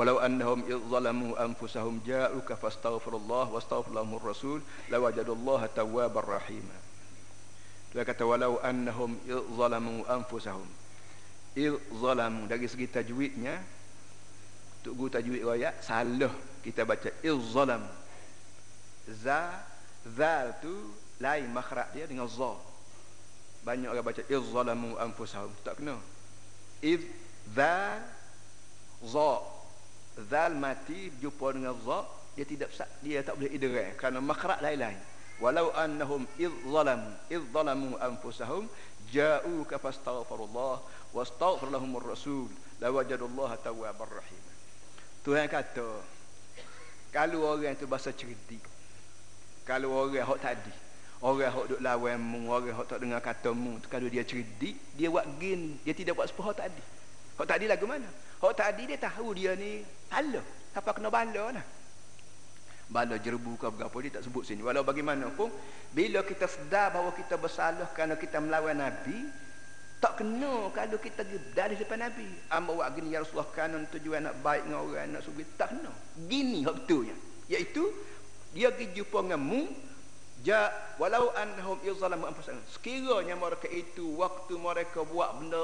walau annahum idh zalamu anfusahum ja'uka fastaghfirullah wastaghfir lahumur rasul lawajadullaha tawwabar rahim. Dia kata walau annahum idh zalamu anfusahum. Idh zalamu dari segi tajwidnya untuk guru tajwid ayat salah kita baca. Idh zalam za zal tu lain makhraj dia dengan za. Banyak orang baca idh zalamu anfusahum. Tak kena. Idh za za zal mati jumpa dengan za dia tidak dia tak boleh idgham kerana makhraj lain-lain. Walau annahum idh zalamu idh zalamu anfusahum ja'uka fastaghfirullah wastaghfir lahumur rasul lawajadullaha tawwabar rahim. Tuhan kata kalau orang tu bahasa cerdik kalau orang hok tadi orang hok duk lawan mu orang hok tak dengar kata mu kalau dia cerdik dia buat gin dia tidak buat sepah tadi hok tadi lagu mana? Hok tadi dia tahu dia ni salah apa kena bala lah. Bala jerbu ke apa dia tak sebut sini. Walau bagaimanapun bila kita sedar bahawa kita bersalah kerana kita melawan nabi tak kena kalau kita dari depan nabi. Amba buat gini ya Rasulullah kanan tujuan nak baik dengan orang nak sugi tak kena. Gini hak betulnya iaitu dia pergi jumpa dengan mu ja walau annahum yuzalamu anfusahum. Sekiranya mereka itu waktu mereka buat benda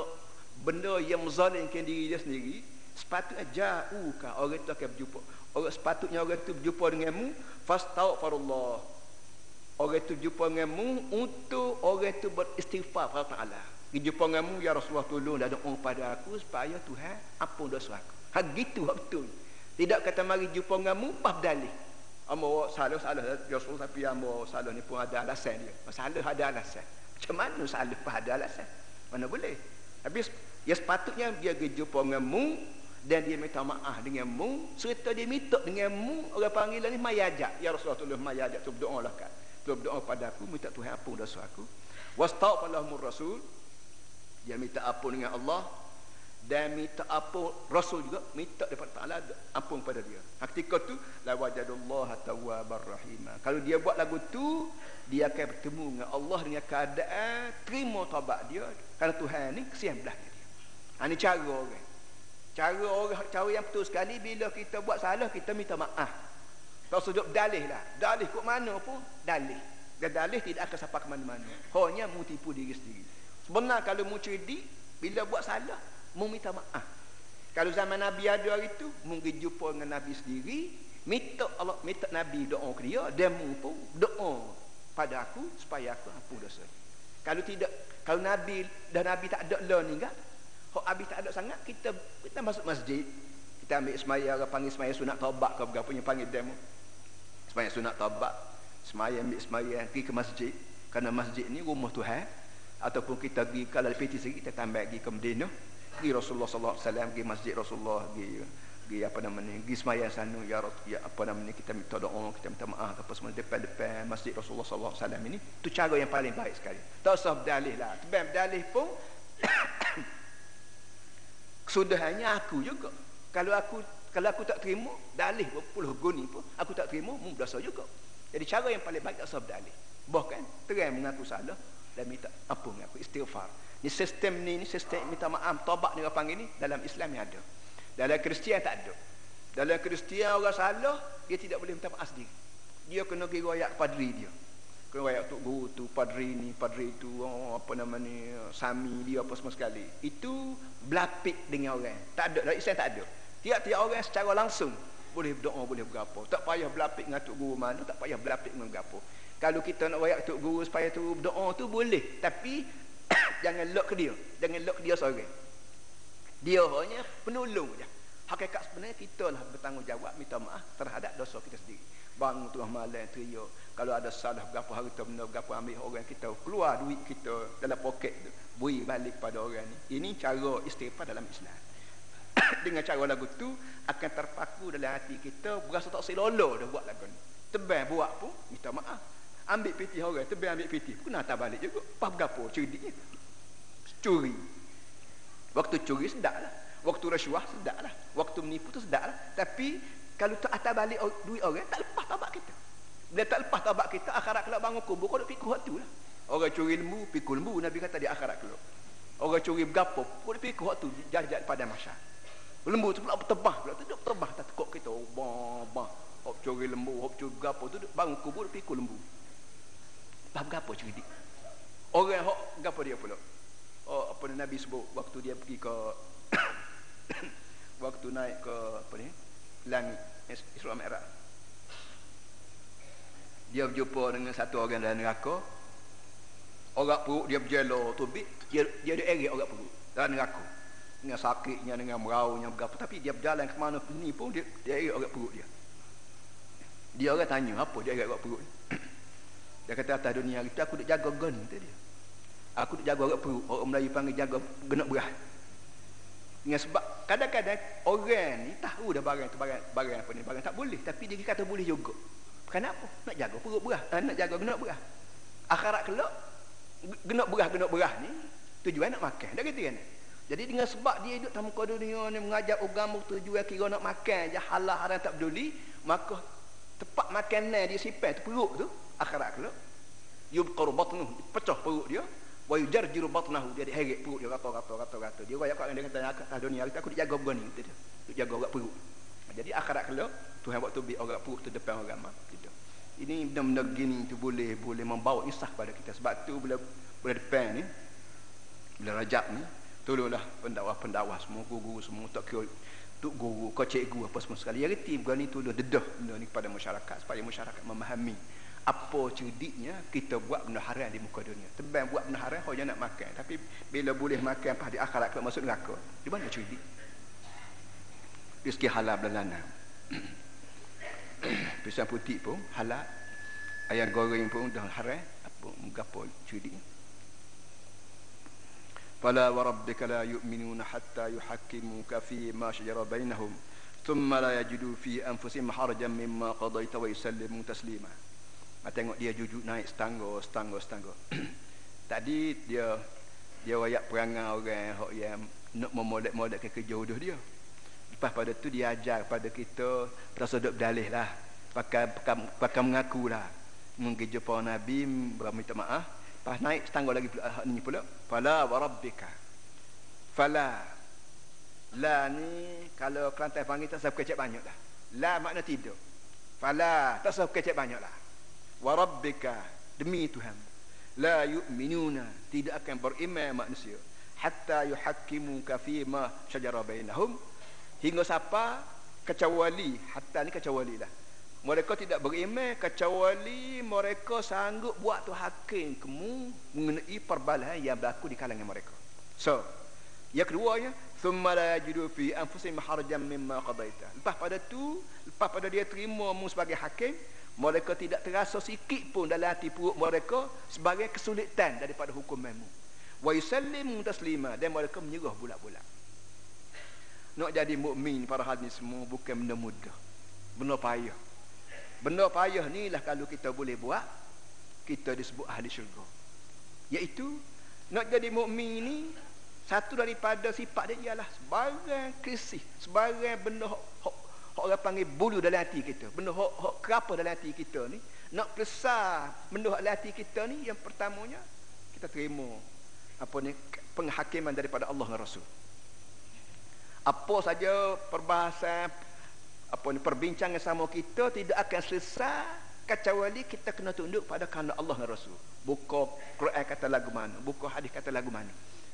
benda yang menzalimkan diri dia sendiri sepatutnya jauh ka orang itu akan berjumpa orang sepatutnya orang itu berjumpa denganmu fastaghfirullah orang itu berjumpa denganmu untuk orang itu beristighfar kepada Allah berjumpa denganmu ya Rasulullah tolong dan doa pada aku supaya Tuhan ampun dosa aku hak gitu hak betul tidak kata mari jumpa denganmu pas dalih Amo salah salah ya Rasul tapi amo salah ni pun ada alasan dia. Salah ada alasan. Macam mana salah pun ada alasan? Mana boleh? Habis ya sepatutnya dia pergi jumpa denganmu dan dia minta maaf denganmu serta dia minta denganmu orang panggil ni mayajak ya Rasulullah tolong mayajak tu berdoa lah kan tu berdoa pada aku minta Tuhan ampun dosa aku. Wastaghfirlahumur rasul. Dia minta ampun dengan Allah dan minta ampun. Rasul juga minta daripada Ta'ala ampun pada dia. Ketika tu la wajadullah tawwabar rahim kalau dia buat lagu tu dia akan bertemu dengan Allah dengan keadaan terima taubat dia. Kerana Tuhan ni kesian belah dia. Ha, ini cara orang. Cara orang cara yang betul sekali bila kita buat salah kita minta maaf. Tak sujud dalih lah. Dalih kok mana pun dalih. Dan dalih tidak akan sampai ke mana-mana. Hanya mu tipu diri sendiri. Sebenar kalau mu cerdik bila buat salah mu minta maaf kalau zaman Nabi ada hari tu mungkin jumpa dengan Nabi sendiri minta Allah minta Nabi doa ke dia mu pun doa pada aku supaya aku ampun dosa kalau tidak kalau Nabi dan Nabi tak ada lah ni kan Hak habis tak ada sangat kita kita masuk masjid. Kita ambil semaya orang panggil semaya sunat taubat ke berapa yang panggil demo. Semaya sunat taubat. Semaya ambil semaya pergi ke masjid kerana masjid ni rumah Tuhan ataupun kita pergi kalau peti segi kita tambah pergi ke Madinah. Pergi Rasulullah sallallahu alaihi wasallam pergi masjid Rasulullah pergi pergi apa namanya pergi semaya sana ya, ya apa namanya kita minta doa kita minta maaf apa semua depan-depan masjid Rasulullah sallallahu alaihi wasallam ini tu cara yang paling baik sekali. Tak usah berdalih lah. Tebal berdalih pun kesudahannya aku juga. Kalau aku kalau aku tak terima dalih berpuluh guni pun aku tak terima mu dosa juga. Jadi cara yang paling baik tak usah berdalih. Bahkan terang mengaku salah dan minta apa mengaku. Istighfar ni sistem ni ni sistem minta maaf tobat ni orang panggil ni dalam Islam yang ada. Dalam Kristian tak ada. Dalam Kristian orang salah dia tidak boleh minta maaf sendiri. Dia kena pergi royak padri dia. Kena royak tok guru tu padri ni padri tu oh, apa nama ni sami dia apa semua sekali. Itu belapik dengan orang. Tak ada dalam Islam tak ada. Tiap-tiap orang secara langsung boleh berdoa boleh berapa tak payah belapik dengan tok guru mana tak payah belapik dengan berapa kalau kita nak royak tok guru supaya tu berdoa tu boleh. Tapi jangan lock ke dia. Jangan lock ke dia seorang dia hanya penolong je. Hakikat sebenarnya kita lah bertanggungjawab minta maaf terhadap dosa kita sendiri. Bangun tengah malam teriak kalau ada salah berapa harta benda berapa ambil orang kita keluar duit kita dalam poket tu beri balik pada orang ni. Ini cara istighfar dalam Islam. Dengan cara lagu tu akan terpaku dalam hati kita berasa tak selolo dah buat lagu ni. Tebal buat pun minta maaf ambil piti orang tebal ambil piti. Pun nak balik juga. Apa berapa cerdiknya curi. Waktu curi sedap lah waktu rasuah sedap lah waktu menipu tu sedap lah tapi kalau tak atas balik duit orang tak lepas tabak kita. Dia tak lepas tabak kita akhirat kelak bangun kubur kau nak fikir waktu lah. Orang curi lembu pikul lembu Nabi kata di akhirat kelak. Orang curi berapa kau nak fikir waktu jahat pada masyarakat lembu tu pula bertebah pula tu duk terbah tak tekuk kita. Oh, bah bah. Curi lembu hop curi gapo tu bang kubur pikul lembu faham gapo curi dia orang hok gapo dia pula? Oh apa Nabi sebut waktu dia pergi ke waktu naik ke apa ni? Langit Isra Mi'raj. Dia berjumpa dengan satu orang dalam neraka. Orang perut dia berjelo tubik dia dia ada erik orang perut dalam neraka. Dengan sakitnya dengan meraunya berapa tapi dia berjalan ke mana ni pun dia dia erik orang perut dia. Dia orang tanya apa dia erik orang perut dia kata atas dunia kita aku nak jaga gun kata dia. Aku nak jaga orang perut. Orang Melayu panggil jaga genak beras dengan sebab kadang-kadang orang ni tahu dah barang tu barang, barang apa ni barang tak boleh. Tapi dia kata boleh juga. Kenapa nak jaga perut beras eh, nak jaga genak beras akhirat kelak genak beras genak beras ni tujuan nak makan. Dah kata kan? Jadi dengan sebab dia hidup dalam muka dunia ni mengajar agama tujuan kira nak makan je halal haram tak peduli maka tepat makanan dia simpan tu perut tu akhirat kelak. Yubqar batnuh pecah perut dia. Wa yujarjiru batnahu dia diheret perut dia kata kata kata kata dia royak kat kata atas dunia kita aku dijaga begini dia duk jaga orang perut. Jadi akhirat kelak Tuhan waktu bi orang perut tu depan orang mak gitu ini benda-benda gini tu boleh boleh membawa insaf pada kita. Sebab tu bila bila depan ni bila rajab ni tolonglah pendakwah-pendakwah semua guru semua tak kira tuk guru kau cikgu apa semua sekali. Ya reti begini tolong dedah benda ni kepada masyarakat supaya masyarakat memahami apa cudiknya kita buat benda haram di muka dunia. Tebang buat benda haram hanya nak makan. Tapi bila boleh makan pas di akhirat kalau masuk neraka di mana cudik. Rizki halal belalana pisang putih pun halal. Ayam goreng pun dah haram apa mengapa cudik? Fala wa rabbika la yu'minuna hatta yuhakkimuka fi ma shajara bainahum. Thumma la yajidu fi anfusihim harajan mimma qadayta wa yusallimu taslima. Ha, tengok dia jujuk naik setangga, setangga, setangga. Tadi dia dia wayak perangai orang hok yang nak memolek-molek ke kerja udah dia. Lepas pada tu dia ajar pada kita perasa duk berdalih lah. Pakai, pakai, pakai mengaku lah. Mungkin jumpa Nabi, minta maaf. Pas naik setangga lagi pula, ni pula. Fala warabbika. Fala. La ni kalau kelantai panggil tak sebab kecek banyak lah. La makna tidur. Fala tak sebab kecek banyak lah warabbika demi Tuhan. La yu'minuna tidak akan beriman manusia. Hatta yuhakkimuka fi ma syajara bainahum. Hingga siapa? Kecuali hatta ni kecuali lah. Mereka tidak beriman kecuali mereka sanggup buat tu hakim kamu mengenai perbalahan yang berlaku di kalangan mereka. So yang keduanya thumma la yajidu fi anfusihim harajan mimma qadaita. Lepas pada tu lepas pada dia terima mu sebagai hakim mereka tidak terasa sikit pun dalam hati perut mereka sebagai kesulitan daripada hukum memu wa yusallimu taslima dan mereka menyerah bulat-bulat. Nak jadi mukmin para hadis semua bukan benda mudah. Benda payah. Benda payah ni lah kalau kita boleh buat kita disebut ahli syurga. Iaitu nak jadi mukmin ni satu daripada sifat dia ialah sebagai krisis sebagai benda orang panggil bulu dalam hati kita. Benda hak, hak kerapa dalam hati kita ni. Nak besar benda dalam hati kita ni. Yang pertamanya, kita terima apa ni penghakiman daripada Allah dan Rasul. Apa saja perbahasan apa ni perbincangan sama kita tidak akan selesai kecuali kita kena tunduk pada kehendak Allah dan Rasul. Buka Quran kata lagu mana, buka hadis kata lagu mana.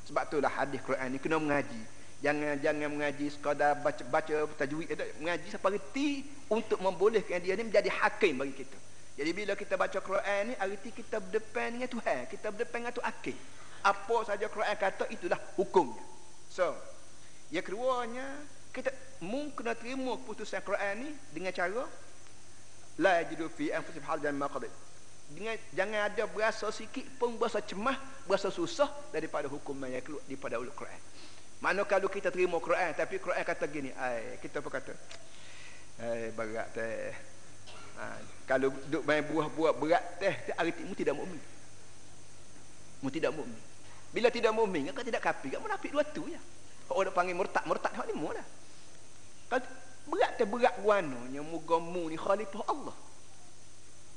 Sebab itulah hadis Quran ni kena mengaji jangan jangan mengaji sekadar baca baca tajwid mengaji sampai reti untuk membolehkan dia ni menjadi hakim bagi kita. Jadi bila kita baca Quran ni arti kita berdepan dengan Tuhan kita berdepan dengan tu hakim apa saja Quran kata itulah hukumnya. So yang keduanya kita mungkin nak terima keputusan Quran ni dengan cara la yajidu fi anfusihim harajan ma qadait dengan jangan ada berasa sikit pun berasa cemah berasa susah daripada hukum yang keluar daripada ulul Quran mana kalau kita terima Quran tapi Quran kata gini, ai kita pun kata ai berat teh. Ha, kalau duk main buah-buah berat teh, arti mu tidak mukmin. Mu tidak mukmin. Bila tidak mukmin, kan tidak kafir, kan munafik dua tu ya. Orang panggil murtad, murtad hak ni mu dah. Kalau berat teh berat guanonya mugamu ni khalifah Allah.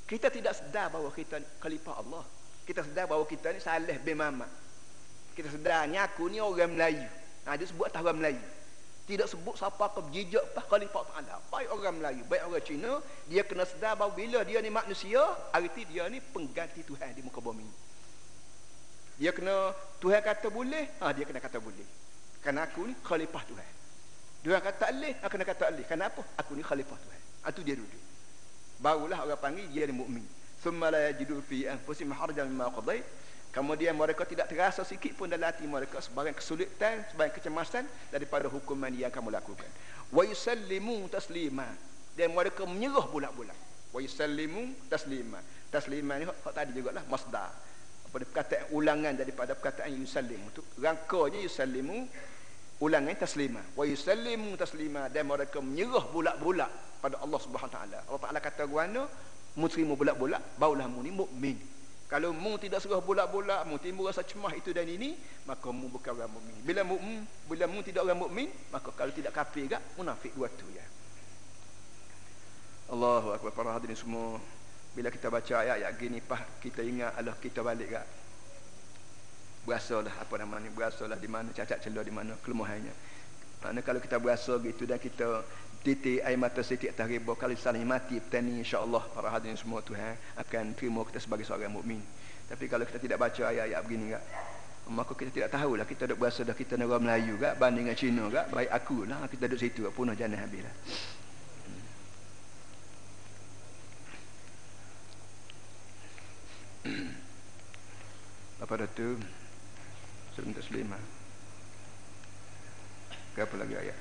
Kita tidak sedar bahawa kita khalifah Allah. Kita sedar bahawa kita ni salih bin Mamat. Kita sedar ni aku ni orang Melayu. Ha, dia sebut tahu Melayu. tidak sebut siapa ke jejak pas khalifah ta'ala baik orang Melayu baik orang Cina dia kena sedar bahawa bila dia ni manusia arti dia ni pengganti Tuhan di muka bumi. Dia kena Tuhan kata boleh ha, dia kena kata boleh. Kerana aku ni khalifah Tuhan. Dia kata alih aku kena kata alih. Kenapa aku ni khalifah Tuhan. Itu ha, dia duduk. Barulah orang panggil dia ni mukmin. Thumma la yajidu fi anfusihim harajan mimma qadait Kemudian mereka tidak terasa sikit pun dalam hati mereka sebagai kesulitan, sebagai kecemasan daripada hukuman yang kamu lakukan. Wa yusallimu taslima. Dan mereka menyerah bulat-bulat. Wa yusallimu taslima. Taslima ni hak tadi juga lah masdar. Apa perkataan ulangan daripada perkataan yusallimu tu. Rangkanya yusallimu ulangan taslima. Wa yusallimu taslima dan mereka menyerah bulat-bulat pada Allah Subhanahu taala. Allah Taala kata guana muslimu bulat-bulat baulah mu ni mukmin. Kalau mu tidak serah bolak-bolak, mu timbul rasa cemah itu dan ini, maka mu bukan orang mukmin. Bila mu bila mu tidak orang mukmin, maka kalau tidak kafir gak munafik dua tu ya. Allahu akbar para hadirin semua. Bila kita baca ayat-ayat gini pah kita ingat Allah kita balik gak. Berasalah apa nama ni? Berasalah di mana cacat celah di mana kelemahannya. Kerana kalau kita berasa gitu dan kita titik air mata setiap atas ribu kali saling mati petani insyaAllah para hadirin semua Tuhan akan terima kita sebagai seorang mukmin. tapi kalau kita tidak baca ayat-ayat begini kak, maka kita tidak tahu lah kita duduk berasa dah kita negara Melayu kak, banding dengan Cina kak, baik aku lah kita duduk situ punah jana habis lah. Apa dah tu sebelum tak selimah apa lagi ayat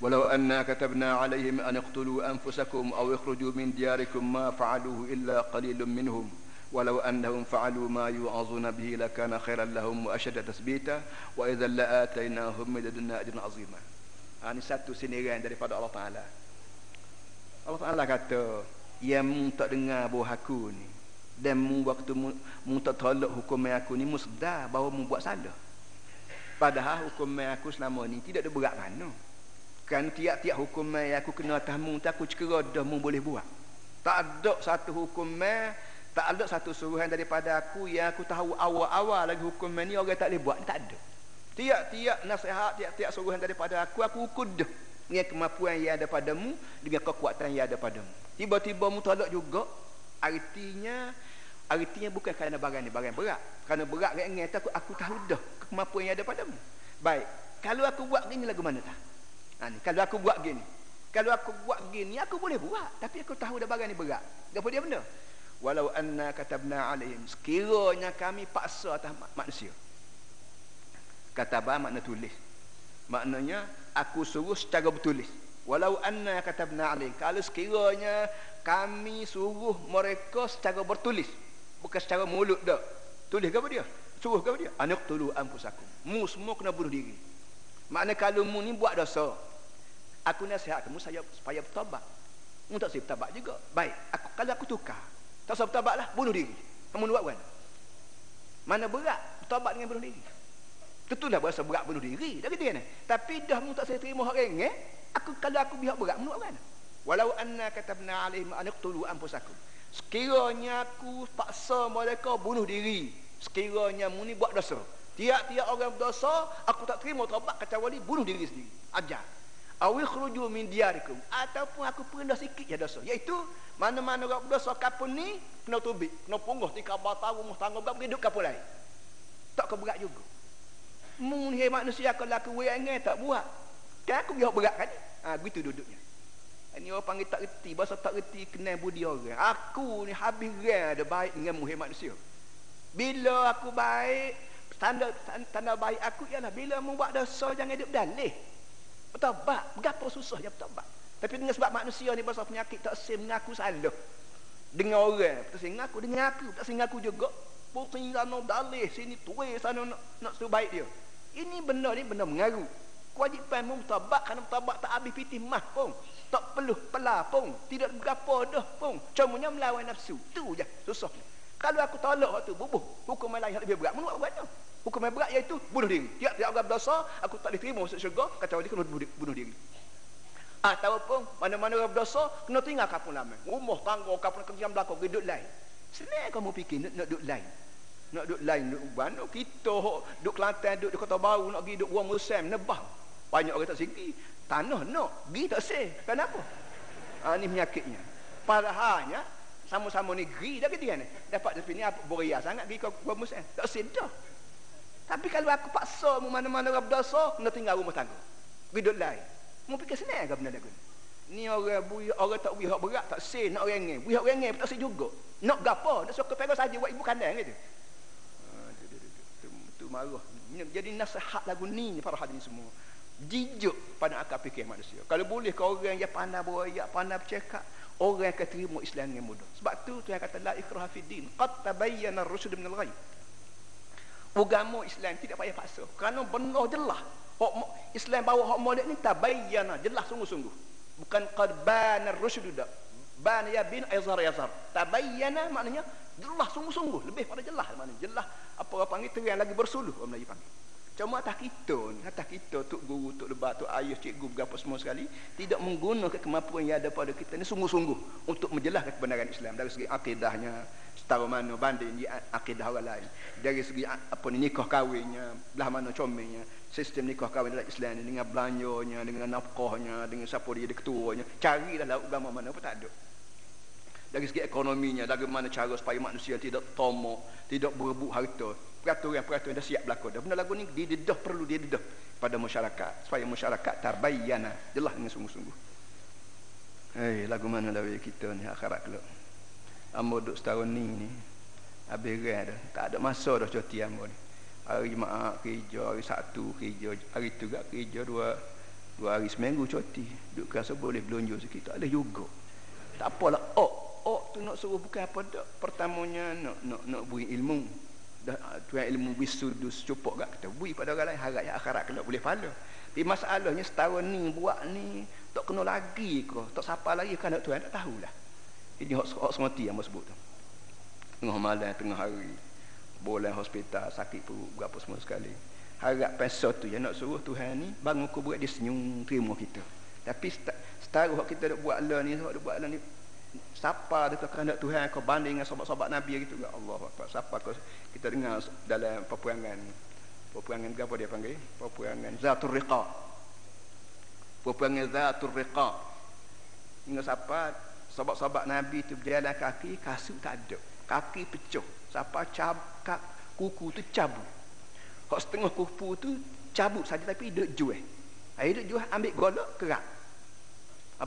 ولو أنا كتبنا عليهم أن اقتلوا أنفسكم أو اخرجوا من دياركم ما فعلوه إلا قليل منهم ولو أنهم فعلوا ما يوعظون به لكان خيرا لهم وأشد تثبيتا وإذا لآتيناهم من لدنا أجرا عظيما Ini satu siniran daripada Allah Ta'ala Allah Ta'ala kata Yang mu tak dengar bahawa aku ni Dan mu waktu mu, mu tak tolak hukum aku ni Mu sedar bahawa mu buat salah Padahal hukum aku selama ni Tidak ada berat mana Kan tiap-tiap hukum yang aku kena atas mu tak aku cekera dah mu boleh buat. Tak ada satu hukum tak ada satu suruhan daripada aku yang aku tahu awal-awal lagi hukum ni orang tak boleh buat. Tak ada. Tiap-tiap nasihat, tiap-tiap suruhan daripada aku, aku ukur dah. Dengan kemampuan yang ada padamu, dengan kekuatan yang ada padamu. Tiba-tiba mu tolak juga, artinya artinya bukan kerana barang ni barang berat. Kerana berat dengan aku, aku tahu dah kemampuan yang ada padamu. Baik, kalau aku buat ni lagu mana tak? Ha, ni. Kalau aku buat gini. Kalau aku buat gini, aku boleh buat. Tapi aku tahu dah barang ni berat. Apa dia benda? Walau anna katabna alaihim. Sekiranya kami paksa atas manusia. Kataba makna tulis. Maknanya, aku suruh secara bertulis. Walau anna katabna alaihim. Kalau sekiranya kami suruh mereka secara bertulis. Bukan secara mulut dah. Tulis ke apa dia? Suruh ke apa dia? Anak tulu ampusakum. Mu semua kena bunuh diri. Makna kalau mu ni buat dosa. Aku nasihat kamu saya supaya bertobat. Mu tak saya bertobat juga. Baik, aku kalau aku tukar. Tak usah bertobat lah, bunuh diri. Kamu buat kan? Mana berat bertobat dengan bunuh diri? Tentulah berasa berat bunuh diri. Dah gitu kan? Tapi dah mu tak saya terima hak eh? Aku kalau aku biar berat buat kan? Walau anna katabna alaihim an yaqtulu anfusakum. Sekiranya aku paksa mereka bunuh diri. Sekiranya mu ni buat dosa. Tiap-tiap orang berdosa, aku tak terima taubat kecuali bunuh diri sendiri. Ajar. Awi khruju min diarikum ataupun aku pernah sikit ya dosa. Iaitu mana-mana orang berdosa kapun ni kena tubik, kena punggah tika bata rumah tangga bab hidup kapun lain. Tak keberat juga. Mu ni manusia kalau aku wengen tak buat. Kan aku biar berat kan? Ha, begitu duduknya. Ini orang panggil tak reti, bahasa tak reti kenal budi orang. Aku ni habis rang ada baik dengan muhim manusia. Bila aku baik, tanda tanda baik aku ialah bila membuat dosa jangan hidup dalih. Bertobat. Berapa susahnya bertobat. Tapi dengan sebab manusia ni pasal penyakit tak sem mengaku salah dengan orang tak sem mengaku dengan aku tak sem mengaku juga. Putih sana dalih sini tuai sana nak, nak suruh baik dia. Ini benda ni benda mengaruh kewajipan mu bertobat kerana bertobat tak habis pitih mah pun. Tak perlu pelah pun. Tidak berapa dah pun. Cumanya melawan nafsu. Tu je susah kalau aku tolak waktu bubuh. Hukum lain yang lebih berat. Menurut apa hukum yang berat iaitu bunuh diri. Tiap-tiap orang berdosa aku tak diterima masuk syurga kata dia kena bunuh diri. Ataupun mana-mana orang berdosa kena tinggal kapun lama. Rumah tangga kapun kerja belakang hidup lain. Senang kamu fikir nak, nak duduk lain. Nak duduk lain duduk uban kita duduk Kelantan duduk di Kota Baru nak pergi duduk buang musim nebah. Banyak orang tak segi tanah nak pergi tak seh kenapa? Ha, ni penyakitnya padahalnya sama-sama negeri dah kita kan. Dapat dari ni apa boria sangat pergi ke buang musim tak seh dah tapi kalau aku paksa mu mana-mana orang berdosa nak tinggal rumah tangga. Duduk lain. Mu fikir senang ke benda lagu ni orang bui orang tak bui hak berat tak seh nak orang ngeng bui hak orang tak seh juga. Nak gapo? Nak suka pergi saja buat ibu kandang gitu. Tu marah. Jadi nasihat lagu ni para hadirin semua. Jijik pada akal fikir manusia. Kalau boleh kau orang yang pandai beraya pandai bercakap orang akan terima Islam dengan mudah. Sebab tu Tuhan kata la ikraha fid din qad tabayyana ar-rusyd min al-ghayy agama Islam tidak payah paksa. Kerana benar jelas hak Islam bawa hak molek ni tabayyana jelas sungguh-sungguh. Bukan qad bana ar-rusyd dak. Bana ya bin azhar yazhar tabayyana maknanya jelas sungguh-sungguh. Lebih pada jelas maknanya. Jelas apa orang panggil terang lagi bersuluh orang Melayu panggil cuma atas kita atas kita tok guru tok lebat tok ayah cikgu berapa semua sekali tidak menggunakan kemampuan yang ada pada kita ni sungguh-sungguh untuk menjelaskan kebenaran Islam dari segi akidahnya setara mana banding di akidah orang lain dari segi apa ni nikah kahwinnya belah mana comelnya sistem nikah kahwin dalam Islam ni dengan belanjanya dengan nafkahnya dengan siapa dia ada ketuanya carilah lauk agama mana pun tak ada. Dari segi ekonominya bagaimana cara supaya manusia tidak tomok tidak berebut harta peraturan-peraturan dah siap berlaku dah benda lagu ni didedah perlu didedah pada masyarakat supaya masyarakat tarbayyana jelas dengan sungguh-sungguh Hei, lagu mana dah kita ni akhirat kelak Ambo duduk setahun ni ni Habis dah Tak ada masa dah cuti ambo ni hari Jumaat kerja, hari Sabtu kerja, hari tu gak kerja dua dua hari seminggu cuti. Duk rasa boleh belanja sikit. Tak ada juga. Tak apalah. Oh, oh tu nak suruh bukan apa dak. Pertamanya nak nak nak beri ilmu. Dah tuan ilmu wisudus cukup gak kita beri pada orang lain harap ya akhirat kena boleh pahala. Tapi masalahnya setahun ni buat ni tak kena lagi ke? Tak siapa lagi kan nak tuan tak tahulah. Ini hak hak semati yang sebut tu. Tengah malam, tengah hari boleh hospital sakit perut berapa semua sekali harap peso tu yang nak suruh Tuhan ni bangun kubur dia senyum terima kita tapi setaruh kita nak buat lah ni nak buat lah ni siapa dekat kehendak Tuhan kau banding dengan sahabat-sahabat Nabi gitu ya Allah siapa kau kita dengar dalam peperangan. Peperangan apa dia panggil? Peperangan Zatul Riqa. Peperangan Zatul Riqa. Ingat siapa? Sahabat-sahabat Nabi tu berjalan kaki kasut tak ada. Kaki pecah. Siapa cakap kuku tu cabut. Hak setengah kuku tu cabut saja tapi dia jual. Ai dia jual ambil golok kerak.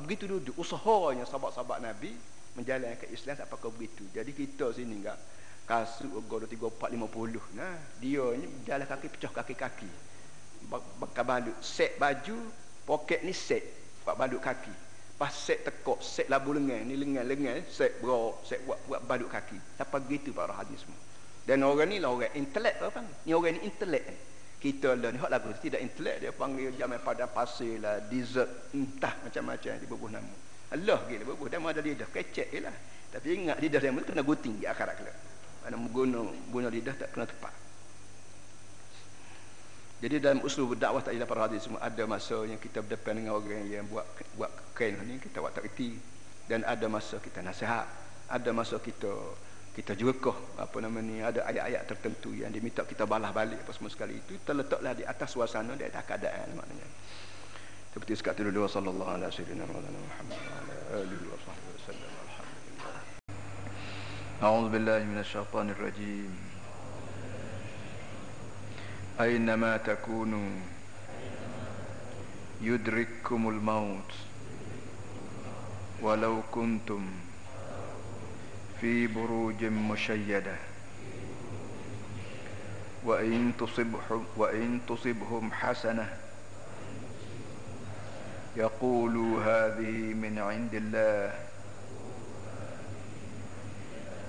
Begitu duduk? Usahanya sahabat-sahabat Nabi menjalankan Islam sampai ke begitu. Jadi kita sini enggak kasut golok 3 4 50. Nah, dia ni jalan kaki pecah kaki-kaki. Bakal balut set baju, poket ni set. Buat balut kaki. Pas set tekok set labu lengan ni lengan lengan set bro set buat buat badut kaki. Siapa begitu para hadis semua. Dan orang ni lah orang intelek apa ni orang ni intelek. Kita lah ni lagu. Tidak intelek dia panggil jaman pada pasir lah dessert entah macam-macam dia berbuh nama. Allah gila berbuh dia ada lidah. Kecek je lah. Tapi ingat lidah dia kena guting di akhirat kelak mana guna guna lidah tak kena tepat jadi dalam usul dakwah tak para hadis semua ada masa yang kita berdepan dengan orang yang buat buat kain ni kita buat tak reti dan ada masa kita nasihat, ada masa kita kita juga kah apa nama ni ada ayat-ayat tertentu yang diminta kita balas balik apa semua sekali itu terletaklah di atas suasana di atas keadaan maknanya. Seperti sekali dulu sallallahu alaihi wasallam Muhammad wa ala alihi wa sahbihi wasallam. A'udzu billahi minasyaitonir rajim. أينما تكونوا يدرككم الموت ولو كنتم في بروج مشيدة وإن تصبهم, وإن تصبهم حسنة يقولوا هذه من عند الله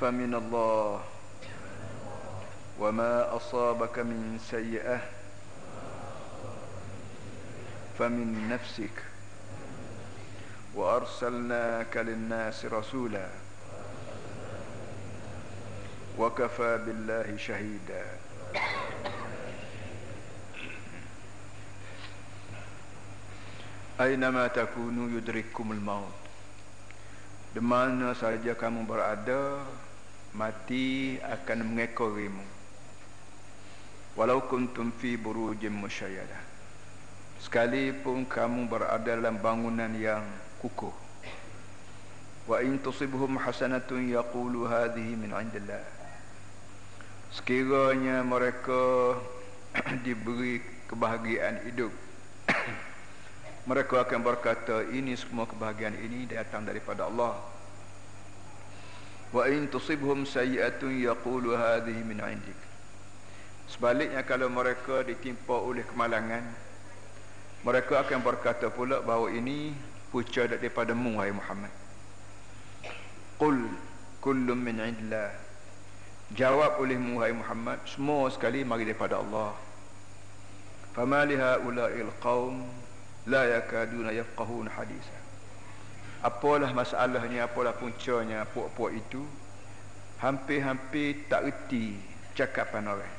فمن الله. وما أصابك من سيئة فمن نفسك. وأرسلناك للناس رسولا. وكفى بالله شهيدا. أينما تكونوا يدرككم الموت. Di mana saja kamu berada mati akan mengekorimu. Walau kuntum fi burujim musyayadah. Sekalipun kamu berada dalam bangunan yang kukuh. Wa in tusibhum hasanatun yaqulu hadhihi min indillah. Sekiranya mereka diberi kebahagiaan hidup mereka akan berkata ini semua kebahagiaan ini datang daripada Allah wa in tusibhum sayyi'atun yaqulu hadhihi min 'indik. Sebaliknya kalau mereka ditimpa oleh kemalangan mereka akan berkata pula bahawa ini punca daripada mu wahai Muhammad. Qul kullun min 'indillah. Jawab oleh mu wahai Muhammad semua sekali mari daripada Allah. Fama li ha'ula'il qaum la yakaduna yafqahuna hadisa apalah masalahnya apalah puncanya puak-puak itu hampir-hampir tak reti cakapan orang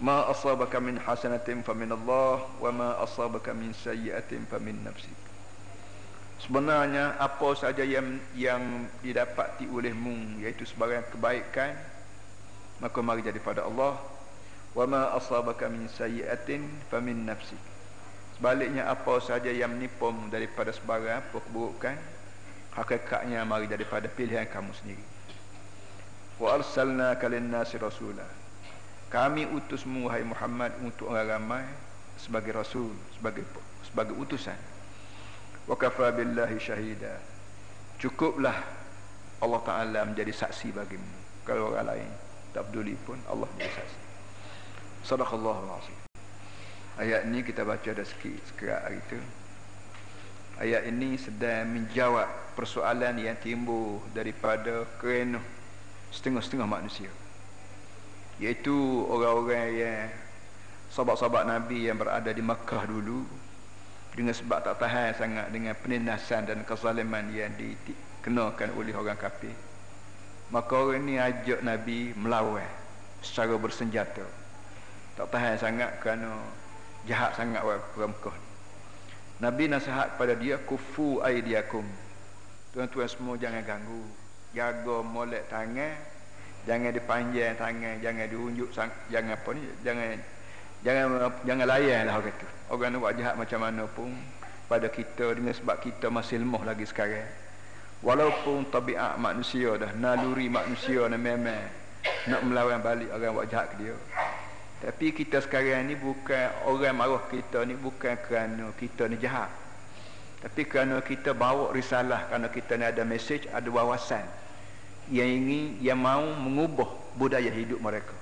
ma asabaka min hasanatin fa min Allah wa ma asabaka min sayyi'atin fa min nafsik. Sebenarnya apa saja yang yang didapati olehmu iaitu sebagai kebaikan maka mari jadi pada Allah. Wa ma asabaka min sayyi'atin fa min nafsik Sebaliknya apa saja yang menipum daripada sebarang apa keburukan Hakikatnya mari daripada pilihan kamu sendiri. Wa arsalna kalin nasi rasulah Kami utusmu wahai Muhammad untuk orang ramai Sebagai rasul, sebagai sebagai utusan. Wa kafa billahi syahida. Cukuplah Allah Ta'ala menjadi saksi bagimu. Kalau orang lain tak peduli pun Allah menjadi saksi. Sadaqallahu al-Azim Ayat ini kita baca dah sikit sekerat hari itu. Ayat ini sedang menjawab persoalan yang timbul daripada kerana setengah-setengah manusia. Iaitu orang-orang yang sahabat-sahabat Nabi yang berada di Makkah dulu dengan sebab tak tahan sangat dengan penindasan dan kezaliman yang dikenakan oleh orang kafir. Maka orang ini ajak Nabi melawan secara bersenjata. Tak tahan sangat kerana jahat sangat orang Mekah Nabi nasihat pada dia kufu aidiakum tuan-tuan semua jangan ganggu. Jaga molek tangan jangan dipanjang tangan jangan diunjuk jangan apa ni jangan jangan jangan layan lah orang tu. Orang nak buat jahat macam mana pun pada kita dengan sebab kita masih lemah lagi sekarang. Walaupun tabiat manusia dah naluri manusia ni memang nak melawan balik orang buat jahat ke dia tapi kita sekarang ni bukan orang marah kita ni bukan kerana kita ni jahat. Tapi kerana kita bawa risalah kerana kita ni ada message, ada wawasan yang ingin yang mau mengubah budaya hidup mereka.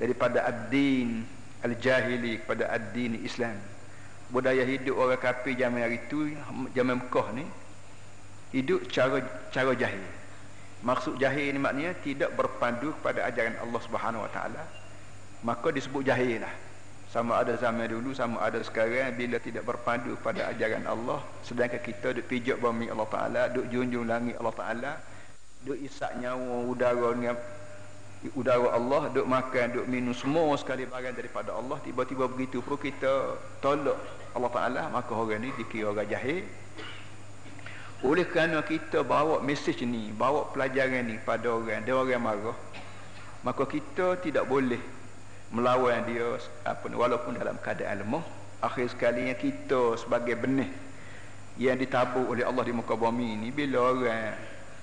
Daripada ad-din al-jahili kepada ad-din Islam. Budaya hidup orang kafir zaman hari itu, zaman Mekah ni hidup cara cara jahil. Maksud jahil ni maknanya tidak berpandu kepada ajaran Allah Subhanahu Wa Taala maka disebut jahil lah. Sama ada zaman dulu sama ada sekarang bila tidak berpadu pada ajaran Allah sedangkan kita duk pijak bumi Allah Ta'ala duk junjung langit Allah Ta'ala duk isak nyawa udara dengan udara Allah duk makan duk minum semua sekali barang daripada Allah tiba-tiba begitu pun kita tolak Allah Ta'ala maka orang ni dikira orang jahil. Oleh kerana kita bawa mesej ni bawa pelajaran ni pada orang dia orang marah maka kita tidak boleh melawan dia apa walaupun dalam keadaan lemah akhir sekali yang kita sebagai benih yang ditabur oleh Allah di muka bumi ini bila orang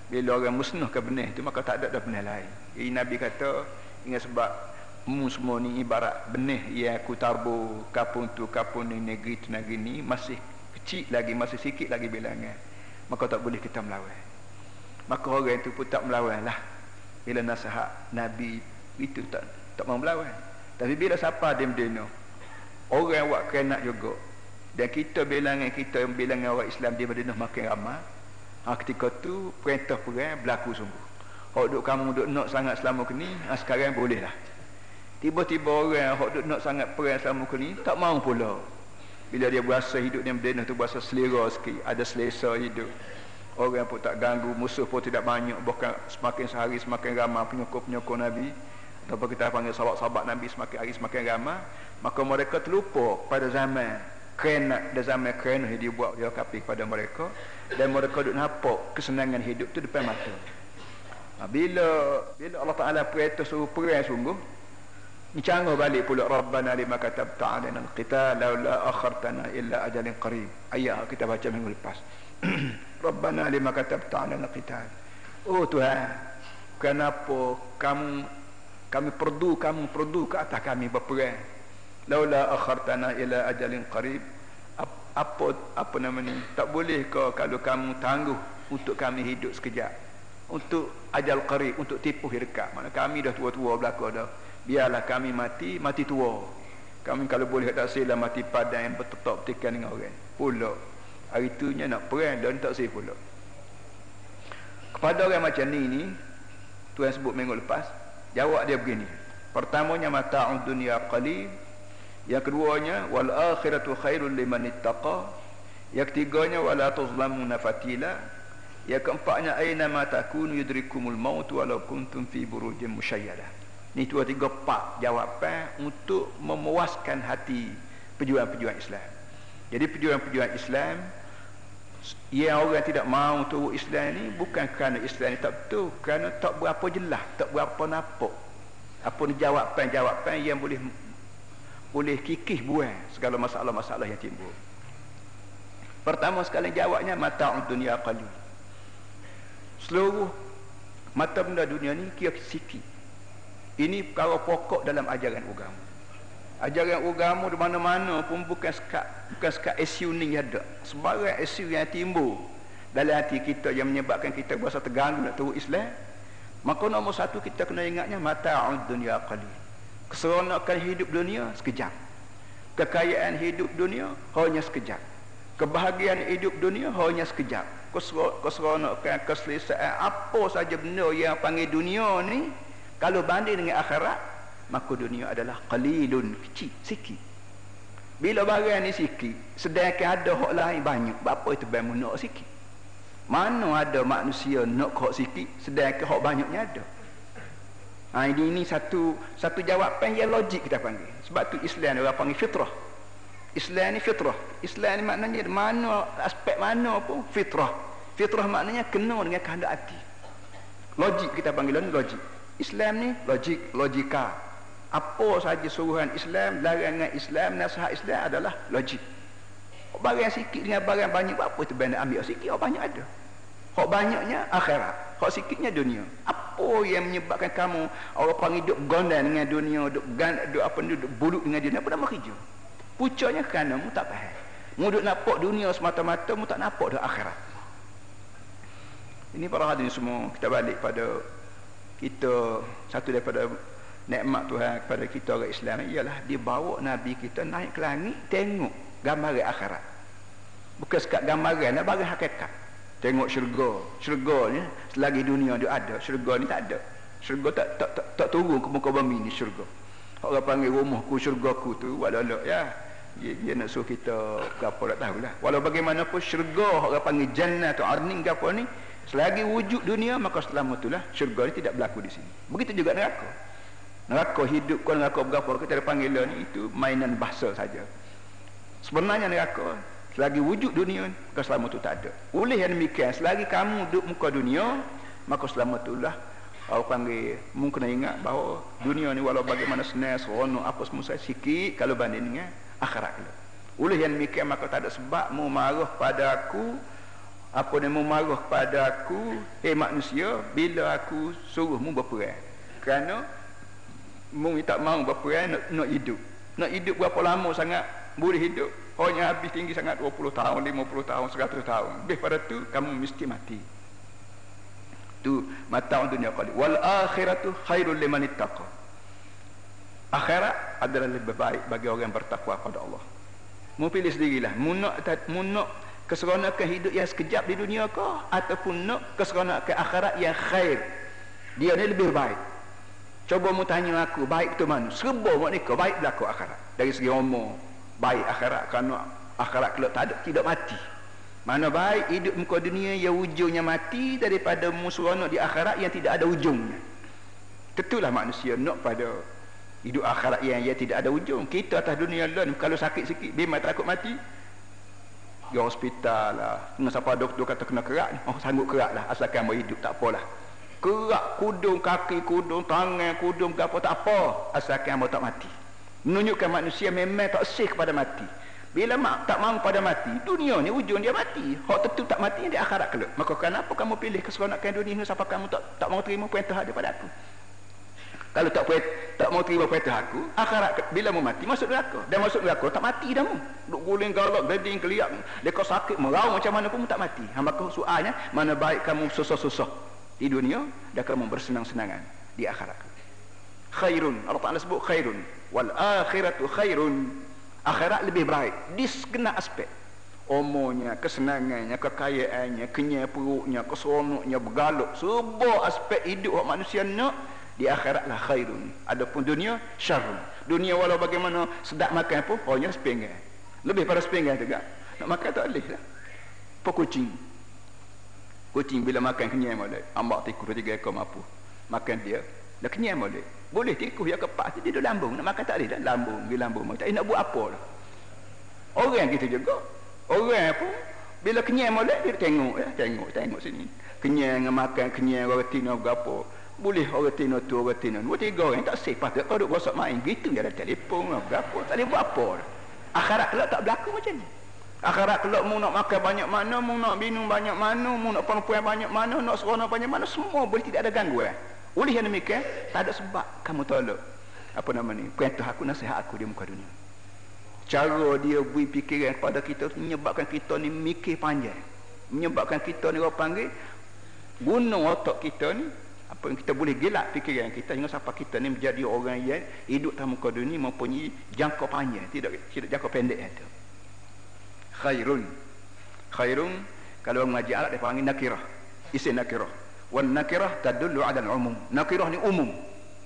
bila orang musnahkan benih itu maka tak ada dah benih lain. Jadi Nabi kata ingat sebab mu semua ni ibarat benih yang aku tabur kapun tu kapun ni negeri tu negeri ni masih kecil lagi masih sikit lagi bilangan maka tak boleh kita melawan. Maka orang itu pun tak melawan lah bila nasihat Nabi itu tak tak mau melawan tapi bila siapa dia mendino Orang buat kerenak juga. Dan kita bilangan kita bilangan orang Islam di Madinah makin ramai. Ha, Ketika tu perintah perang berlaku sungguh. Hok duk kamu duk nak sangat selama kini ha, sekarang boleh lah tiba-tiba orang hok duk nak sangat perang selama kini tak mau pula. Bila dia berasa hidup dia berdena tu berasa selera sikit ada selesa hidup. Orang pun tak ganggu musuh pun tidak banyak bahkan semakin sehari semakin ramai penyokong-penyokong Nabi ataupun kita panggil sahabat-sahabat Nabi semakin hari semakin ramai maka mereka terlupa pada zaman kena dan zaman kena yang dibuat dia kapi kepada mereka dan mereka duduk nampak kesenangan hidup tu depan mata. Ha, bila bila Allah Ta'ala perintah suruh perang sungguh ni balik pula Rabbana lima katabta alina al-qital laula akhartana illa ajalin qarib. Ayat kita baca minggu lepas. Rabbana lima katabta alina al-qital. Oh Tuhan kenapa kamu kami perdu kamu perdu ke atas kami berperang. Laula akhartana ila ajalin qarib. Apa apa nama ni tak boleh ke kalau kamu tangguh untuk kami hidup sekejap. Untuk ajal qarib untuk tipu hirka mana kami dah tua-tua belaka dah. Biarlah kami mati mati tua. Kami kalau boleh tak sila mati padan yang bertetap petikan dengan orang. Pula hari itunya nak perang dan tak sila pula kepada orang macam ni ni Tuhan sebut minggu lepas Jawab dia begini. Pertamanya mata'ud dunia qalil. Yang keduanya wal akhiratu khairul liman ittaqa. Yang ketiganya wala tuzlamuna fatila. Yang keempatnya aina ma takunu yudrikumul maut walau kuntum fi burujin musyayyadah. Ini dua tiga pak jawapan untuk memuaskan hati pejuang-pejuang Islam. Jadi pejuang-pejuang Islam yang orang tidak mahu tu Islam ni bukan kerana Islam ni tak betul. Kerana tak berapa jelas tak berapa nampak. Apa ni jawapan-jawapan yang boleh boleh kikih buang segala masalah-masalah yang timbul. Pertama sekali jawabnya mata dunia qalil. Seluruh mata benda dunia ni kira sikit ini perkara pokok dalam ajaran agama ajaran agama di mana-mana pun bukan sekat bukan sekat isu ni ada. Sebarang isu yang timbul dalam hati kita yang menyebabkan kita berasa terganggu nak tahu Islam maka nombor satu kita kena ingatnya mata'ud dunia qalil. Keseronokan hidup dunia sekejap. Kekayaan hidup dunia hanya sekejap. Kebahagiaan hidup dunia hanya sekejap. Keseronokan keselesaan apa saja benda yang panggil dunia ni kalau banding dengan akhirat maka dunia adalah qalilun kecil sikit. Bila barang ni sikit sedangkan ada hak lain banyak apa itu bamu nak sikit? Mana ada manusia nak hak sikit sedangkan hak banyaknya ada? Ha, ini, ini satu satu jawapan yang logik kita panggil. Sebab tu Islam orang panggil fitrah. Islam ni fitrah. Islam ni maknanya mana aspek mana pun fitrah. Fitrah maknanya kena dengan kehendak hati. Logik kita panggil logik. Islam ni logik logika apa saja suruhan Islam larangan Islam nasihat Islam adalah logik. Barang sikit dengan barang banyak apa tu benda ambil? Sikit apa banyak ada. Hak banyaknya akhirat. Hak sikitnya dunia. Apa yang menyebabkan kamu orang panggil hidup gondan dengan dunia duk gan duk apa ni duk buruk dengan dunia apa nama kerja. Pucuknya kerana mu tak faham. Mu duk nampak dunia semata-mata mu tak nampak dah akhirat. Ini para hadirin semua kita balik pada kita satu daripada nikmat Tuhan kepada kita orang Islam ialah dia bawa Nabi kita naik ke langit tengok gambaran akhirat. Bukan sekat gambaran nak bagi hakikat. Tengok syurga. Syurga ni selagi dunia dia ada syurga ni tak ada. Syurga tak tak tak, tak turun ke muka bumi ni syurga. Orang panggil rumahku syurgaku tu walau ya. Dia, dia nak suruh kita apa tak tahulah. Walau bagaimanapun syurga orang panggil jannah tu arning apa ni selagi wujud dunia maka selama itulah syurga ni tidak berlaku di sini. Begitu juga neraka neraka hidup kau neraka berapa kita ada panggil ni itu mainan bahasa saja. Sebenarnya neraka selagi wujud dunia maka selama itu tak ada. Oleh yang demikian selagi kamu duduk muka dunia maka selama itulah orang panggil mungkin ingat bahawa dunia ni walau bagaimana senang seronok apa semua saya sikit kalau banding dengan akhirat kita oleh yang demikian maka tak ada sebab mu marah pada aku apa ni mu marah pada aku. Eh manusia bila aku suruh mu berperang? Kerana Mung tak mau berapa ya, nak, nak hidup. Nak hidup berapa lama sangat boleh hidup. Hanya habis tinggi sangat 20 tahun, 50 tahun, 100 tahun. Lebih pada tu kamu mesti mati. Tu mata dunia qalil. Wal akhiratu khairul liman ittaqa. Akhirat adalah lebih baik bagi orang yang bertakwa kepada Allah. Mu pilih sendirilah. Mu nak mu nak keseronokan hidup yang sekejap di dunia kau ataupun nak keseronokan akhirat yang khair dia ni lebih baik cuba mu tanya aku baik tu mana? Serba mak nikah baik berlaku akhirat. Dari segi umur baik akhirat. Kerana akhirat kalau tak ada tidak mati. Mana baik hidup muka dunia yang ujungnya mati daripada musuh di akhirat yang tidak ada ujungnya. Tentulah manusia nak pada hidup akhirat yang ia tidak ada ujung. Kita atas dunia lah kalau sakit sikit memang takut mati. Di hospital lah. Dengan siapa doktor kata kena kerak oh sanggup kerak lah asalkan mau hidup tak apalah kerak kudung kaki kudung tangan kudung apa tak apa. Asalkan mau tak mati. Menunjukkan manusia memang tak sih kepada mati. Bila mak tak mahu pada mati dunia ni ujung dia mati. Hak tentu tak mati di akhirat kelak. Maka kenapa kamu pilih keseronokan dunia ni siapa kamu tak tak mau terima perintah daripada aku? Kalau tak puas, tak mau terima perintah aku, akhirat bila mau mati masuk neraka. Dan masuk neraka tak mati dah mu. Duk guling galak, geding keliak, dekat sakit merau macam mana pun tak mati. Hamba kau soalnya, mana baik kamu susah-susah di dunia dan kamu bersenang-senangan di akhirat. Khairun, Allah Taala sebut khairun. Wal akhiratu khairun. Akhirat lebih baik. Di segala aspek. Umurnya, kesenangannya, kekayaannya, kenyai perutnya, keseronoknya, bergaluk. Sebuah aspek hidup manusia nak di akhirat lah khairun. Adapun dunia syarrun. Dunia walau bagaimana sedap makan pun hanya sepinggan lebih pada sepinggan juga. Nak makan tak boleh lah. Apa kucing kucing bila makan kenyang boleh ambak tikus tiga ekor mampu makan dia. Dah kenyang boleh boleh tikus yang kepak dia duduk lambung. Nak makan tak boleh dah lambung. Dia lambung tak nak buat apa lah orang kita juga. Orang pun bila kenyang boleh dia tengok ya tengok tengok sini. Kenyang makan kenyang roti nak apa boleh orang tino tu orang tino dua tiga orang. Tak sih patut. Kau duk gosok main gitu dia ada telefon lah berapa tak boleh buat apa akhirat kelak tak berlaku macam ni akhirat kelak mu nak makan banyak mana mu nak minum banyak mana mu nak perempuan banyak mana nak seronok banyak mana semua boleh tidak ada gangguan oleh yang demikian tak ada sebab kamu tolak. Apa nama ni? Perintah aku nasihat aku di muka dunia. Cara dia beri fikiran kepada kita menyebabkan kita ni mikir panjang. Menyebabkan kita ni orang panggil guna otak kita ni apa yang kita boleh gelak fikiran kita hingga sampai kita ni menjadi orang yang hidup dalam muka dunia mempunyai jangka panjang. Tidak tidak jangka pendek itu khairun. Khairun kalau orang mengaji Arab dia panggil nakirah. Isim nakirah. Wan nakirah tadullu ala umum. Nakirah ni umum.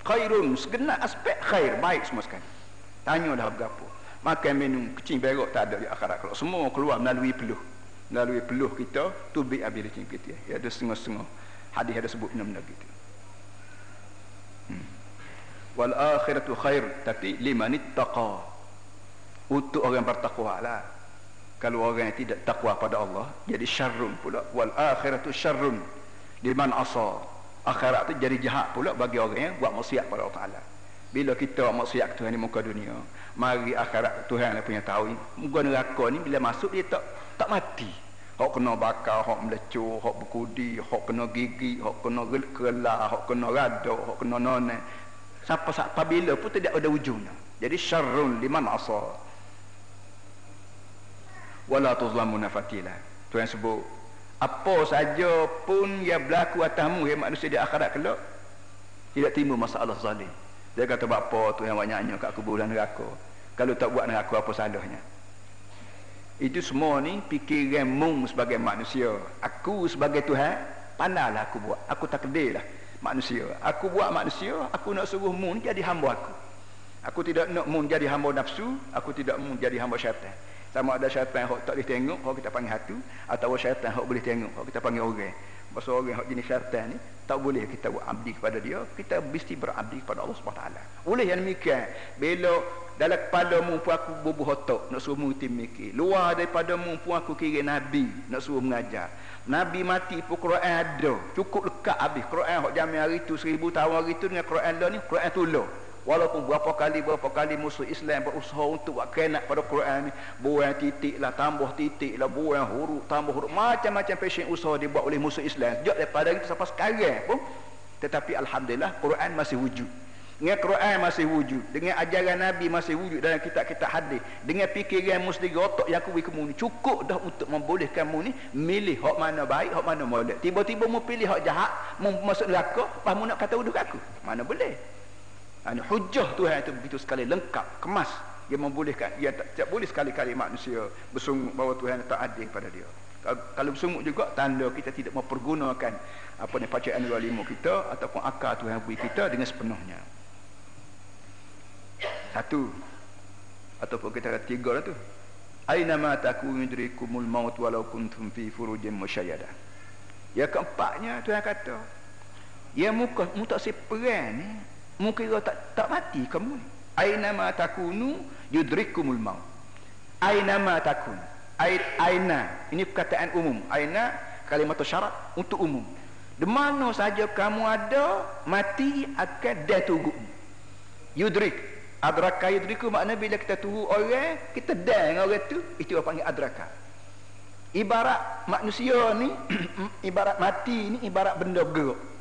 Khairun segenap aspek khair baik semua sekali. Tanya dah berapa. Makan minum kecing berok tak ada di akhirat. Kalau semua keluar melalui peluh. Melalui peluh kita tubik ability kita. Ya ada setengah-setengah. Hadis ada sebut benda-benda gitu wal akhiratu khair. Tapi liman ittaqa. Untuk orang bertakwa lah kalau orang yang tidak takwa pada Allah jadi syarrun pula. Wal akhiratu syarrun liman asa. Akhirat tu jadi jahat pula bagi orang yang buat maksiat pada Allah Taala. Bila kita maksiat Tuhan di muka dunia mari akhirat Tuhan yang punya tahu muka neraka ni bila masuk dia tak tak mati. Hok kena bakar hok melecur hok berkudi hok kena gigi hok kena gelah hok kena rada hok kena noneh. Siapa siapa bila pun tidak ada ujungnya. Jadi syarrun liman asa. Wala tuzlamuna fatila. Tu yang sebut apa saja pun yang berlaku atasmu yang manusia di akhirat kelak tidak timbul masalah zalim. Dia kata apa tu yang banyaknya kat kuburan neraka. Kalau tak buat neraka apa salahnya? Itu semua ni fikiran mung sebagai manusia. Aku sebagai Tuhan, pandailah aku buat. Aku tak lah manusia aku buat manusia aku nak suruh mun jadi hamba aku aku tidak nak mun jadi hamba nafsu aku tidak mun jadi hamba syaitan sama ada syaitan yang tak boleh tengok kalau kita panggil hatu atau syaitan yang boleh tengok kalau kita panggil orang Pasal orang yang jenis syaitan ni tak boleh kita buat abdi kepada dia kita mesti berabdi kepada Allah SWT boleh yang demikian bila dalam kepala mu pun aku bubuh otak nak suruh mu mikir luar daripada mu pun aku kira Nabi nak suruh mengajar Nabi mati pun Quran ada. Cukup lekat habis. Quran hok jamin hari tu seribu tahun hari tu dengan Quran lah ni. Quran tu lah. Walaupun berapa kali berapa kali musuh Islam berusaha untuk buat kenak pada Quran ni. Buang titik lah, tambah titik lah, buang huruf, tambah huruf. Macam-macam fashion usaha dibuat oleh musuh Islam. Sejak daripada itu sampai sekarang pun. Tetapi Alhamdulillah Quran masih wujud dengan Quran masih wujud dengan ajaran Nabi masih wujud dalam kitab-kitab hadis dengan fikiran muslim otak yang kuwi kamu ni cukup dah untuk membolehkan kamu ni milih hak mana baik hak mana molek tiba-tiba mu pilih hak jahat masuk neraka pas mu nak kata uduk aku mana boleh ini hujah Tuhan itu begitu sekali lengkap kemas. Yang membolehkan. Ia tak, tak boleh sekali-kali manusia bersungguh bahawa Tuhan tak adil pada dia. Kalau bersungguh juga tanda kita tidak mempergunakan apa ni bacaan dua lima kita ataupun akal Tuhan beri kita dengan sepenuhnya. Satu. Ataupun kita kata tiga lah tu. Aina ma takunu yudrikumul maut walau kuntum fi furujin musyayyada ya keempatnya Tuhan kata. Ya muka mu tak seperan ni mu kira tak tak mati kamu ni. Aina takunu yudrikumul maut. Aina takun. Aina. Ini perkataan umum. Aina kalimat syarat untuk umum. Di mana saja kamu ada mati akan dah tunggu yudrik. Adraka yudriku makna bila kita tunggu orang kita dah dengan orang tu itu apa panggil adraka. Ibarat manusia ni ibarat mati ni ibarat benda bergerak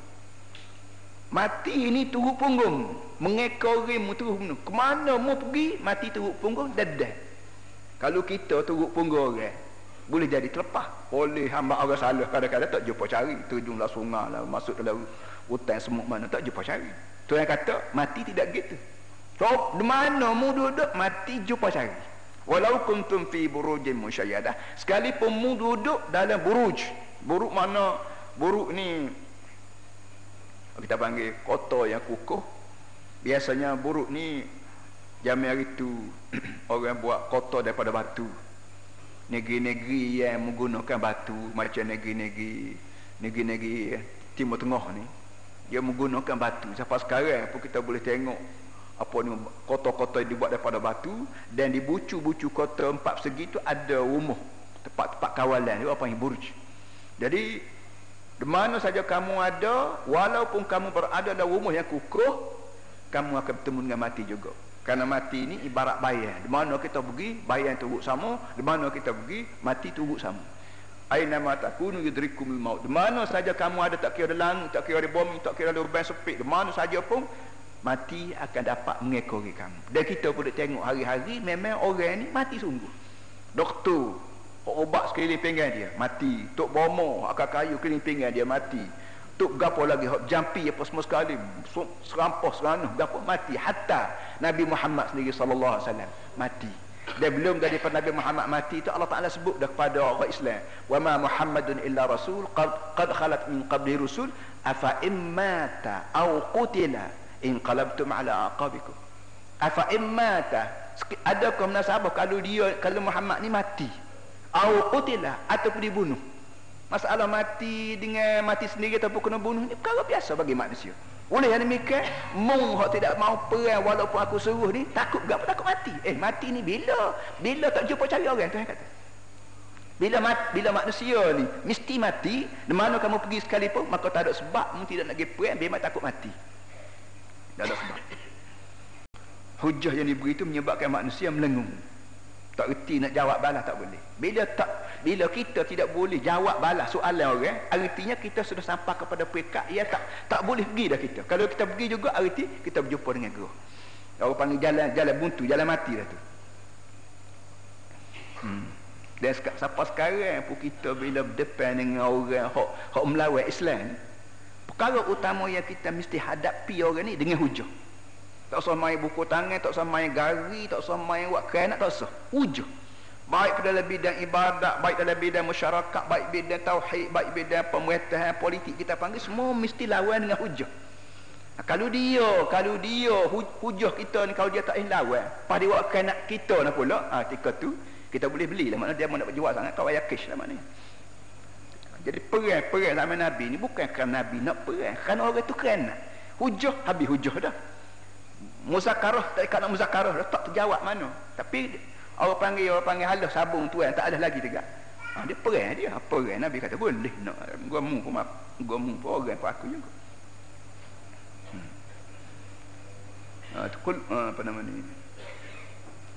mati ni turut punggung. Mengekori mu turut punggung. Ke mana mu pergi mati turut punggung dadah kalau kita turut punggung orang boleh jadi terlepas. Oleh hamba orang salah kadang-kadang tak jumpa cari. Tujunglah sungai lah masuk dalam hutan semut mana tak jumpa cari. Tu yang kata mati tidak gitu. So di mana mu duduk mati jumpa cari. Walau kuntum fi burujin musyayyadah sekalipun mu duduk dalam buruj. Buruk mana? Buruk ni kita panggil kota yang kukuh. Biasanya buruk ni zaman hari tu orang buat kota daripada batu. Negeri-negeri yang menggunakan batu macam negeri-negeri negeri-negeri timur tengah ni dia menggunakan batu. Sampai sekarang pun kita boleh tengok apa ni kota-kota yang dibuat daripada batu dan di bucu-bucu kota empat persegi tu ada rumah tempat-tempat kawalan dia apa yang burj jadi di mana saja kamu ada walaupun kamu berada dalam rumah yang kukuh kamu akan bertemu dengan mati juga kerana mati ini ibarat bayar. Di mana kita pergi, bayar yang turut sama. Di mana kita pergi, mati turut sama. Aina ma takunu yudrikumul maut. Di mana saja kamu ada tak kira langit, tak kira di bumi, tak kira di urban sepik. Di mana saja pun mati akan dapat mengekori kamu. Dan kita pun tengok hari-hari memang orang ni mati sungguh. Doktor obat sekeliling pinggan dia. Mati. Tok bomo akak kayu keliling pinggan dia mati. Tok gapo lagi hok jampi apa semua sekali. Serampah serana gapo mati. Hatta Nabi Muhammad sendiri sallallahu alaihi wasallam mati. Dan belum daripada Nabi Muhammad mati itu Allah Taala sebut dah kepada orang Islam wa ma Muhammadun illa rasul qad qad khalat min qabli rusul afa immata aw qutila in qalabtum ala aqabikum. Afa immata adakah munasabah kalau dia kalau Muhammad ni mati aw qutila ataupun dibunuh Masalah mati dengan mati sendiri ataupun kena bunuh ni perkara biasa bagi manusia. Oleh yang demikian, mung hak tidak mau perang walaupun aku suruh ni, takut gak takut mati. Eh, mati ni bila? Bila tak jumpa cari orang tu kata. Bila mat, bila manusia ni mesti mati, di mana kamu pergi sekalipun, maka tak ada sebab mu tidak nak pergi perang, memang takut mati. Tak ada sebab. Hujah yang diberi itu menyebabkan manusia melengung tak reti nak jawab balas tak boleh. Bila tak bila kita tidak boleh jawab balas soalan orang artinya kita sudah sampai kepada peringkat ia tak tak boleh pergi dah kita. Kalau kita pergi juga arti kita berjumpa dengan guru. Orang panggil jalan jalan buntu jalan mati dah tu. Hmm. dan sampai sekarang pun kita bila berdepan dengan orang hok hok melawan Islam perkara utama yang kita mesti hadapi orang ni dengan hujah tak usah main buku tangan tak usah main gari tak usah main buat kerenak tak usah. Wujud baik dalam bidang ibadat baik dalam bidang masyarakat baik bidang tauhid baik bidang pemerintahan politik kita panggil semua mesti lawan dengan hujah kalau dia kalau dia hujah kita ni kalau dia tak ingin lawan pada waktu kerenak kita nak pula ha, ketika tu kita boleh beli lah mana dia mau nak berjual sangat kau ayah cash lah maknanya jadi perang-perang zaman Nabi ni bukan kerana Nabi nak perang kerana orang tu kerana hujah habis hujah dah muzakarah tak nak muzakarah tak terjawab mana. Tapi orang panggil orang panggil halah sabung tuan tak ada lagi tegak ha, dia perang dia. Perang Nabi kata boleh nak gua mu pun gua mu pun orang pun aku juga. Hmm. ha, kul, ha, apa nama ni?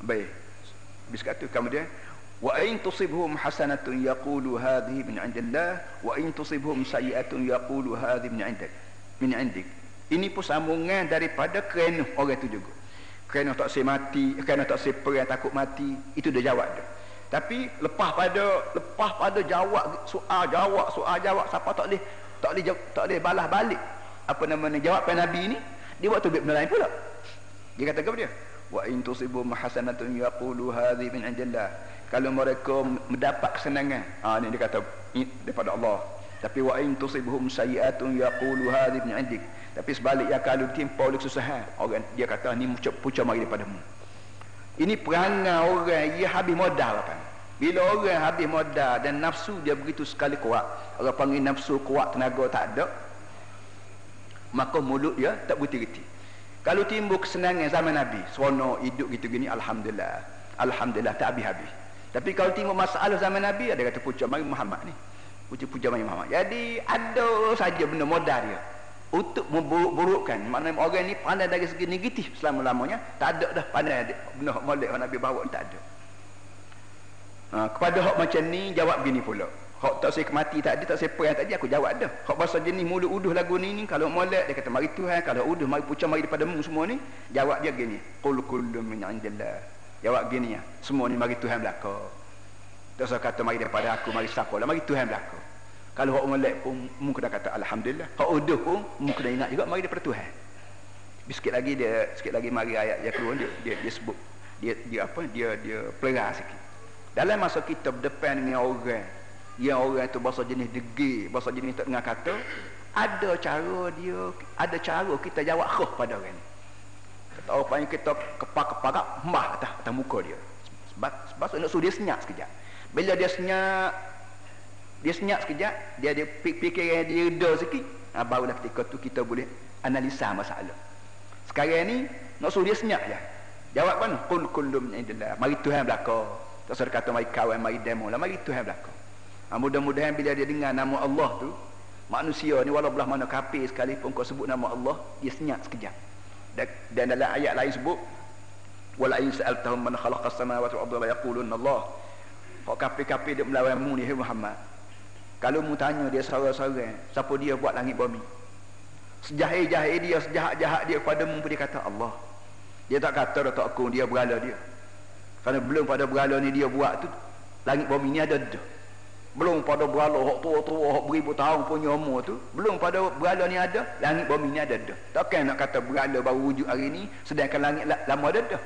Baik. Bis kata kemudian wa in tusibhum hasanatun yaqulu hadhihi min indillah wa in tusibhum sayi'atun yaqulu hadhihi min indik min indik ini pun sambungan daripada kerana orang itu juga. Kerana tak saya mati kerana tak saya perang takut mati itu dia jawab dia. Tapi lepas pada lepas pada jawab soal jawab soal jawab siapa tak boleh tak boleh tak boleh balas balik. Apa nama ni jawapan nabi ni dia buat tubik benda lain pula. Dia kata kepada dia wa in tusibu hasanatun yaqulu hadhi min indillah. Kalau mereka mendapat kesenangan ha, ni dia kata daripada Allah. Tapi wa in tusibhum sayiatun yaqulu hadhi min indik tapi sebaliknya kalau timpa oleh kesusahan orang dia kata ni pucuk pucuk mari daripadamu ini perangai orang ia habis modal apa? Bila orang habis modal dan nafsu dia begitu sekali kuat orang panggil nafsu kuat tenaga tak ada maka mulut dia tak berhenti-henti kalau timbul kesenangan zaman Nabi seronok hidup gitu gini Alhamdulillah. Alhamdulillah tak habis-habis. Tapi kalau timbul masalah zaman Nabi ada kata pucuk mari Muhammad ni. Pucuk-pucuk mari Muhammad. Jadi ada saja benda modal dia untuk memburuk-burukkan. Maknanya orang ni pandai dari segi negatif selama-lamanya. Tak ada dah pandai benda molek Nabi bawa tak ada. Ha, kepada hak macam ni jawab gini pula. Hak tak saya mati tak ada tak saya perang tadi aku jawab dah. Hak bahasa jenis mulut uduh lagu ni ni kalau molek dia kata mari Tuhan kalau uduh mari pucuk mari daripada mu semua ni. Jawab dia gini qul kullum min indillah. Jawab gini ya semua ni mari Tuhan belaka tak usah kata mari daripada aku mari siapa lah mari Tuhan belaka kalau hak molek pun mu kena kata alhamdulillah. Hak uduh pun mu kena ingat juga mari daripada Tuhan. Sikit lagi dia sikit lagi mari ayat yang keluar dia dia, dia sebut dia dia apa dia dia pelera sikit. Dalam masa kita berdepan dengan orang yang orang itu bahasa jenis degi bahasa jenis tak dengar kata ada cara dia ada cara kita jawab khuf pada orang ni. Kata orang kita kepak-kepak mbah atas, atas muka dia. Sebab sebab nak suruh dia senyap sekejap. Bila dia senyap dia senyap sekejap dia ada fikiran dia reda sikit. Ha, barulah ketika tu kita boleh analisa masalah. Sekarang ni nak suruh dia senyap je. Jawab mana kul kullum indillah. Mari Tuhan belaka. Tak usah kata mari kawan mari demo lah. Mari Tuhan belaka. Ha, mudah-mudahan bila dia dengar nama Allah tu manusia ni walau belah mana kafir sekalipun kau sebut nama Allah dia senyap sekejap. Dan, dalam ayat lain sebut wala in sa'altahum man khalaqas samawati wal arda la yaqulunna Allah. Kau kafir-kafir dia melawan mu ni Muhammad kalau mu tanya dia seorang-seorang siapa dia buat langit bumi? Sejahir-jahir dia sejahat-jahat dia pada mu dia kata Allah. Dia tak kata Datuk Akung dia berala dia. Kerana belum pada berala ni dia buat tu langit bumi ni ada dah. Belum pada berala hok tua-tua hok beribu tahun punya umur tu belum pada berala ni ada langit bumi ni ada dah. Takkan nak kata berala baru wujud hari ni sedangkan langit lama ada dah.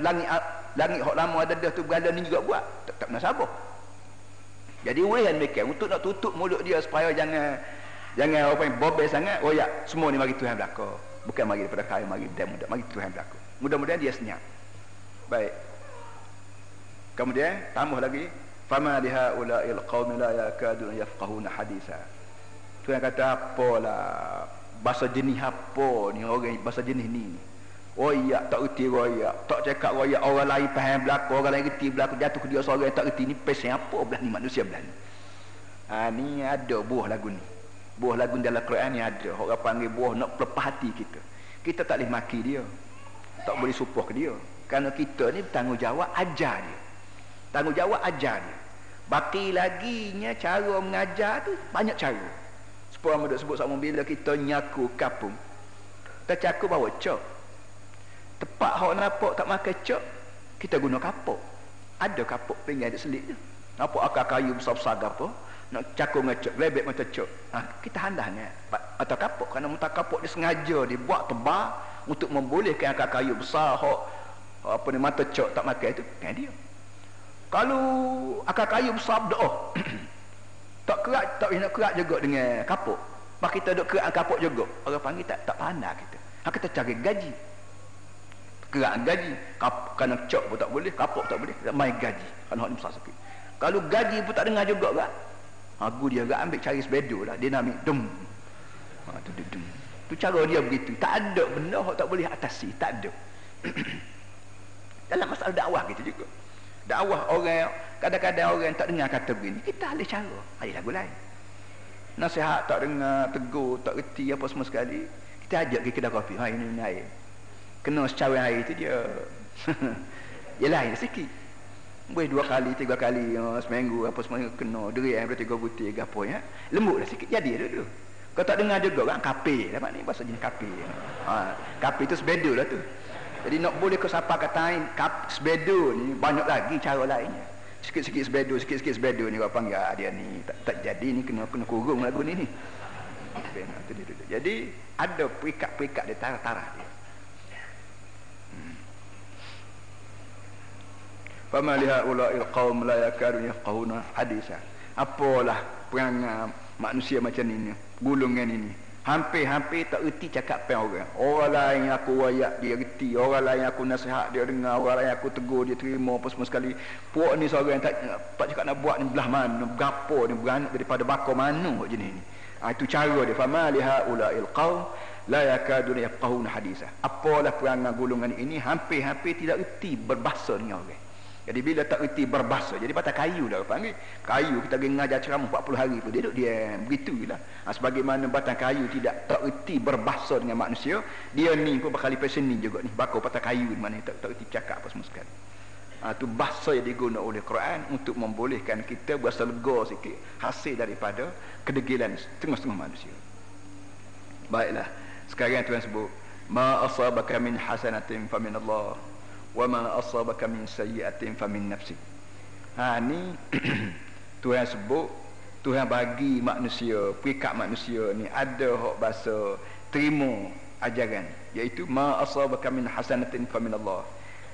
Langit langit hok lama ada dah tu berala ni juga buat. Tak, tak pernah sabar jadi yang mikir untuk nak tutup mulut dia supaya jangan jangan apa yang bobel sangat. Oh ya, semua ni mari Tuhan belaka. Bukan mari daripada kaya, mari dan muda, mari Tuhan belaka. Mudah-mudahan dia senyap. Baik. Kemudian tambah lagi, fama liha ula'il qaumi la yakadun yafqahuna hadisa. Tuhan kata apalah bahasa jenis apa ni orang bahasa jenis ni. Iya tak reti royak. Tak cakap royak orang lain faham berlaku orang lain reti berlaku. Jatuh ke dia seorang tak reti ni pesen apa belah ni manusia belah ni? Ha, ni ada buah lagu ni. Buah lagu dalam Quran ni ada. Orang panggil buah nak pelepah hati kita. Kita tak boleh maki dia. Tak boleh supuh ke dia. Kerana kita ni bertanggungjawab ajar dia. Tanggungjawab ajar dia. Baki lagi nya cara mengajar tu banyak cara. Supaya mudah sebut sama bila kita nyaku kapung. Kita cakup bawa cok Tepat hok nampak tak makan cok, kita guna kapok. Ada kapok pinggan ada selit je. Nampak akar kayu besar-besar apa? Nak cakung dengan cok, lebek macam cok. Ha, kita handahnya atau kapok kerana mutak kapok dia sengaja dibuat tebal untuk membolehkan akar kayu besar hok apa ni mata cok tak makan itu kan dia. Kalau akar kayu besar berdoa tak kerak tak nak kerak juga dengan kapok. Pak kita duk kerak kapok juga. Orang panggil tak tak pandai kita. Ha, kita cari gaji kerak gaji. Kap, cok pun tak boleh kapok tak boleh main gaji. Hak ni besar sikit kalau gaji pun tak dengar juga kan aku dia kan ambil cari sebedo lah. Dia nak ambil dum. Ha, tu, tu, dum. tu cara dia begitu. Tak ada benda hak tak boleh atasi. Tak ada. Dalam masalah dakwah gitu juga. Dakwah orang kadang-kadang orang tak dengar kata begini kita ada cara. Ada lagu lain. Nasihat tak dengar tegur tak reti apa semua sekali kita ajak ke kedai kopi. Ha ini ni air kena secara air tu dia. Yelah air sikit. Boleh dua kali tiga kali uh, seminggu apa semua kena. Deri air tiga butir ke apa ya. Lembut dah sikit jadi dah tu. Kau tak dengar juga kan kape dapat ni? Bahasa jenis kape ha, kape tu sebedo lah tu. Jadi nak boleh kau sapa katain kap sebedo ni banyak lagi cara lainnya. Sikit-sikit sebedo sikit-sikit sebedo ni kau panggil ah, dia ni tak, tak jadi ni kena kena kurung lagu ni ni. Jadi ada perikat-perikat dia tarah-tarah dia fama li haula'il qaum la yakadun yafqahuna hadisa. Apalah perangai manusia macam ini gulungan ini hampir-hampir tak erti cakap apa orang. Orang lain aku wayak dia erti orang lain aku nasihat dia dengar orang lain aku tegur dia terima apa semua sekali. Puak ni seorang yang tak, tak cakap nak buat ni belah mana berapa ni beranak daripada bakar mana jenis ni ha, itu cara dia. Fama li haula'il qaum la yakadun yafqahuna hadisa. Apalah perangai gulungan ini hampir-hampir tidak erti berbahasa dengan orang jadi bila tak reti berbahasa, jadi patah kayu dah panggil. Kayu kita pergi ngajar ceramah 40 hari pun dia duduk dia begitulah. Ha, sebagaimana batang kayu tidak tak reti berbahasa dengan manusia, dia ni pun bakal lepas seni juga ni. Bakal patah kayu di mana tak tak reti cakap apa semua sekali. Ha, tu bahasa yang digunakan oleh Quran untuk membolehkan kita berasa lega sikit hasil daripada kedegilan setengah-setengah manusia. Baiklah. Sekarang Tuhan sebut ma asabaka min hasanatin fa min Allah wa ma asabaka min sayyi'atin fa min nafsi ha ni Tuhan sebut Tuhan bagi manusia perikat manusia ni ada hak bahasa terima ajaran iaitu ma asabaka min hasanatin fa min Allah.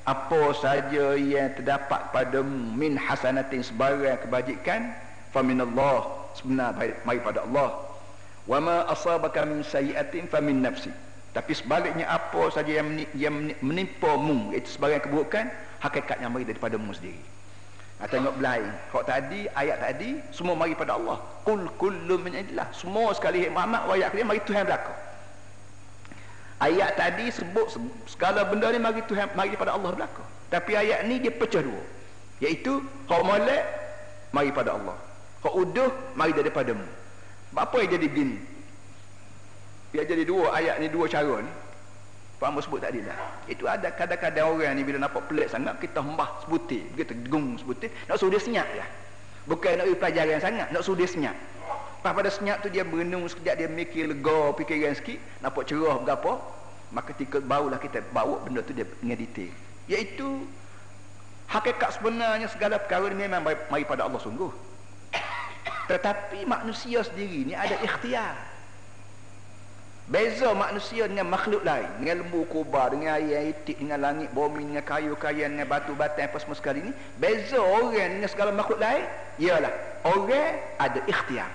Apa saja yang terdapat padamu min hasanatin sebarang kebajikan fa min Allah sebenar mari pada Allah. Wa ma asabaka min sayyi'atin fa min nafsi tapi sebaliknya apa saja yang, yang menimpa mu itu sebagai keburukan hakikatnya mari daripada mu sendiri. Ha, tengok belai. Kau tadi ayat tadi semua mari pada Allah. Kul kullu min indillah. Semua sekali Muhammad ayat dia mari Tuhan belaka. Ayat tadi sebut segala benda ni mari Tuhan mari daripada Allah belaka. Tapi ayat ni dia pecah dua. Iaitu kau molek mari pada Allah. Kau uduh mari daripada mu. Apa yang jadi begini? Dia jadi dua ayat ni dua cara ni. Faham sebut tadi lah. Itu ada kadang-kadang orang ni bila nampak pelik sangat kita hembah sebutir, begitu gung sebutir, nak suruh dia senyap lah. Bukan nak pelajaran sangat, nak suruh dia senyap. Lepas pada senyap tu dia berenung sekejap dia mikir lega fikiran sikit, nampak cerah berapa, maka ketika barulah kita bawa benda tu dia dengan detail. Iaitu hakikat sebenarnya segala perkara ni memang mari pada Allah sungguh. Tetapi manusia sendiri ni ada ikhtiar. Beza manusia dengan makhluk lain. Dengan lembu kubah, dengan air itik Dengan langit, bumi, dengan kayu-kayu Dengan batu-batu apa semua sekali ni. Beza orang dengan segala makhluk lain Ialah orang ada ikhtiar.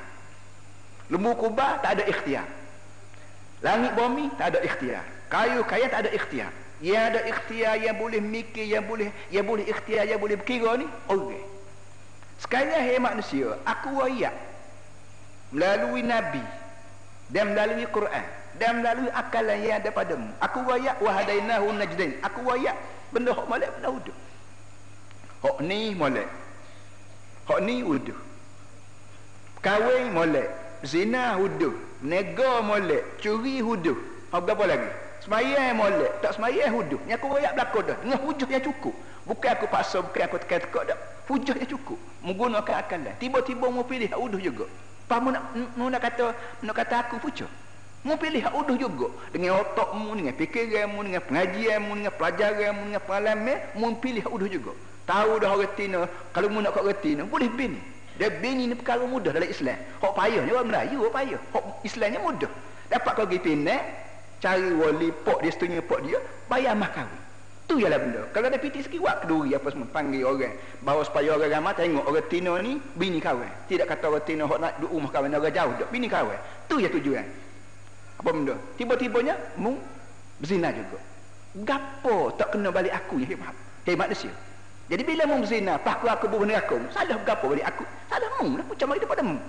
Lembu kubah tak ada ikhtiar. Langit bumi tak ada ikhtiar. Kayu-kayu tak ada ikhtiar. Yang ada ikhtiar yang boleh mikir Yang boleh yang boleh ikhtiar, yang boleh berkira ni Orang. Sekarang hai manusia Aku wayak Melalui Nabi Dan melalui Quran dan melalui akal yang ada padamu. Aku wayak wahadainahu najdain. Aku wayak benda hok molek benda uduh. Hok ni molek. Hok ni uduh. Kahwin molek. Zina uduh. Nega molek. Curi uduh. Hok apa lagi? Semayang molek. Tak semayang uduh. Ni aku wayak belakang dah. Dengan hujah yang cukup. Bukan aku paksa bukan aku tekan-tekan dah. Hujah yang cukup. Menggunakan akal tiba-tiba mau pilih uduh juga. Apa mu nak, nak kata nak kata aku pucuk Mu pilih hak uduh juga dengan otakmu dengan fikiranmu dengan pengajianmu dengan pelajaranmu dengan pengalaman mu pilih hak uduh juga. Tahu dah orang tina kalau mu nak kau reti ni boleh bini. Dia bini ni perkara mudah dalam Islam. Hak payah ni orang Melayu hak payah. Hak Islamnya mudah. Dapat kau pergi pindah cari wali pok dia setunya pok dia bayar mah kahwin. Tu ialah benda. Kalau ada piti sikit buat keduri apa semua panggil orang bawa supaya orang ramai tengok orang tina ni bini kahwin. Tidak kata orang tina hok nak duduk rumah kahwin orang jauh dak bini kahwin. Tu ya tujuan apa benda? Tiba-tibanya mu berzina juga. Gapo tak kena balik aku ya hebat? Hebat manusia jadi bila mu berzina pak aku aku bunuh aku salah gapo balik aku? Salah mu lah macam mana pada mu?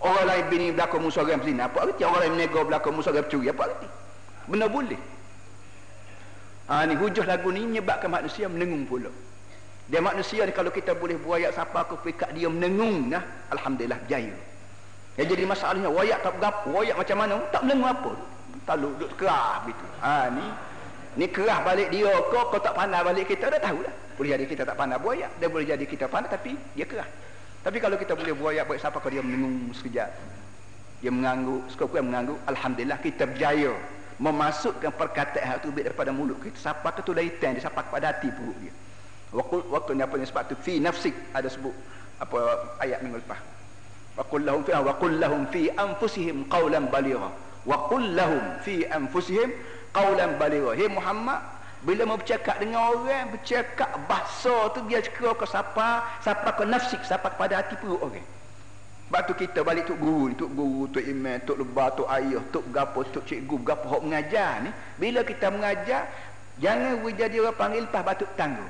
Orang lain bini belakang mu seorang berzina apa arti? Orang lain menego belakang mu seorang curi apa arti? Benda boleh. Ha, ni hujah lagu ni menyebabkan manusia menengung pula. Dia manusia ni kalau kita boleh buat ayat siapa aku fikat dia menengung nah alhamdulillah jaya yang jadi masalahnya wayak tak berapa, wayak macam mana? Tak melengu apa. Taluk duduk kerah begitu. Ha ni ni kerah balik dia kau kau tak pandai balik kita dah tahu dah. Boleh jadi kita tak pandai buaya, dia boleh jadi kita pandai tapi dia kerah. Tapi kalau kita boleh buaya baik siapa kau dia menengung sekejap. Dia mengganggu, sekop yang mengganggu, alhamdulillah kita berjaya memasukkan perkataan itu daripada mulut kita. Siapa tu dari tan dia siapa kepada hati perut dia. Waktu waktu ni apa ni sebab tu fi nafsik ada sebut apa ayat minggu lepas fi wa qul lahum fi anfusihim qawlan baligha wa qul lahum fi anfusihim qawlan baligha hey Muhammad bila mau bercakap dengan orang bercakap bahasa tu dia kira ke siapa siapa ke nafsik siapa kepada hati perut orang. Sebab tu kita balik tok guru tok guru tok imam tok lebah tok ayah tok gapo tok cikgu gapo hok mengajar ni. Bila kita mengajar jangan jadi orang panggil lepas batuk tangguh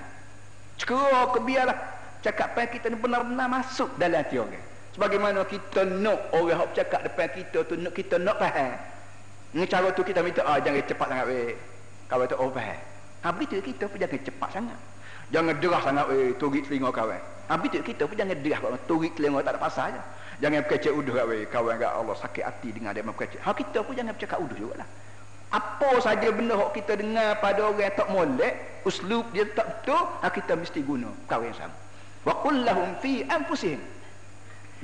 cekera ke biarlah cakapan kita ni benar-benar masuk dalam hati orang sebagaimana kita nak orang hok cakap depan kita tu nak kita nak faham ni cara tu kita minta ah jangan cepat sangat weh kawan tu oh faham ha begitu kita pun jangan cepat sangat jangan derah sangat weh turik telinga kawan ha begitu kita pun jangan derah kalau turik telinga tak ada pasal aja Jangan berkecek uduh weh kawan kat Allah sakit hati dengan dia berkecek. Ha kita pun jangan bercakap uduh jugalah. Apa saja benda hok kita dengar pada orang tak molek, uslub dia tak betul, ha kita mesti guna kawan yang sama. Wa qul lahum fi anfusihim.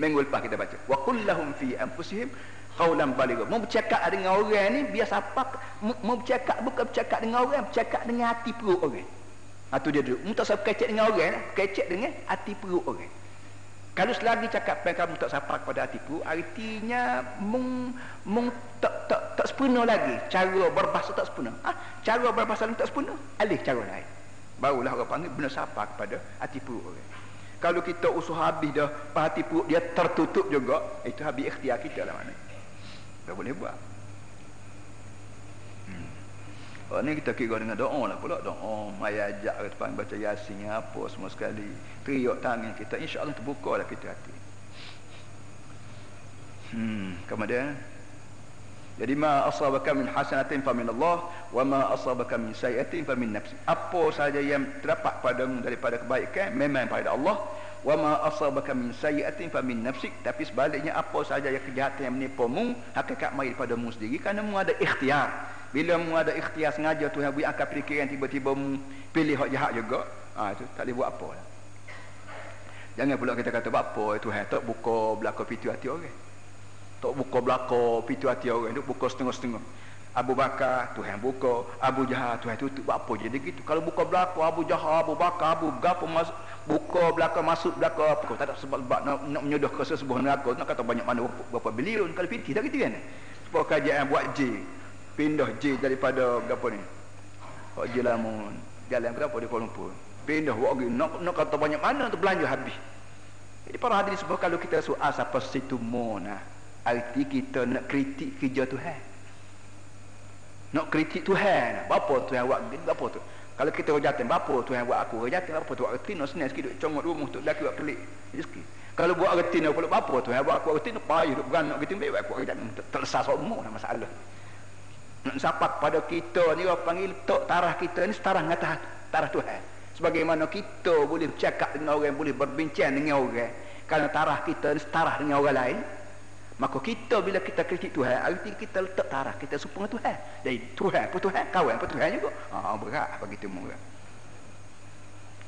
Minggu lepas kita baca. Wa qul lahum fi anfusihim qawlan baligha. Mau bercakap dengan orang ni biasa apa mau bercakap bukan bercakap dengan orang, bercakap dengan hati perut orang. Ha tu dia duduk. Mu tak usah berkecek dengan orang, berkecek dengan hati perut orang. Kalau selagi cakap pen kamu tak sapa kepada hatiku, artinya mung mung tak tak tak sempurna lagi cara berbahasa tak sempurna. Ah, cara berbahasa tak sempurna, alih cara lain. Barulah orang panggil benar sapa kepada hati perut orang. Kalau kita usuh habis dah hati perut dia tertutup juga, itu habis ikhtiar kita lah mana. Tak boleh buat. Oh, ni kita kira dengan doa lah pula. Doa maya ajak ke depan baca yasin apa semua sekali. Teriak tangan kita insya-Allah terbuka lah kita hati. Hmm kemudian jadi ma asabaka min hasanatin fa min Allah wa ma asabaka min sayiatin fa min nafsi. Apa saja yang terdapat padamu daripada kebaikan memang daripada Allah. Wa ma asabaka min sayiatin fa min nafsik tapi sebaliknya apa saja yang kejahatan yang menipumu hakikat mai daripada mu sendiri kerana mu ada ikhtiar. Bila mu ada ikhtiar sengaja Tuhan beri akal fikiran tiba-tiba mu pilih hak jahat juga ha, itu tak boleh buat apa lah. jangan pula kita kata apa Tuhan tak buka belakang pintu hati orang tak buka belakang pintu hati orang tu buka setengah-setengah. Abu Bakar Tuhan buka. Abu Jahal Tuhan tutup. Apa jadi gitu? Kalau buka belakang Abu Jahal Abu Bakar Abu Gapa masuk buka belakang masuk belakang apa tak ada sebab, sebab nak, nak menyudah ke sesebuah neraka? Nak kata banyak mana berapa bilion kalau pintu tak gitu kan? Sebab kajian buat J pindah J daripada apa ni? Pak J Lamun. Jalan berapa di Kuala Lumpur? Pindah buat lagi nak, nak kata banyak mana untuk belanja habis. Jadi para hadirin sebab kalau kita soal siapa situ mona arti kita nak kritik kerja Tuhan. Nak kritik Tuhan. Apa Tuhan buat begini apa tu. Kalau kita rajatin apa Tuhan buat aku. Rajatin apa tu buat reti no senang sikit congok rumah tu laki buat pelik. Kalau buat reti no apa Tuhan buat aku reti no payah duk beranak gitu baik aku rajatin terlesas semua masalah. Nak sapak pada kita ni orang panggil tok tarah kita ni setarah dengan tarah, tarah Tuhan. Sebagaimana kita boleh bercakap dengan orang boleh berbincang dengan orang. Kerana tarah kita ni setarah dengan orang lain maka kita bila kita kritik Tuhan arti kita letak tarah kita supaya Tuhan. Dari Tuhan pun Tuhan kawan pun Tuhan juga. Ha, berat bagi tu murah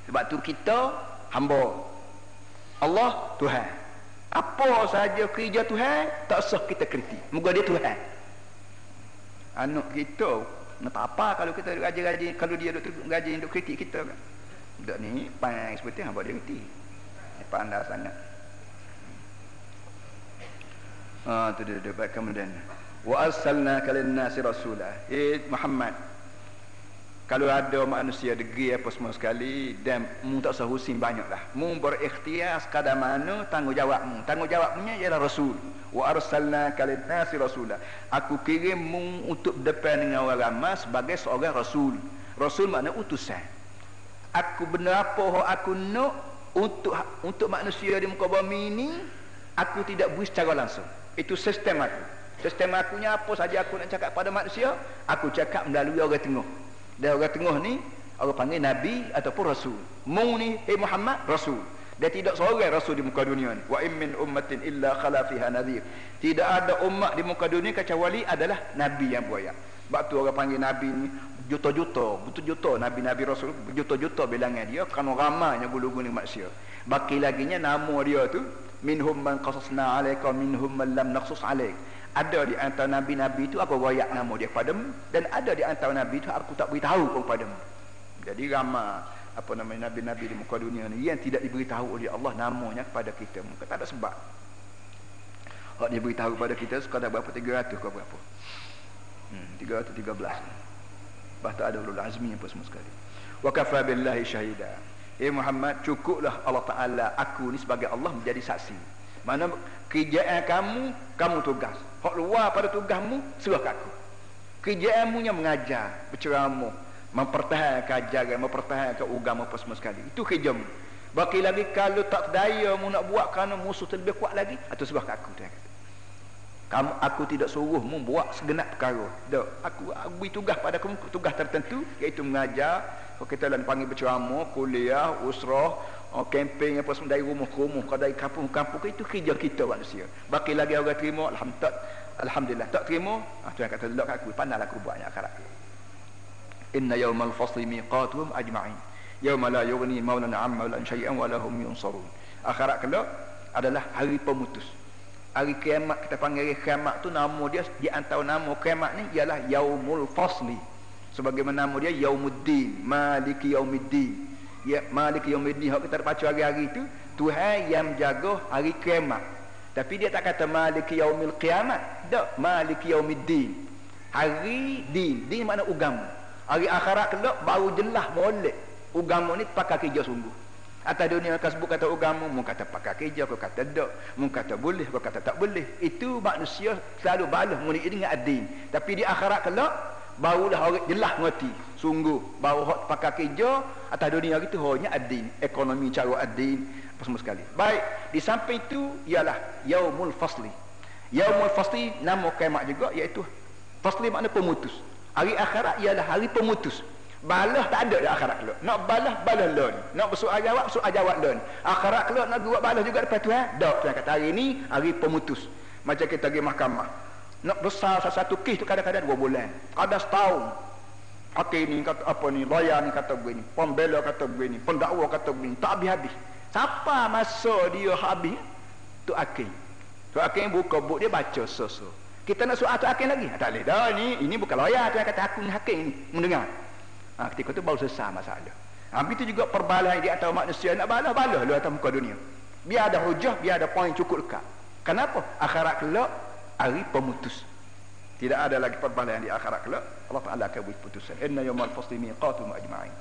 sebab tu kita hamba. Allah Tuhan. Apa sahaja kerja Tuhan tak sah kita kritik. Moga dia Tuhan. Anak kita nak apa kalau kita gaji-gaji kalau dia duk gaji duk kritik kita. Budak ni pandai seperti apa dia reti pandai sangat ah tu dia baik kemudian. Wa arsalna kalin nasi rasulah. Eh Muhammad. Kalau ada manusia degri apa semua sekali dan mu tak usah husin banyaklah. Mu berikhtiar sekadar mana tanggungjawabmu. Tanggungjawabnya ialah rasul. Wa arsalna kalinasi rasulah. Aku kirim mu untuk depan dengan orang ramai sebagai seorang rasul. Rasul makna utusan. Aku benar apa aku nak untuk untuk manusia di muka bumi ini aku tidak beri secara langsung itu sistem aku. Sistem akunya apa saja aku nak cakap pada manusia aku cakap melalui orang tengah. Dan orang tengah ni orang panggil nabi ataupun rasul. Mu ni hey Muhammad rasul. Dan tidak seorang rasul di muka dunia ni. Wa in min ummatin illa khala fiha nadhir. Tidak ada umat di muka dunia kecuali adalah nabi yang buaya. Sebab tu orang panggil nabi ni juta-juta betul-juta nabi-nabi rasul juta-juta bilangan dia kerana ramainya gulu-gulu manusia. Baki lagi nya nama dia tu minhum man qasasna alayka minhum man lam naqsus alayk ada di antara nabi-nabi itu aku wayak nama dia padamu dan ada di antara nabi itu aku tak beritahu pun padamu jadi ramai apa nama nabi-nabi di muka dunia ni yang tidak diberitahu oleh Allah namanya kepada kita. Maka tak ada sebab. Hak diberitahu kepada kita sekadar berapa? 300 ke berapa? Hmm, 313 lepas tu ada ulul azmi apa semua sekali. Wa kafa billahi syahida eh Muhammad cukuplah Allah Taala aku ni sebagai Allah menjadi saksi. Mana kerjaan kamu kamu tugas. Hak luar pada tugasmu serah ke aku. Kerjaanmu yang mengajar berceramah mempertahankan ajaran mempertahankan agama apa semua sekali. Itu kerjamu. Baki lagi kalau tak daya mu nak buat kerana musuh terlebih kuat lagi atau sebab aku dia kata. Kamu aku tidak suruh mu buat segenap perkara. Dak aku beri tugas pada kamu tugas tertentu iaitu mengajar kita lain panggil berceramah kuliah usrah oh, kempen apa semua dari rumah ke rumah dari kampung-kampung itu kerja kita manusia. Baki lagi orang terima alhamdulillah. Alhamdulillah. Tak terima ah Tuhan kata lelak aku pandailah aku buatnya akhirat inna yawmal fasli miqatuhum ajma'in. Yauma la yughni maulan amma lan syai'an wa lahum yunsarun. Akhirat kelak adalah hari pemutus. Hari kiamat kita panggil kiamat tu nama dia di antara nama kiamat ni ialah yaumul fasli sebagaimana nama dia yaumuddin maliki yaumiddin. Ya maliki yaumiddin. Hak kita baca hari-hari tu Tuhan yang menjaga hari kiamat. Tapi dia tak kata maliki yaumil qiyamat tak maliki yaumiddin. Hari din. Din makna agama hari akhirat kelak baru jelas molek. Agama ni pakai kerja sungguh. Atas dunia kau sebut kata agama mu kata pakai kerja kau kata tak. Mu kata boleh kau kata tak boleh. Itu manusia selalu balas muni dengan adin tapi di akhirat kelak barulah orang jelas ngerti. Sungguh baru hak pakai kerja atas dunia itu hanya adin. Ekonomi cara adin apa semua sekali. Baik di samping itu ialah yaumul fasli. Yaumul fasli nama kiamat juga iaitu fasli makna pemutus. Hari akhirat ialah hari pemutus. Balah tak ada di akhirat kelak. Nak balah balah lon nak bersoal jawab soal jawab lon akhirat kelak nak buat balah juga depan Tuhan dak Tuhan kata hari ni hari pemutus. Macam kita pergi mahkamah nak besar satu kes tu kadang-kadang dua bulan. Kadang setahun. Hakim ni kata apa ni lawyer ni kata begini pembela kata begini pendakwa kata begini tak habis-habis. Siapa masa dia habis? Tu hakim tu hakim buka buk dia baca so-so kita nak soal tu hakim lagi? Tak boleh dah ni. Ini bukan lawyer tu yang kata aku ni hakim ni. Mendengar. Ha, ketika itu baru selesai masalah. Ha, itu juga perbalahan di antara manusia. Nak balah balah lu atas muka dunia. Biar ada hujah biar ada poin cukup dekat. Kenapa? Akhirat kelak hari pemutus. Tidak ada lagi perbalahan di akhirat kelak. Allah Ta'ala akan buat putusan. Inna yawmal fasli miqatum ajma'in.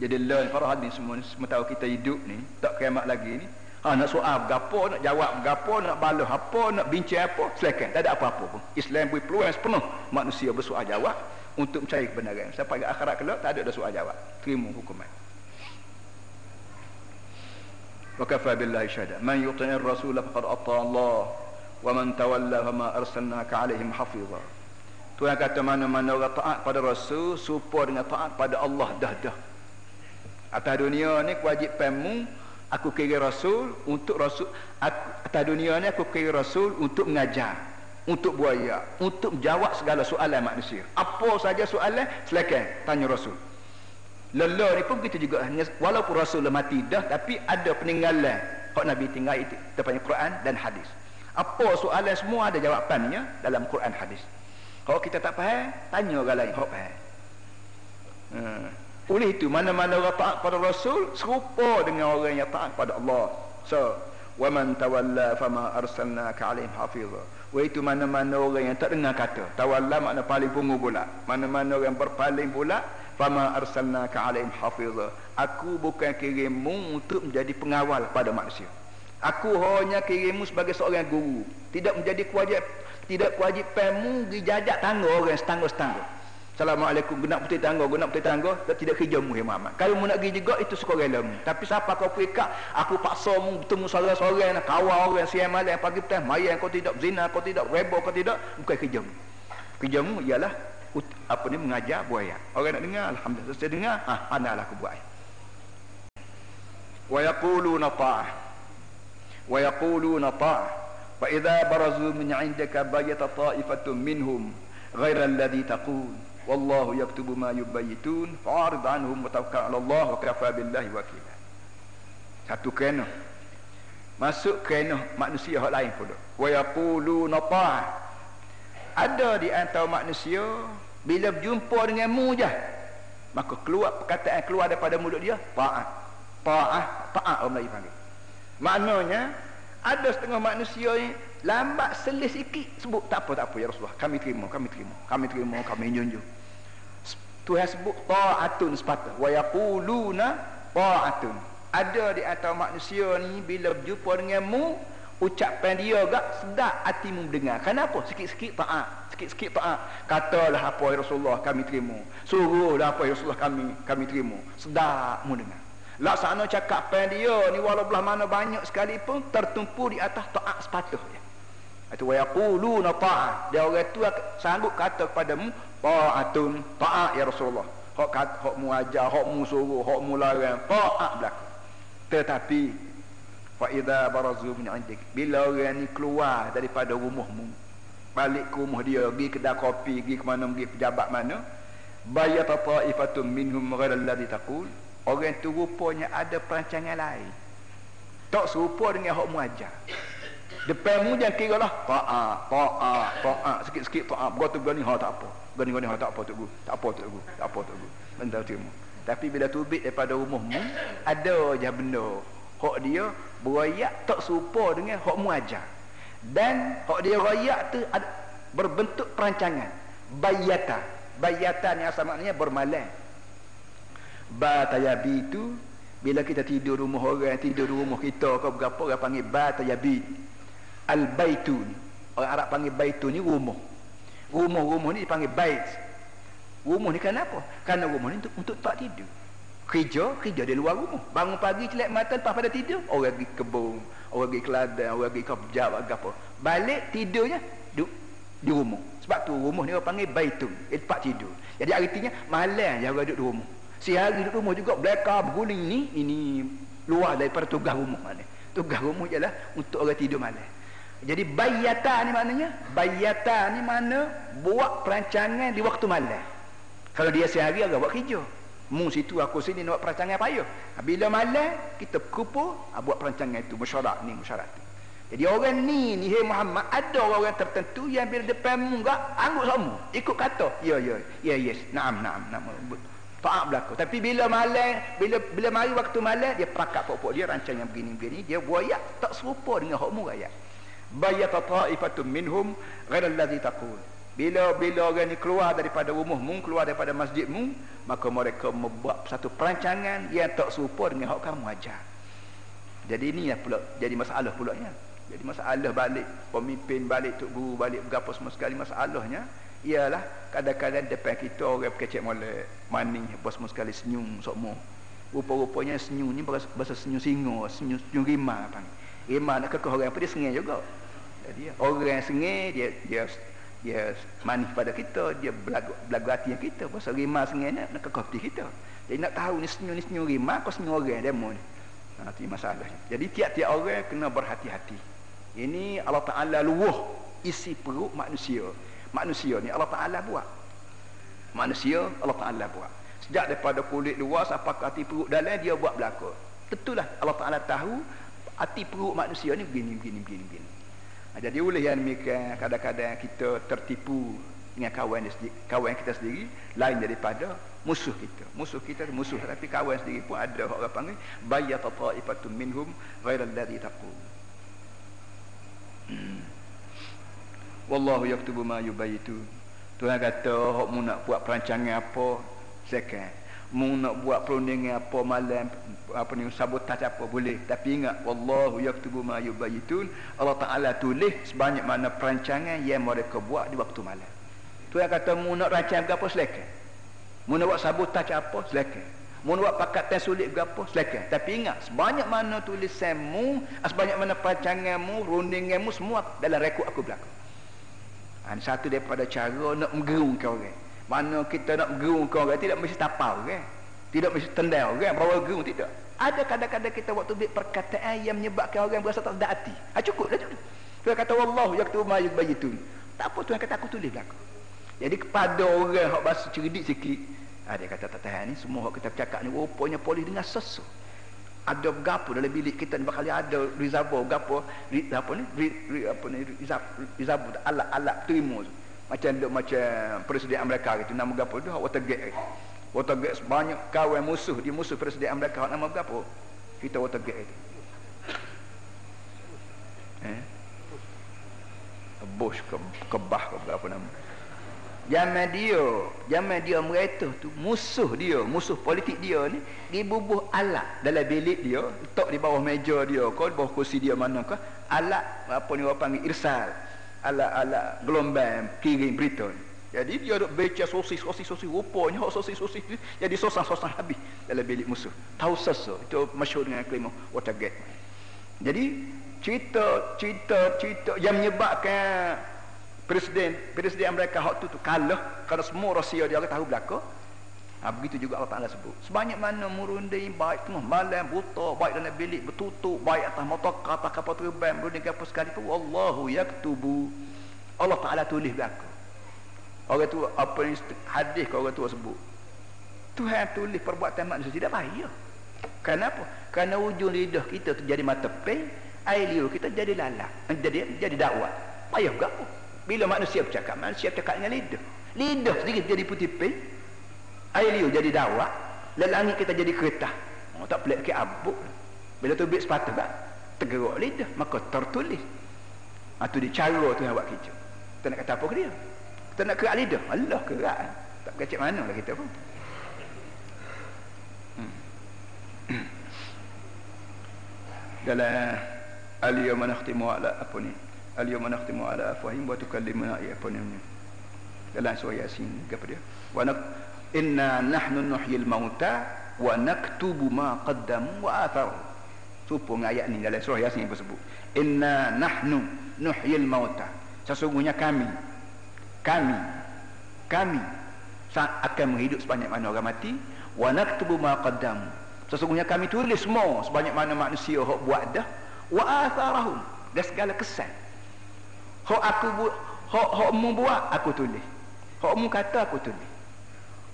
Jadi learn para hadis semua semua tahu kita hidup ni tak kiamat lagi ni. Ha, nak soal berapa nak jawab berapa nak balah apa nak bincang apa silakan. Tak ada apa-apa pun. Islam beri peluang sepenuh. Manusia bersoal jawab untuk mencari kebenaran. Sampai ke akhirat kelak tak ada dah soal jawab. Terima hukuman. Wa kafa billahi syahada. Man yuti'ir rasul faqad atta Allah wa man tawalla fama arsalnaka alaihim hafiza Tuhan kata mana-mana orang taat pada rasul serupa dengan taat pada Allah dah dah atas dunia ni kewajipanmu aku kira rasul untuk rasul aku, atas dunia ni aku kira rasul untuk mengajar untuk buaya untuk menjawab segala soalan manusia. Apa saja soalan silakan tanya rasul. Lelah ni pun begitu juga walaupun rasul mati dah tapi ada peninggalan. Hak nabi tinggal itu depannya Quran dan hadis apa soalan semua ada jawapannya dalam Quran hadis kalau kita tak faham tanya orang lain hak faham hmm. oleh itu mana-mana orang taat pada rasul serupa dengan orang yang taat pada Allah so wa man tawalla fama arsalnaka alaihim hafizah Wah itu mana-mana orang yang tak dengar kata. Tawalla makna paling pungu pula. Mana-mana orang berpaling pula. Fama arsalnaka alaihim hafizah. Aku bukan kirimmu untuk menjadi pengawal pada manusia. Aku hanya kirimmu sebagai seorang guru. Tidak menjadi kewajib tidak kewajipanmu dijajak tangga orang setangga-setangga. Assalamualaikum. Guna putih tangga guna putih tangga. Tak tidak kerja mu ya Muhammad. Kalau mu nak pergi juga itu sekolah ilmu tapi siapa kau pergi kak aku paksa mu bertemu seorang-seorang nak kawal orang siang malam pagi petang. Mayang kau tidak zina kau tidak rebo kau tidak bukan kerja mu. Kerja mu ialah apa ni mengajar buaya orang nak dengar? Alhamdulillah. Saya dengar? Ah pandailah aku buat wa yaquluna ta'ah idza barazu min 'indaka bayata ta'ifatun minhum ghayra alladhi taqul wallahu yaktubu ma yubayitun fa'arid anhum wa tawakkal 'ala Allah wa kafa billahi wakila satu kena. Masuk kena manusia hak lain pula. wa yaquluna ta'ah ada di antara manusia bila berjumpa dengan mu je maka keluar perkataan keluar daripada mulut dia ta'ah ta'ah ta'ah orang Melayu panggil maknanya ada setengah manusia ni lambat selis sikit sebut tak apa tak apa ya Rasulullah kami terima kami terima kami terima kami junjung. Tuhan sebut ta'atun sepatah wa yaquluna ta'atun. Ada di antara manusia ni bila berjumpa denganmu ucapan dia gak sedap hatimu dengar kenapa? Sikit-sikit taat sikit-sikit taat. Katalah apa ya Rasulullah kami terima. Suruhlah apa ya Rasulullah kami kami terima. Sedap mu dengar laksana cakap pen dia ni walau belah mana banyak sekalipun tertumpu di atas taat sepatutnya. Itu wa yaquluna ta'at dia orang tu sanggup kata kepadamu ta'atun ta'at ya Rasulullah. Hok kat hok mu ajar hok mu suruh hok mu larang ta'at berlaku. Tetapi fa idza barazu min indik bila orang ni keluar daripada rumahmu balik ke rumah dia pergi kedai kopi pergi ke mana pergi pejabat mana bayat ta'ifatun minhum ghayra alladhi taqul orang tu rupanya ada perancangan lain. Tak serupa dengan hak muajar. Depan mu jangan kira lah ta'at ta'at ta'at sikit-sikit ta'at berkata berani ha tak apa? Berani berani ha tak apa tu tak apa tu tak apa tu benda terima. Tapi bila tubik daripada rumahmu ada je benda. Hak dia berayak tak serupa dengan hak muajar. Dan hak dia rayak tu ada, berbentuk perancangan. Bayata. Bayatan yang asal maknanya bermalam batayabi itu bila kita tidur rumah orang tidur rumah kita kau berapa orang panggil batayabi al baitun orang Arab panggil baitun ni rumah. Rumah-rumah ni dipanggil bait. Rumah ni kenapa kerana rumah ni untuk, untuk tak tidur. Kerja kerja di luar rumah. Bangun pagi celak mata lepas pada tidur orang pergi kebun orang pergi ke ladang orang pergi kerja apa balik tidurnya di, di rumah. Sebab tu rumah ni orang panggil baitun. Tempat tidur. Jadi artinya malam je orang duduk di rumah siang duduk di rumah juga belaka berguling ni ini luar daripada tugas rumah mana. Tugas rumah ialah untuk orang tidur malam jadi bayata ni maknanya bayata ni mana buat perancangan di waktu malam. Kalau dia sehari agak buat kerja. Mu situ aku sini nak buat perancangan payah. Ha, bila malam kita kumpul ha, buat perancangan itu mesyuarat ni mesyuarat jadi orang ni ni hey Muhammad ada orang tertentu yang bila depan mu enggak angguk sama. Ikut kata ya ya ya yes naam naam naam Taat berlaku. Tapi bila malam, bila bila mari waktu malam, dia prakak pokok dia rancang yang begini-begini, dia buaya tak serupa dengan hak mu ayat. Bayat ta'ifatun minhum ghairal ladzi taqul bila bila orang ni keluar daripada rumahmu keluar daripada masjidmu maka mereka membuat satu perancangan yang tak serupa dengan hak kamu ajar jadi ini lah pula jadi masalah pula ya jadi masalah balik pemimpin balik tok guru balik berapa semua sekali masalahnya ialah kadang-kadang depan kita orang kecek molek maning apa semua sekali senyum semua rupa-rupanya senyum ni bahasa senyum singa senyum, senyum rimah apa rimah nak kekeh orang apa dia sengih juga. Jadi orang yang sengih dia dia dia manis pada kita dia belagu, belagu hati kita. Pasal rimah sengaja nak kekop kita. Jadi nak tahu ni senyum ni senyum rimah kau senyum orang demo ni. Ha, itu masalahnya. Jadi tiap-tiap orang kena berhati-hati. Ini Allah Ta'ala luah isi perut manusia manusia ni Allah Ta'ala buat manusia Allah Ta'ala buat sejak daripada kulit luar sampai ke hati perut dalam dia buat belakang tentulah Allah Ta'ala tahu hati perut manusia ni begini begini begini, begini. Ha, jadi oleh yang demikian kadang-kadang kita tertipu dengan kawan kawan kita sendiri lain daripada musuh kita. Musuh kita musuh tapi kawan sendiri pun ada orang panggil bayyat ta'ifatun minhum ghairal ladzi taqul. Wallahu yaktubu ma yubayyitu. Tuhan kata hok mu nak buat perancangan apa? Sekarang mu nak buat perundingan apa malam? Apa ni sabotaj apa boleh? Tapi ingat wallahu yaktubu ma yubayitun Allah Taala tulis sebanyak mana perancangan yang mereka buat di waktu malam. Tu yang kata mu nak rancang apa silakan. Mu nak buat sabotaj apa silakan. Mu nak buat pakatan sulit apa silakan. Tapi ingat sebanyak mana tulisanmu sebanyak mana perancanganmu rundinganmu semua dalam rekod aku belakang ha, satu daripada cara nak menggerungkan orang. Mana kita nak gerung ke orang tidak mesti tapau kan tidak mesti tendal kan bawa gerung tidak. Ada kadang-kadang kita waktu bik perkataan yang menyebabkan orang berasa tak sedap hati. Ha, cukup dah cukup Tuhan kata wallahu yaktubu ma yubayitun. Tak apa Tuhan kata aku tulis belakang. Jadi kepada orang yang bahasa cerdik sikit ha, dia kata tak tahan ni semua yang kita bercakap ni rupanya polis dengan sesu ada berapa dalam bilik kita ni. Bakal ada reservoir berapa apa ni? Apa ni? Reservoir alat-alat terima tu. Macam duk macam presiden Amerika gitu. Nama gapo tu? Watergate. Watergate banyak kawan musuh. Di musuh presiden Amerika. Nama gapo? Kita Watergate itu. Eh? Bush ke kebah ke apa nama Zaman dia, zaman dia mereka tu musuh dia, musuh politik dia ni dibubuh alat dalam bilik dia, letak di bawah meja dia, kau di bawah kursi dia mana kau, alat apa ni orang panggil irsal. Alat-alat gelombang kirim berita ni. Jadi dia duk baca sosis sosis sosis rupanya hak sosis sosis jadi sosang-sosang habis dalam bilik musuh. Tahu sesu itu masyhur dengan kelima Watergate. Jadi cerita cerita cerita yang menyebabkan presiden presiden Amerika hak tu tu kalah kerana semua Rusia dia tahu belaka. Ha, begitu juga Allah Taala sebut. Sebanyak mana murundai baik tengah malam buta, baik dalam bilik bertutup, baik atas motor atas kapal terbang, berunding apa sekali pun Allahu yaktubu. Allah Taala tulis belaka. Orang tu apa ni hadis kau orang tua sebut. Tuhan tulis perbuatan manusia tidak payah. Kenapa? Kerana ujung lidah kita tu jadi mata pe, air liur kita jadi lalat. Jadi jadi dakwah. Payah gapo? Bila manusia bercakap, manusia bercakap dengan lidah. Lidah sedikit jadi putih pe. Air liur jadi dakwah. Langit kita jadi kereta. Oh, tak pelik ke abuk. Bila tu bit sepatu kan? Tergerak lidah. Maka tertulis. Itu ha, dia cara tu yang buat kita. Kita nak kata apa ke dia? Kita nak kerak lidah. Allah kerak. Tak kecek mana lah kita pun. Hmm. Dalam Al-Yawma nakhtimu ala apa ni? Ala afwahim wa tukallimuna ya apa ni? Dalam surah Yasin apa dia? Wa nak inna nahnu nuhyil mauta wa atharu. Supung ayat ni dalam surah yasin sebut inna nahnu nuhyil mauta. Sesungguhnya kami kami kami akan menghidup sebanyak mana orang mati. Wa naktubu ma qaddamu sesungguhnya kami tulis semua sebanyak mana manusia hok buat dah. Wa atharahum. Dan segala kesan hok aku buat hok hok mu buat aku tulis. Hok mu kata aku tulis.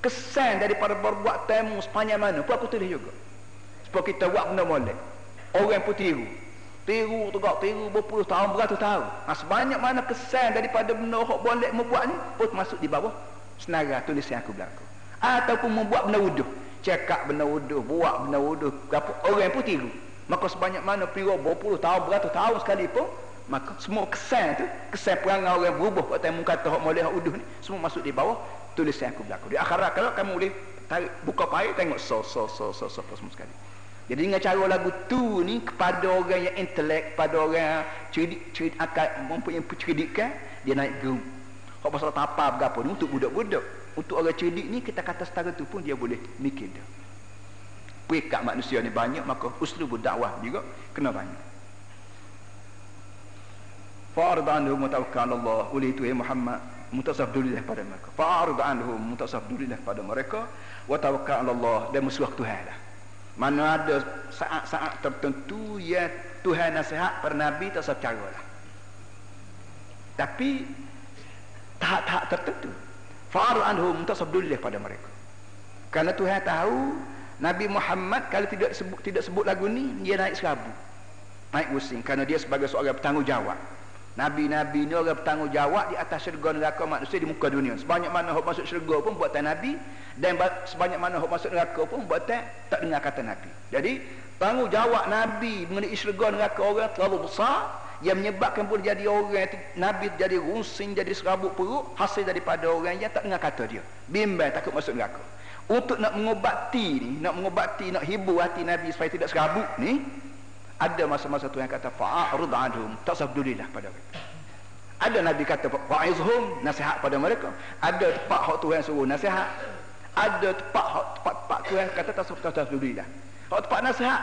Kesan daripada perbuatanmu sepanjang mana pun aku tulis juga. Supaya kita buat benda molek. Orang pun tiru. Tiru tegak tiru berpuluh tahun beratus tahun. Ha, sebanyak mana kesan daripada benda yang boleh membuat ni pun masuk di bawah. Senara tulis yang aku berlaku. Ataupun membuat benda wuduh. Cakap benda wuduh buat benda wuduh. Orang pun tiru. Maka sebanyak mana tiru berpuluh tahun beratus tahun sekali pun maka semua kesan tu kesan perangai orang berubah kata muka tak boleh wuduh ni semua masuk di bawah tulisan aku berlaku. Di akhirat kalau kamu boleh tarik, buka payah tengok so so so so so, so semua sekali. Jadi dengan cara lagu tu ni kepada orang yang intelek kepada orang yang cerdik cerdik akal mempunyai pencerdikan dia naik gerung kalau pasal tapa berapa ni untuk budak-budak. Untuk orang cerdik ni kita kata setara tu pun dia boleh mikir dia. Pekat manusia ni banyak maka uslub dakwah juga kena banyak fa'ardanhu mutawakkal Allah oleh itu ya Muhammad mutasabdulilah pada mereka. Fa'arid anhum mutasabdulilah pada mereka. Wa tawakkal Allah dan musuh Tuhan lah. Mana ada saat-saat tertentu ya Tuhan nasihat pada Nabi tak secara lah. Tapi tahap-tahap tertentu fa'arid anhum mutasabdulilah pada mereka. Kerana Tuhan tahu Nabi Muhammad kalau tidak sebut tidak sebut lagu ni dia naik serabu. Naik pusing. Kerana dia sebagai seorang bertanggungjawab Nabi-Nabi ni orang bertanggungjawab di atas syurga neraka manusia di muka dunia. Sebanyak mana orang masuk syurga pun buatan Nabi dan sebanyak mana orang masuk neraka pun buatan tak dengar kata Nabi. Jadi tanggungjawab Nabi mengenai syurga neraka orang terlalu besar yang menyebabkan pun jadi orang Nabi jadi rusing jadi serabut perut hasil daripada orang yang tak dengar kata dia. Bimbang takut masuk neraka. Untuk nak mengobati ni, nak mengobati, nak hibur hati Nabi supaya tidak serabut ni, ada masa-masa Tuhan kata fa'arud anhum tasabdulilah pada mereka ada Nabi kata fa'izhum nasihat pada mereka ada tempat hak Tuhan suruh nasihat ada tempat hak tempat-tempat Tuhan kata tasabdulilah hak tempat nasihat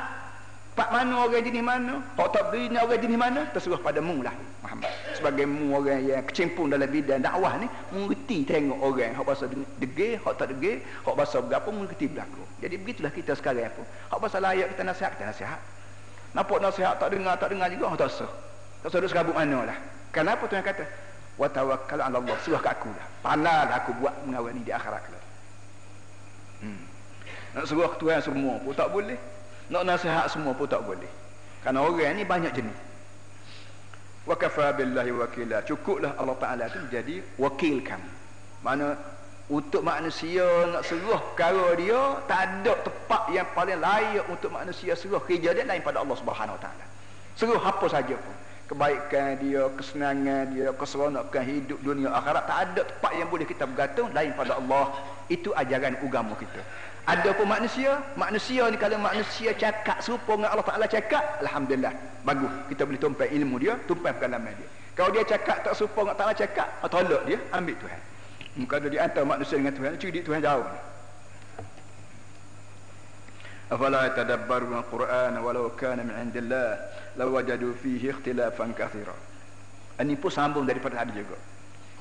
Pak mana orang jenis mana? Hak tak ni orang jenis mana? Tersuruh pada mu lah Muhammad. Sebagai mu orang yang kecimpung dalam bidang dakwah ni, mengerti tengok orang hak bahasa degil, hak tak degil, hak bahasa berapa mengerti berlaku. Jadi begitulah kita sekarang apa. Hak bahasa layak kita nasihat, kita nasihat. Nampak nasihat tak dengar, tak dengar juga, tak sah. Tak sah duduk serabut mana lah. Kenapa Tuhan kata? Wa tawakkal ala Allah. Suruh ke aku lah. Pandai lah aku buat mengawal ni di akhirat lah. Hmm. Nak suruh Tuhan semua pun tak boleh. Nak nasihat semua pun tak boleh. Kerana orang ni banyak jenis. Wa kafa billahi wakila. Cukuplah Allah Ta'ala tu jadi wakil kamu. Mana untuk manusia nak seruh perkara dia tak ada tempat yang paling layak untuk manusia seruh kerja dia lain pada Allah Subhanahu Taala. Seruh apa saja pun. kebaikan dia, kesenangan dia, keseronokan hidup dunia akhirat tak ada tempat yang boleh kita bergantung lain pada Allah. Itu ajaran agama kita. Ada pun manusia, manusia ni kalau manusia cakap serupa dengan Allah Taala cakap, alhamdulillah, bagus. Kita boleh tumpai ilmu dia, tumpai pengalaman dia. Kalau dia cakap tak serupa dengan Taala cakap, tolak dia, ambil Tuhan. Muka ada di antara manusia dengan Tuhan. Cuma di Tuhan jauh. Afala tadabbaru al-Quran walau kana min indillah la wajadu fihi ikhtilafan kathira. Ini pun sambung daripada hadis juga.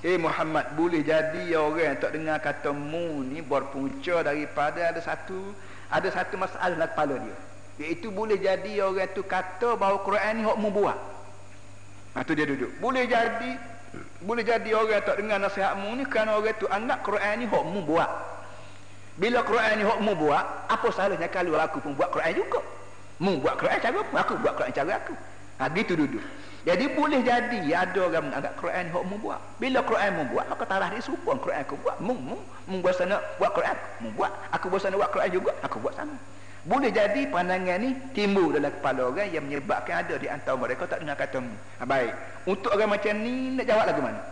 Eh Muhammad, boleh jadi orang yang tak dengar kata mu ni berpunca daripada ada satu ada satu masalah dalam kepala dia. Iaitu boleh jadi orang tu kata bahawa Quran ni hukmu buat. Ha, tu dia duduk. Boleh jadi boleh jadi orang tak dengar nasihat mu ni kerana orang tu anggap Quran ni hok mu buat. Bila Quran ni hok mu buat, apa salahnya kalau aku pun buat Quran juga? Mu buat Quran cara aku, aku buat Quran cara aku. Ha gitu duduk. Jadi boleh jadi ada orang menganggap Quran hok mu buat. Bila Quran mu buat, maka tarah dia serupa Quran aku buat. Mu mu mu buat sana buat Quran, mu buat. Aku buat sana buat Quran juga, aku buat sana. Boleh jadi pandangan ni timbul dalam kepala orang yang menyebabkan ada di antara mereka tak dengar kata mu. Ha, baik. Untuk orang macam ni nak jawab lagu mana?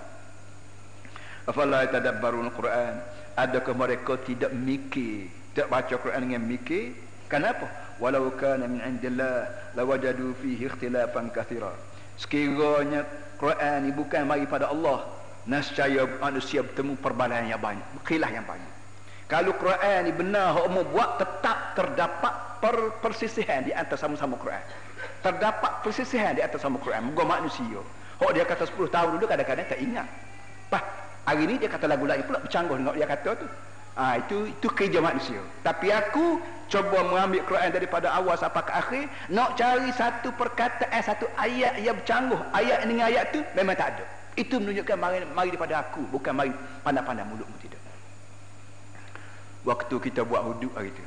Afala tadabbarun Quran? adakah mereka tidak mikir tidak baca Quran dengan mikir kenapa walau kana min indillah lawajadu fihi ikhtilafan kathira sekiranya Quran ini bukan mari pada Allah nescaya manusia bertemu perbalahan yang banyak khilaf yang banyak kalau Quran ini benar hak umum buat tetap terdapat per persisihan di antara sama-sama Quran terdapat persisihan di antara sama Quran moga manusia hak dia kata 10 tahun dulu kadang-kadang tak ingat Pah, Hari ni dia kata lagu lain pula bercanggah dengan dia kata tu. Ha, itu itu kerja manusia. Tapi aku cuba mengambil Quran daripada awal sampai ke akhir, nak cari satu perkataan, satu ayat yang bercanggah. Ayat dengan ayat tu memang tak ada. Itu menunjukkan mari, mari daripada aku, bukan mari pandang-pandang mulutmu tidak. Waktu kita buat huduk hari itu.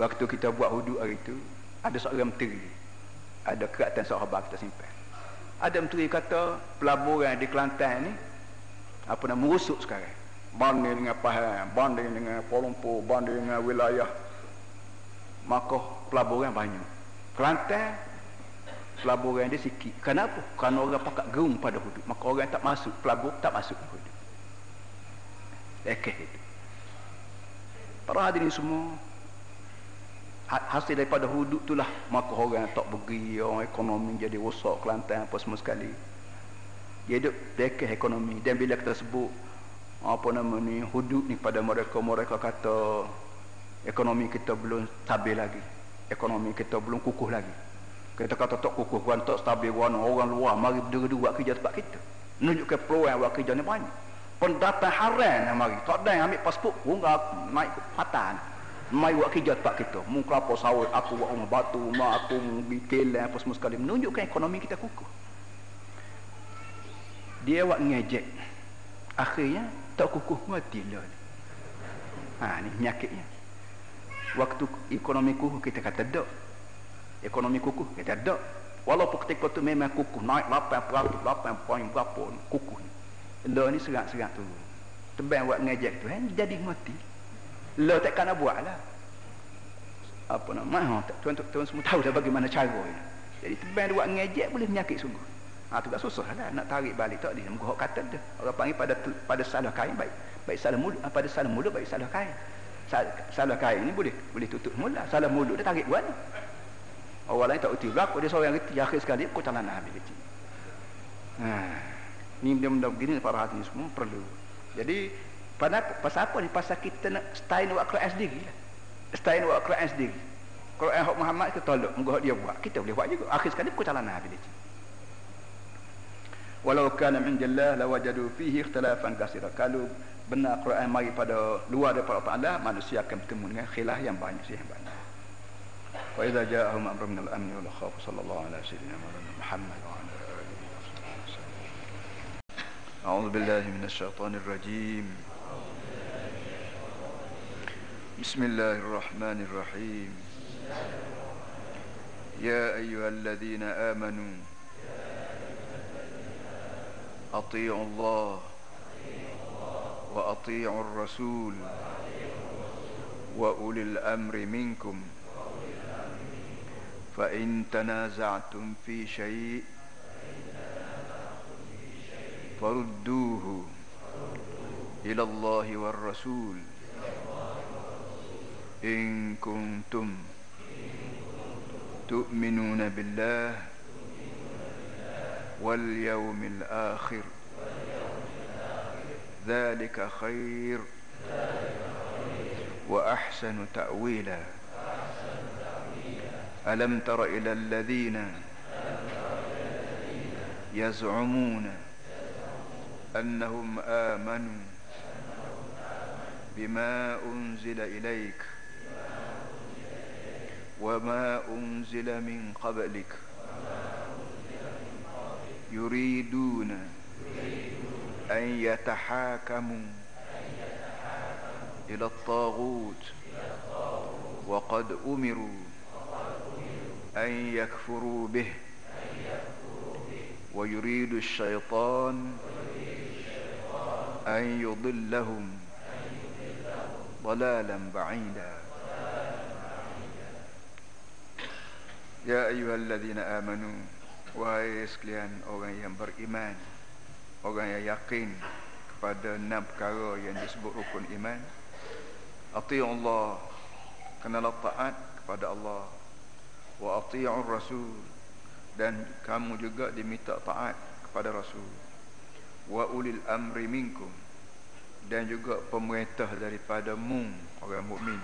Waktu kita buat huduk hari itu, ada seorang menteri. Ada keratan sahabat kita simpan. Ada menteri kata pelaburan di Kelantan ni apa nama merusuk sekarang banding dengan Pahang banding dengan Kuala Lumpur banding dengan wilayah maka pelaburan banyak Kelantan pelaburan dia sikit kenapa? kerana orang pakat gerung pada hudud maka orang tak masuk pelabur tak masuk hudud lekeh itu para hadirin semua hasil daripada hudud itulah maka orang tak pergi orang ekonomi jadi rosak Kelantan apa semua sekali. Dia hidup dekah ekonomi. Dan bila kita sebut apa nama ni hudud ni pada mereka mereka kata ekonomi kita belum stabil lagi. Ekonomi kita belum kukuh lagi. Kita kata tak kukuh kan tak stabil kan orang luar mari berdua-dua buat kerja tempat kita. Menunjukkan peluang buat kerja ni banyak pendatang haram yang mari. Tak ada yang ambil pasport. Pun naik patan mai buat kerja tempat kita. Mu kelapa sawit aku buat rumah batu rumah aku bikin apa semua sekali. Menunjukkan ekonomi kita kukuh. Dia buat ngejek. Akhirnya tak kukuh mati lah ha ni penyakitnya. Waktu ekonomi kukuh kita kata tak ekonomi kukuh kita tak walaupun ketika tu memang kukuh naik 8% 8 poin berapa kukuh ni lah ni serak-serak tu tebang buat ngejek tu eh, jadi mati lah tak kena buat lah apa nama ha, tuan-tuan semua tahu dah bagaimana cara jadi tebang buat ngejek boleh penyakit sungguh Ha tu tak susah lah nak tarik balik tak dia muka kata dia. Orang panggil pada pada salah kain baik. Baik salah mulut ha, pada salah mulut baik salah kain. Salah, kain ni boleh boleh tutup mula. Salah mulut dia tarik buat. Orang lain tak erti berlaku dia seorang reti akhir sekali kau tak nak ambil reti. Ha. Ni benda-benda begini para hati semua perlu. Jadi pada pasal apa ni pasal kita nak style buat Quran sendiri lah. Style buat Quran sendiri. Quran hak Muhammad kita tolak, moga dia buat. Kita boleh buat juga. Akhir sekali tak nak ambil reti walau kana min jallah lawajadu fihi ikhtilafan katsira kalau benar Quran mari pada luar daripada Allah manusia akan bertemu dengan khilaf yang banyak sih banyak wa idza ja'ahum amrun min al-amn wal khawf sallallahu ala sayyidina Muhammad أعوذ بالله من الشيطان الرجيم. بسم الله الرحمن الرحيم. يا أيها الذين آمنوا أطيعوا الله وأطيعوا الرسول وأولي الأمر منكم. فإن تنازعتم في شيء فردوه إلى الله والرسول إن كنتم تؤمنون بالله واليوم الآخر ذلك خير وأحسن تأويلا ألم تر إلى الذين يزعمون أنهم آمنوا بما أنزل إليك وما أنزل من قبلك يريدون أن يتحاكموا إلى الطاغوت وقد أمروا أن يكفروا به ويريد الشيطان يضلهم ضلالا بعيدا يا أيها الذين آمنوا Wahai sekalian orang yang beriman Orang yang yakin Kepada enam perkara yang disebut rukun iman Ati'u Allah Kenalah taat kepada Allah Wa ati'u Rasul Dan kamu juga diminta taat kepada Rasul Wa ulil amri minkum Dan juga pemerintah daripada mu Orang mukmin.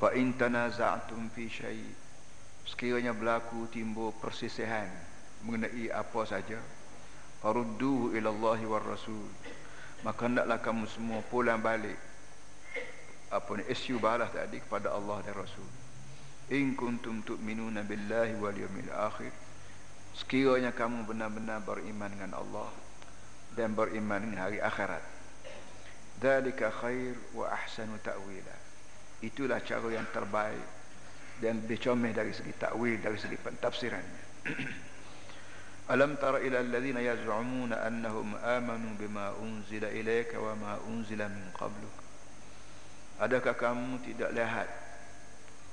Fa in tanaza'tum fi syai' sekiranya berlaku timbul persisihan mengenai apa saja farudduhu ila Allah war rasul maka hendaklah kamu semua pulang balik. Apa ni isu balas tadi kepada Allah dan Rasul. In kuntum tu'minuna billahi wal yawmil akhir sekiranya kamu benar-benar beriman dengan Allah dan beriman dengan hari akhirat dalika khair wa ahsanu ta'wila. Itulah cara yang terbaik dan lebih comel dari segi takwil dari segi pentafsiran alam tara ila alladhina yaz'umuna annahum amanu bima unzila ilayka wa ma unzila min qabluk adakah kamu tidak lihat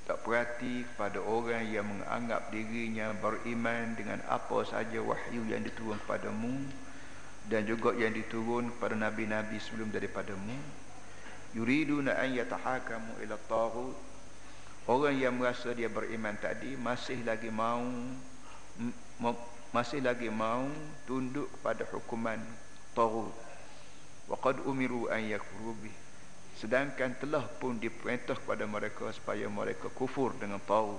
tak perhati kepada orang yang menganggap dirinya beriman dengan apa saja wahyu yang diturun kepadamu dan juga yang diturun kepada nabi-nabi sebelum daripadamu. Yuriduna an yatahakamu ila taghut Orang yang merasa dia beriman tadi masih lagi mau masih lagi mau tunduk kepada hukuman taghut. Wa qad umiru an yakfuru sedangkan telah pun diperintah kepada mereka supaya mereka kufur dengan tahu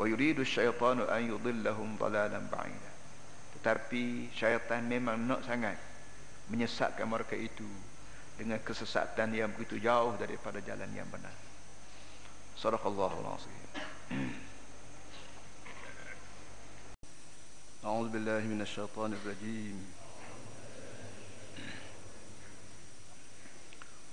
wa yuridu syaitanu an yudillahum dalalan ba'ida. Tetapi syaitan memang nak sangat menyesatkan mereka itu dengan kesesatan yang begitu jauh daripada jalan yang benar. Sallallahu alaihi wasallam A'udzu billahi rajim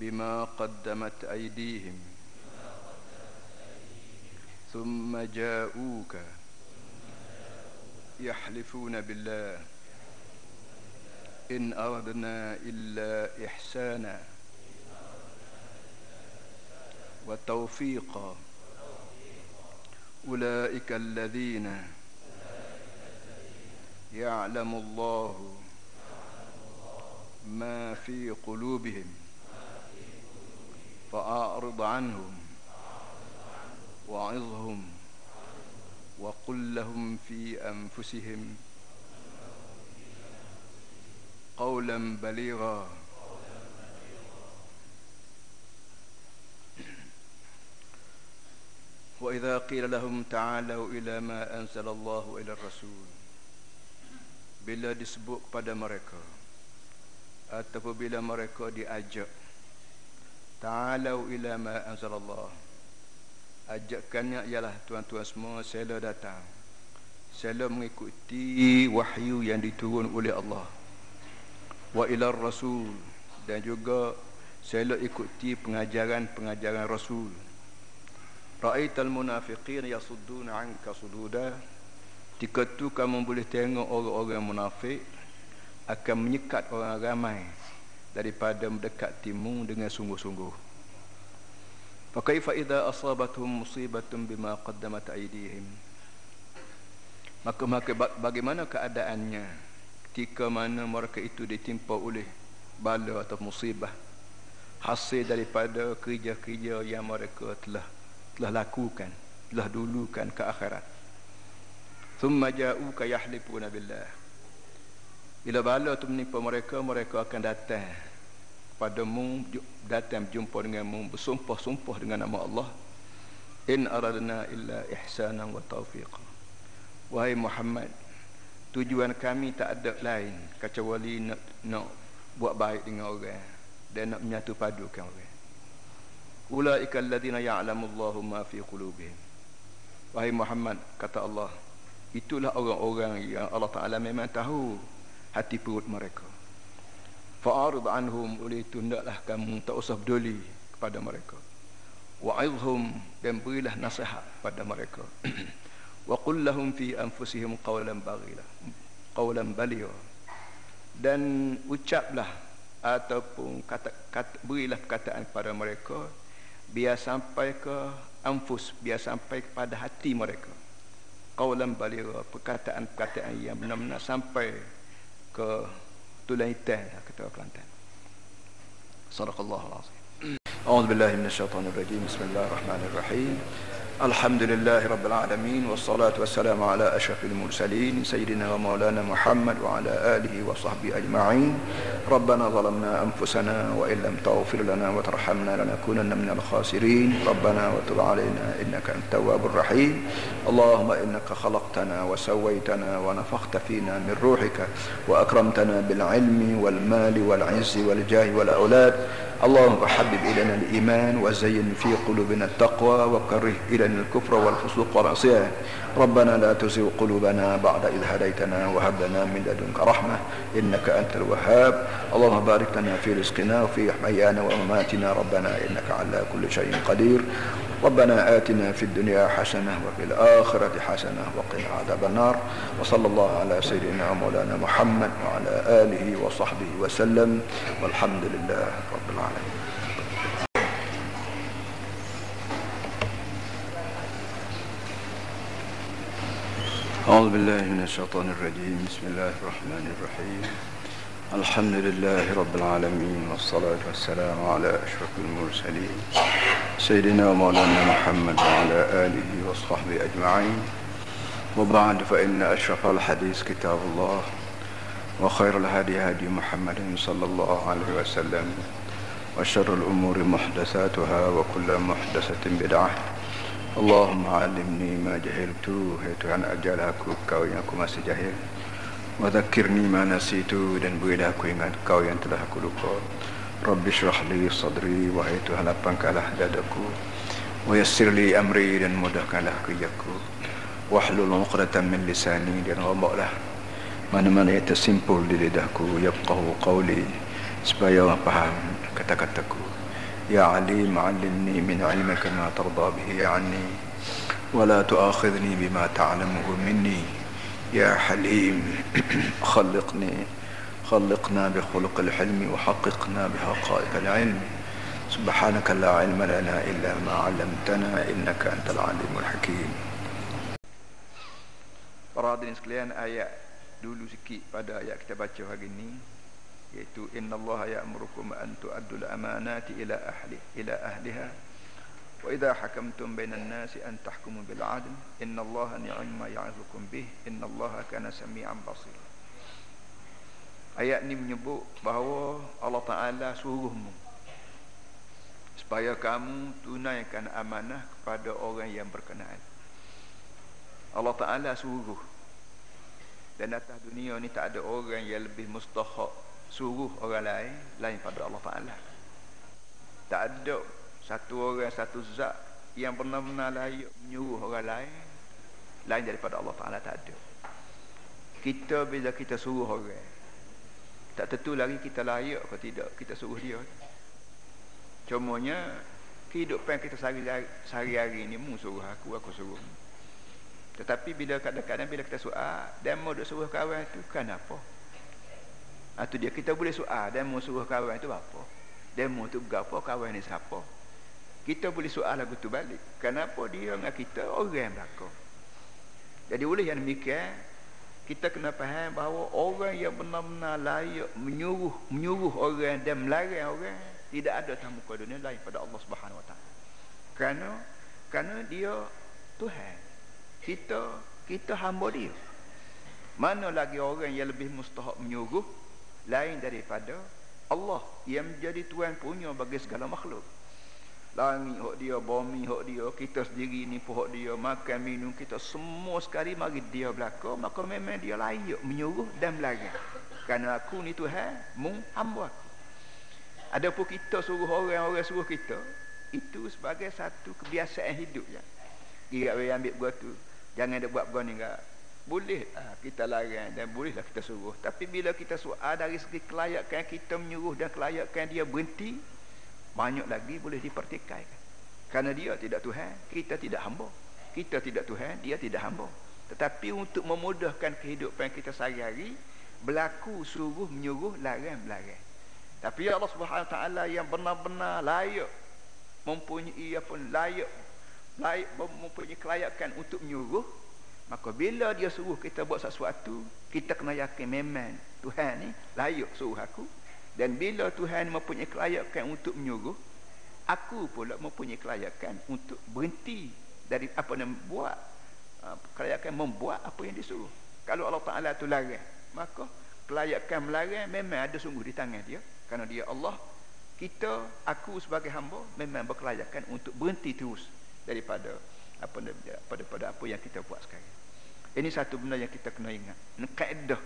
بما قدمت أيديهم. ثم جاءوك يحلفون بالله. إن أردنا إلا إحسانا وتوفيقا. أولئك الذين يعلم الله ما في قلوبهم. فأعرض عنهم وعظهم وقل لهم في أنفسهم قولا بليغا. وإذا قيل لهم تعالوا إلى ما أنزل الله إلى الرسول bila disebut kepada mereka ataupun bila mereka diajak ta'alau ila ma anzalallah. Ajakannya ialah tuan-tuan semua sela datang. Sela mengikuti wahyu yang diturun oleh Allah. Wa ila rasul. Dan juga selalu ikuti pengajaran-pengajaran rasul. Ra'aital munafiqin yasudduna 'anka sududa. Ketika tu kamu boleh tengok orang-orang munafik akan menyekat orang ramai daripada mendekat timu dengan sungguh-sungguh. Fakaifa idza asabatuhum musibatun bima qaddamat aydihim? Maka maka bagaimana keadaannya ketika mana mereka itu ditimpa oleh bala atau musibah hasil daripada kerja-kerja yang mereka telah telah lakukan, telah dulukan ke akhirat. Thumma ja'uka yahlifuna billah. Bila bala tu menimpa mereka, mereka akan datang padamu, datang berjumpa denganmu, bersumpah-sumpah dengan nama Allah. In aradna illa ihsanan wa taufiqa. Wahai Muhammad, tujuan kami tak ada lain kecuali nak, nak buat baik dengan orang dan nak menyatu padukan orang. Ulaika alladhina ya'lamu Allahu ma fi qulubihim. Wahai Muhammad, kata Allah, Itulah orang-orang yang Allah Ta'ala memang tahu hati perut mereka. Fa'arid anhum oleh itu hendaklah kamu tak usah peduli kepada mereka. Wa'idhum dan berilah nasihat pada mereka. Wa qul lahum fi anfusihim qawlan baghila. Qawlan baligha. Dan ucaplah ataupun kata, kata, berilah perkataan kepada mereka biar sampai ke anfus, biar sampai kepada hati mereka qawlan baligha perkataan-perkataan yang benar-benar sampai ke tulang hitam kata Kelantan sadaqallahu alazim أعوذ بالله من الشيطان الرجيم. بسم الله الرحمن الرحيم. الحمد لله رب العالمين والصلاة والسلام على أشرف المرسلين سيدنا ومولانا محمد وعلى آله وصحبه أجمعين ربنا ظلمنا أنفسنا وإن لم تغفر لنا وترحمنا لنكونن من الخاسرين ربنا وتب علينا إنك أنت التواب الرحيم اللهم إنك خلقتنا وسويتنا ونفخت فينا من روحك وأكرمتنا بالعلم والمال والعز والجاه والأولاد اللهم حبب إلينا الإيمان وزين في قلوبنا التقوى وكره إلينا الكفر والفسوق والعصيان. ربنا لا تزغ قلوبنا بعد إذ هديتنا وهب لنا من لدنك رحمة إنك أنت الوهاب. اللهم بارك لنا في رزقنا وفي حيانا ومماتنا ربنا إنك على كل شيء قدير. ربنا آتنا في الدنيا حسنة وفي الآخرة حسنة وقنا عذاب النار. وصلى الله على سيدنا مولانا محمد وعلى آله وصحبه وسلم. والحمد لله رب العالمين. أعوذ بالله من الشيطان الرجيم. بسم الله الرحمن الرحيم. الحمد لله رب العالمين والصلاة والسلام على أشرف المرسلين. سيدنا ومولانا محمد وعلى آله وصحبه أجمعين. وبعد فإن أشرف الحديث كتاب الله وخير الهدي هدي محمد صلى الله عليه وسلم وشر الأمور محدثاتها وكل محدثة بدعة. Allahumma alimni ma jahiltu. Ya Tuhan ajal aku kau yang aku masih jahil. Wa zakirni ma nasitu Dan builah aku ingat kau yang telah aku lupa. Rabbi syrahli sadri Wahai Tuhan lapangkanlah dadaku. Wa yassirli amri Dan mudahkanlah kerjaku. Wahlul muqratan min lisani Dan ramaklah Mana-mana yang tersimpul di lidahku. Yabqahu qawli Supaya orang faham kata-kataku. Ya alim alimni min ilmika ma tarda bihi anni ولا تؤاخذني بما تعلمه مني. يا حليم خلقني خلقنا بخلق الحلم وحققنا بحقائق العلم. سبحانك لا علم لنا إلا ما علمتنا إنك أنت العليم الحكيم. Para hadirin sekalian ayat dulu sikit pada ayat kita baca hari ini iaitu inna Allah ya'murukum an tu'addul amanati ila ahli ila ahliha. Wa idha hakamtum bainan nasi an tahkumu bil 'adl. Inna Allah ni'ma ya'idhukum bih. Inna Allah kana sami'an basira Ayat ni menyebut bahawa Allah Ta'ala suruhmu Supaya kamu tunaikan amanah kepada orang yang berkenaan. Allah Ta'ala suruh. Dan atas dunia ni tak ada orang yang lebih mustahak Suruh orang lain Lain pada Allah Ta'ala. Tak ada satu orang, satu zat Yang benar-benar layak menyuruh orang lain. Lain daripada Allah Ta'ala tak ada. Kita bila kita suruh orang tak tentu lagi kita layak atau tidak kita suruh dia. Cumanya kehidupan kita sehari-hari ini mu suruh aku aku suruh tetapi bila kadang-kadang bila kita soal demo duk suruh kawan tu? Kenapa itu dia. Kita boleh soal demo suruh kawan itu apa? Demo tu berapa kawan ni siapa? Kita boleh soal lagu tu balik. Kenapa dia dengan kita? Orang belakang jadi oleh yang demikian. Kita kena faham bahawa orang yang benar-benar layak menyuruh menyuruh orang dan melarang orang tidak ada dalam muka dunia lain pada Allah Subhanahu Wa Taala. Kerana kerana dia Tuhan. Kita kita hamba dia. Mana lagi orang yang lebih mustahak menyuruh lain daripada Allah yang menjadi tuan punya bagi segala makhluk. Langit hok dia bumi hok dia kita sendiri ni pun hok dia makan minum kita semua sekali mari dia belaka maka memang dia layak menyuruh dan melarang kerana aku ni Tuhan mu hamba ada pun kita suruh orang orang suruh kita itu sebagai satu kebiasaan hidup ya. Dia ambil buat tu jangan dia buat begini enggak boleh ah, kita larang dan bolehlah kita suruh. Tapi bila kita suruh dari segi kelayakan kita menyuruh dan kelayakan dia berhenti banyak lagi boleh dipertikaikan. Kerana dia tidak Tuhan kita tidak hamba. Kita tidak Tuhan dia tidak hamba. Tetapi untuk memudahkan kehidupan kita sehari-hari berlaku suruh menyuruh larang melarang tapi ya Allah Subhanahu taala yang benar-benar layak mempunyai apa layak layak mempunyai kelayakan untuk menyuruh maka bila dia suruh kita buat sesuatu kita kena yakin memang Tuhan ni layak suruh aku. Dan bila Tuhan mempunyai kelayakan untuk menyuruh aku pula mempunyai kelayakan untuk berhenti dari apa yang buat uh, kelayakan membuat apa yang disuruh. Kalau Allah Taala tu larang maka kelayakan melarang memang ada sungguh di tangan dia. Kerana dia Allah kita aku sebagai hamba memang berkelayakan untuk berhenti terus daripada apa pada pada apa yang kita buat sekarang ini satu benda yang kita kena ingat. Kaedah.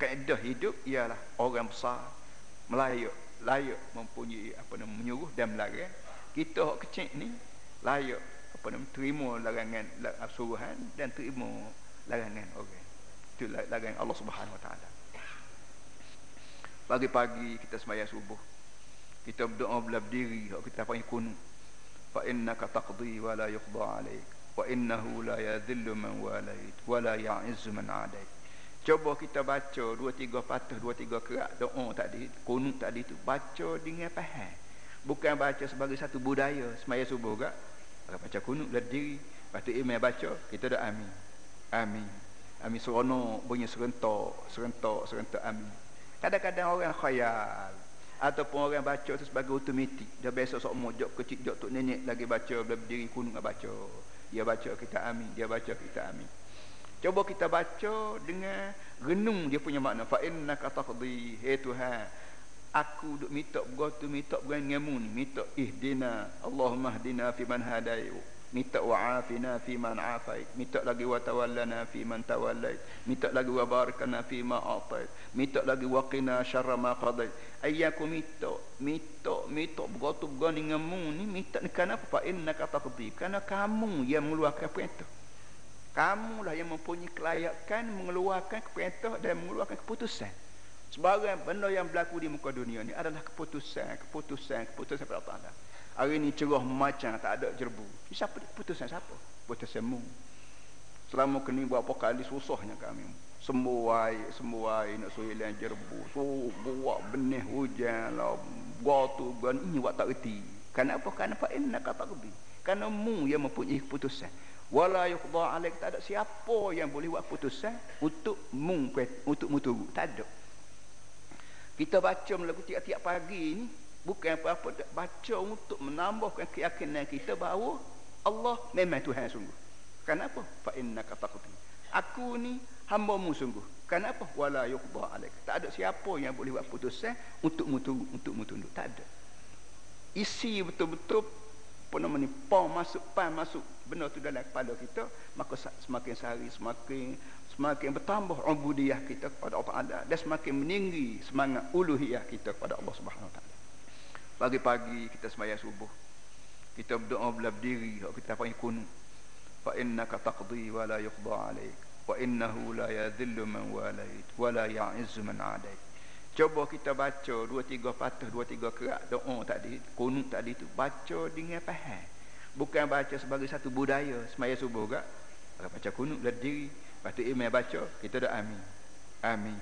Kaedah hidup ialah orang besar melayak layak mempunyai apa nama menyuruh dan melarang. Kita hak kecil ni layak apa nama terima larangan suruhan dan terima larangan orang. Itu larangan Allah Subhanahu Wa Taala. Pagi-pagi kita sembahyang subuh. Kita berdoa belah berdiri. Kita panggil kunu fa innaka taqdi wa la yuqda alaik wa innahu la yadhillu man walait wa la ya'izzu man adait Cuba kita baca dua tiga patah dua tiga kerak doa tadi, kunut tadi tu baca dengan faham. Bukan baca sebagai satu budaya semaya subuh gak. Kalau baca kunut dah diri, lepas tu imam baca, kita dah amin. Amin. Amin seronok bunyi serentak, serentak, serentak amin. Kadang-kadang orang khayal ataupun orang baca tu sebagai otomatik. Dia biasa sok mojok kecil jok tok nenek lagi baca berdiri kunut baca. Dia baca kita amin, dia baca kita amin. Cuba kita baca dengan renung dia punya makna. Fa innaka taqdi hai Tuhan. Aku duk minta begitu minta denganmu ni. Minta ihdina. Allahumma hdina fi man hadai. Minta wa'afina fi man afait. Minta lagi wa tawallana fi man tawallait. Minta lagi wa barakana fi ma atait. Minta lagi wa qina syarra ma qadait. Ayyaku minta, minta, minta begitu begitu denganmu ni. Minta kenapa? Fa innaka taqdi. Kerana kamu yang mengeluarkan perintah kamulah yang mempunyai kelayakan mengeluarkan perintah dan mengeluarkan keputusan sebarang benda yang berlaku di muka dunia ni adalah keputusan keputusan keputusan pada Allah hari ni cerah macam tak ada jerbu. Siapa keputusan siapa? Keputusan mu selama kini berapa kali susahnya kami. Semua air semua air nak suai lain jerbu. So buat benih hujan lah. Buat tu buat ini buat tak reti. Kenapa? Kenapa ini nak kata lebih. Kerana mu yang mempunyai keputusan wala yuqda alaik tak ada siapa yang boleh buat putusan untuk mung untuk mutu tak ada. Kita baca melagu tiap-tiap pagi ni bukan apa-apa baca untuk menambahkan keyakinan kita bahawa Allah memang Tuhan sungguh. Kenapa? Fa innaka taqdi. Aku ni hamba-Mu sungguh. Kenapa? Wala yuqda alaik. Tak ada siapa yang boleh buat putusan untuk mutu untuk mutu tak ada. Isi betul-betul nama ni pom masuk pan masuk benda tu dalam kepala kita maka semakin sehari semakin semakin bertambah ubudiyah kita kepada Allah Taala. Dan semakin meninggi semangat uluhiyah kita kepada Allah Subhanahu Wa Taala pagi-pagi kita sembahyang subuh kita berdoa belah berdiri kita panggil kunu fa innaka taqdi wa la yuqda alaik wa innahu la yadhillu man walait wa la ya'izzu man adait Coba kita baca dua tiga patah, dua tiga kerak doa tadi, kunut tadi tu baca dengan faham. Bukan baca sebagai satu budaya semaya subuh gak. Kalau baca kunut berdiri, lepas tu imam baca, kita dah amin. Amin.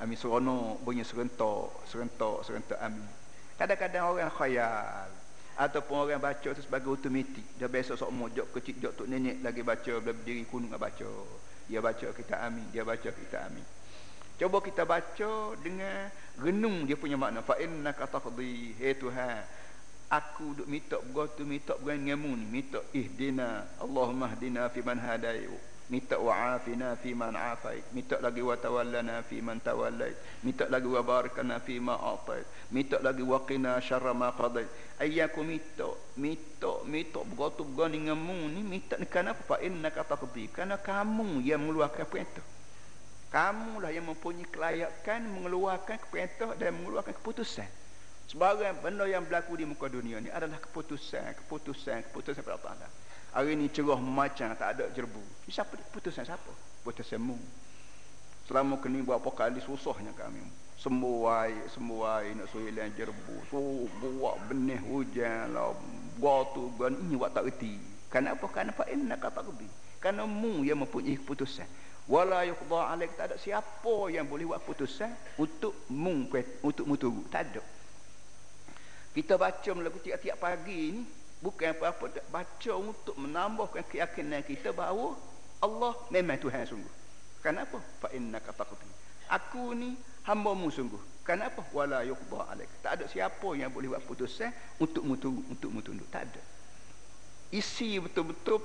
Amin seronok bunyi serentak, serentak, serentak amin. Kadang-kadang orang khayal ataupun orang baca tu sebagai automatik. Dia biasa sok mojok kecil jok tok nenek lagi baca berdiri kunut baca. Dia baca kita amin, dia baca kita amin. Cuba kita baca dengan renung dia punya makna. Fa innaka taqdi hai Tuhan. Aku duk minta begitu minta bukan denganmu ni. Minta ihdina. Allahumma hdina fi man hadai. Minta wa'afina fi man afait. Minta lagi wa tawallana fi man tawallait. Minta lagi wa barakana fi ma atait. Minta lagi wa qina syarra ma qadait. Ayyaku minta. Minta. Minta begitu bukan denganmu ni. Minta kenapa? Fa innaka taqdi. Kerana kamu yang mengeluarkan perintah. Kamulah yang mempunyai kelayakan mengeluarkan perintah dan mengeluarkan keputusan. Sebarang benda yang berlaku di muka dunia ni adalah keputusan, keputusan, keputusan pada Allah. Hari ni cerah macam tak ada jerbu. Siapa keputusan siapa? Keputusan mu. Selama kini berapa kali susahnya kami. Sembuai, sembuai nak suai lain jerbu. So, buat benih hujan lah. Buat tu, ini buat tak reti. Kenapa? Kenapa? Ini nak kata lebih. Kerana mu yang mempunyai keputusan wala yuqda alaik tak ada siapa yang boleh buat putusan untuk mung untuk mutu tak ada kita baca melagu tiap-tiap pagi ni bukan apa-apa baca untuk menambahkan keyakinan kita bahawa Allah memang Tuhan sungguh. Kenapa? Fa innaka taqdi. Aku ni hamba-Mu sungguh. Kenapa? Wala yuqda alaik. Tak ada siapa yang boleh buat putusan untuk mutu untuk mutu tak ada. Isi betul-betul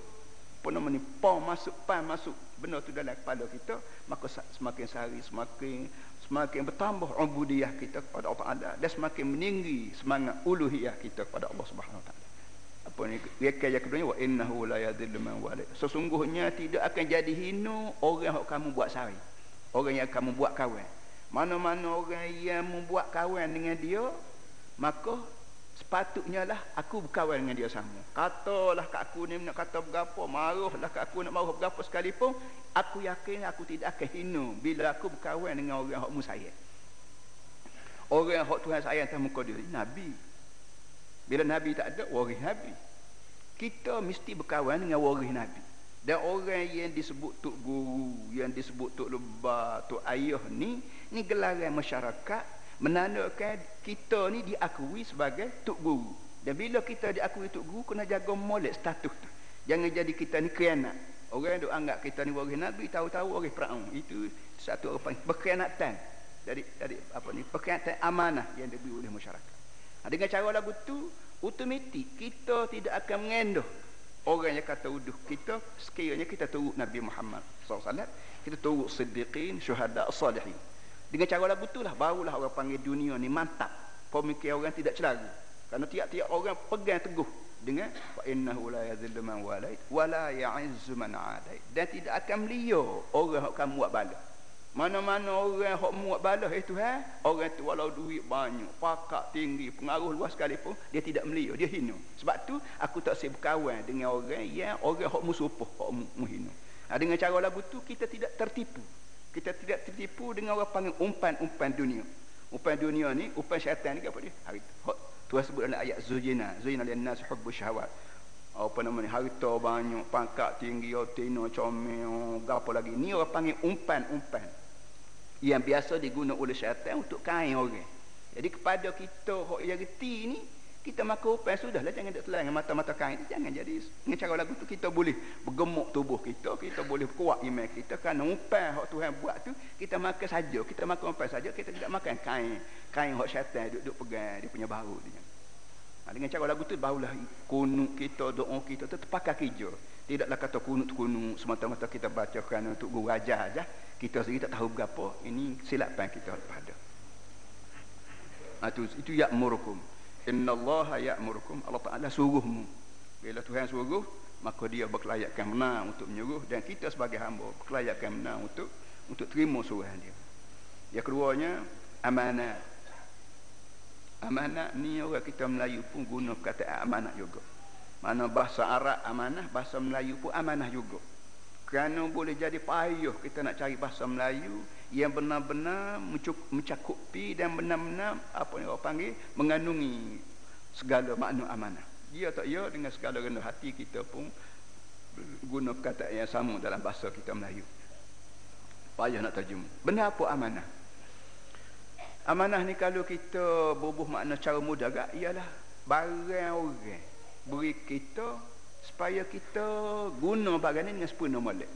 apa nama ni pom masuk pan masuk benda tu dalam kepala kita maka semakin sehari semakin semakin bertambah ubudiyah kita kepada Allah Taala. Dan semakin meninggi semangat uluhiyah kita kepada Allah Subhanahu Wa Taala apa ni? Reka yang wa innahu la yadhillu man walid sesungguhnya tidak akan jadi hina orang yang kamu buat sari orang yang kamu buat kawan. Mana-mana orang yang membuat kawan dengan dia maka sepatutnya lah aku berkawan dengan dia sama. Katalah kat aku ni nak kata berapa marahlah kat aku nak marah berapa sekalipun aku yakin aku tidak akan hina bila aku berkawan dengan orang yang musayang orang yang Tuhan sayang atas muka dia. Nabi bila Nabi tak ada waris Nabi. Kita mesti berkawan dengan waris Nabi. Dan orang yang disebut Tuk Guru yang disebut Tuk Lebah Tuk Ayah ni ni gelaran masyarakat menandakan kita ni diakui sebagai tok guru. Dan bila kita diakui tok guru kena jaga molek status tu. Jangan jadi kita ni khianat. Orang yang anggap kita ni waris nabi tahu-tahu waris Firaun itu satu apa berkhianatan. Dari dari apa ni? Berkhianatan amanah yang diberi oleh masyarakat dengan cara lagu tu otomatik kita tidak akan mengendoh orang yang kata uduh kita sekiranya kita turut Nabi Muhammad SAW kita turut siddiqin syuhada salihin dengan cara lagu itulah barulah orang panggil dunia ni mantap. Pemikiran orang tidak celaru. Karena tiap-tiap orang pegang teguh dengan fa innahu la yadhillu man walait wa la ya'izzu man adait. Dan tidak akan melia orang yang kamu buat bala. Mana-mana orang yang buat bala itu ha, orang tu walau duit banyak, pakak tinggi, pengaruh luas sekalipun, dia tidak melia, dia hina. Sebab tu aku tak sibuk berkawan dengan orang yang orang hok musupuh, hok muhina. Nah, dengan cara lagu tu kita tidak tertipu. Kita tidak tertipu dengan orang panggil umpan-umpan dunia. Umpan dunia ni umpan syaitan ni apa dia? Hari Tuhan sebut dalam ayat Zujina Zujina lian nas hubbu syahwat. Apa nama ni harta banyak pangkat tinggi otino comel apa lagi. Ni orang panggil umpan-umpan yang biasa digunakan oleh syaitan untuk kain orang. Jadi kepada kita yang reti ni kita makan upai sudahlah. Jangan telan dengan mata-mata kain jangan jadi dengan cara lagu tu kita boleh bergemuk tubuh kita kita boleh kuat iman kita. Kerana upai hak Tuhan buat tu kita makan saja. Kita makan upai saja kita tidak makan kain. Kain hak syaitan duk duk pegang dia punya bahu dia nah, dengan cara lagu tu barulah kunut kita doa kita tu terpakai kerja. Tidaklah kata kunut-kunut semata-mata kita baca kerana untuk guru ajar aja kita sendiri tak tahu berapa. Ini silapan kita pada. Nah, itu, itu ya murukum Inna Allah ya'murukum. Allah Ta'ala suruhmu. Bila Tuhan suruh Maka dia berkelayakan menang untuk menyuruh. Dan kita sebagai hamba berkelayakan menang untuk Untuk terima suruhan dia. Yang keduanya Amanat. Amanat ni orang kita Melayu pun guna kata amanat juga. Mana bahasa Arab amanah Bahasa Melayu pun amanah juga kerana boleh jadi payuh kita nak cari bahasa Melayu yang benar-benar mencakupi dan benar-benar apa yang orang panggil mengandungi segala makna amanah. Dia tak ya dengan segala rendah hati kita pun guna kata yang sama dalam bahasa kita Melayu. Payah nak terjemah. Benar apa amanah? Amanah ni kalau kita bubuh makna cara mudah agak ialah barang orang beri kita supaya kita guna barang ni dengan sepenuh molek.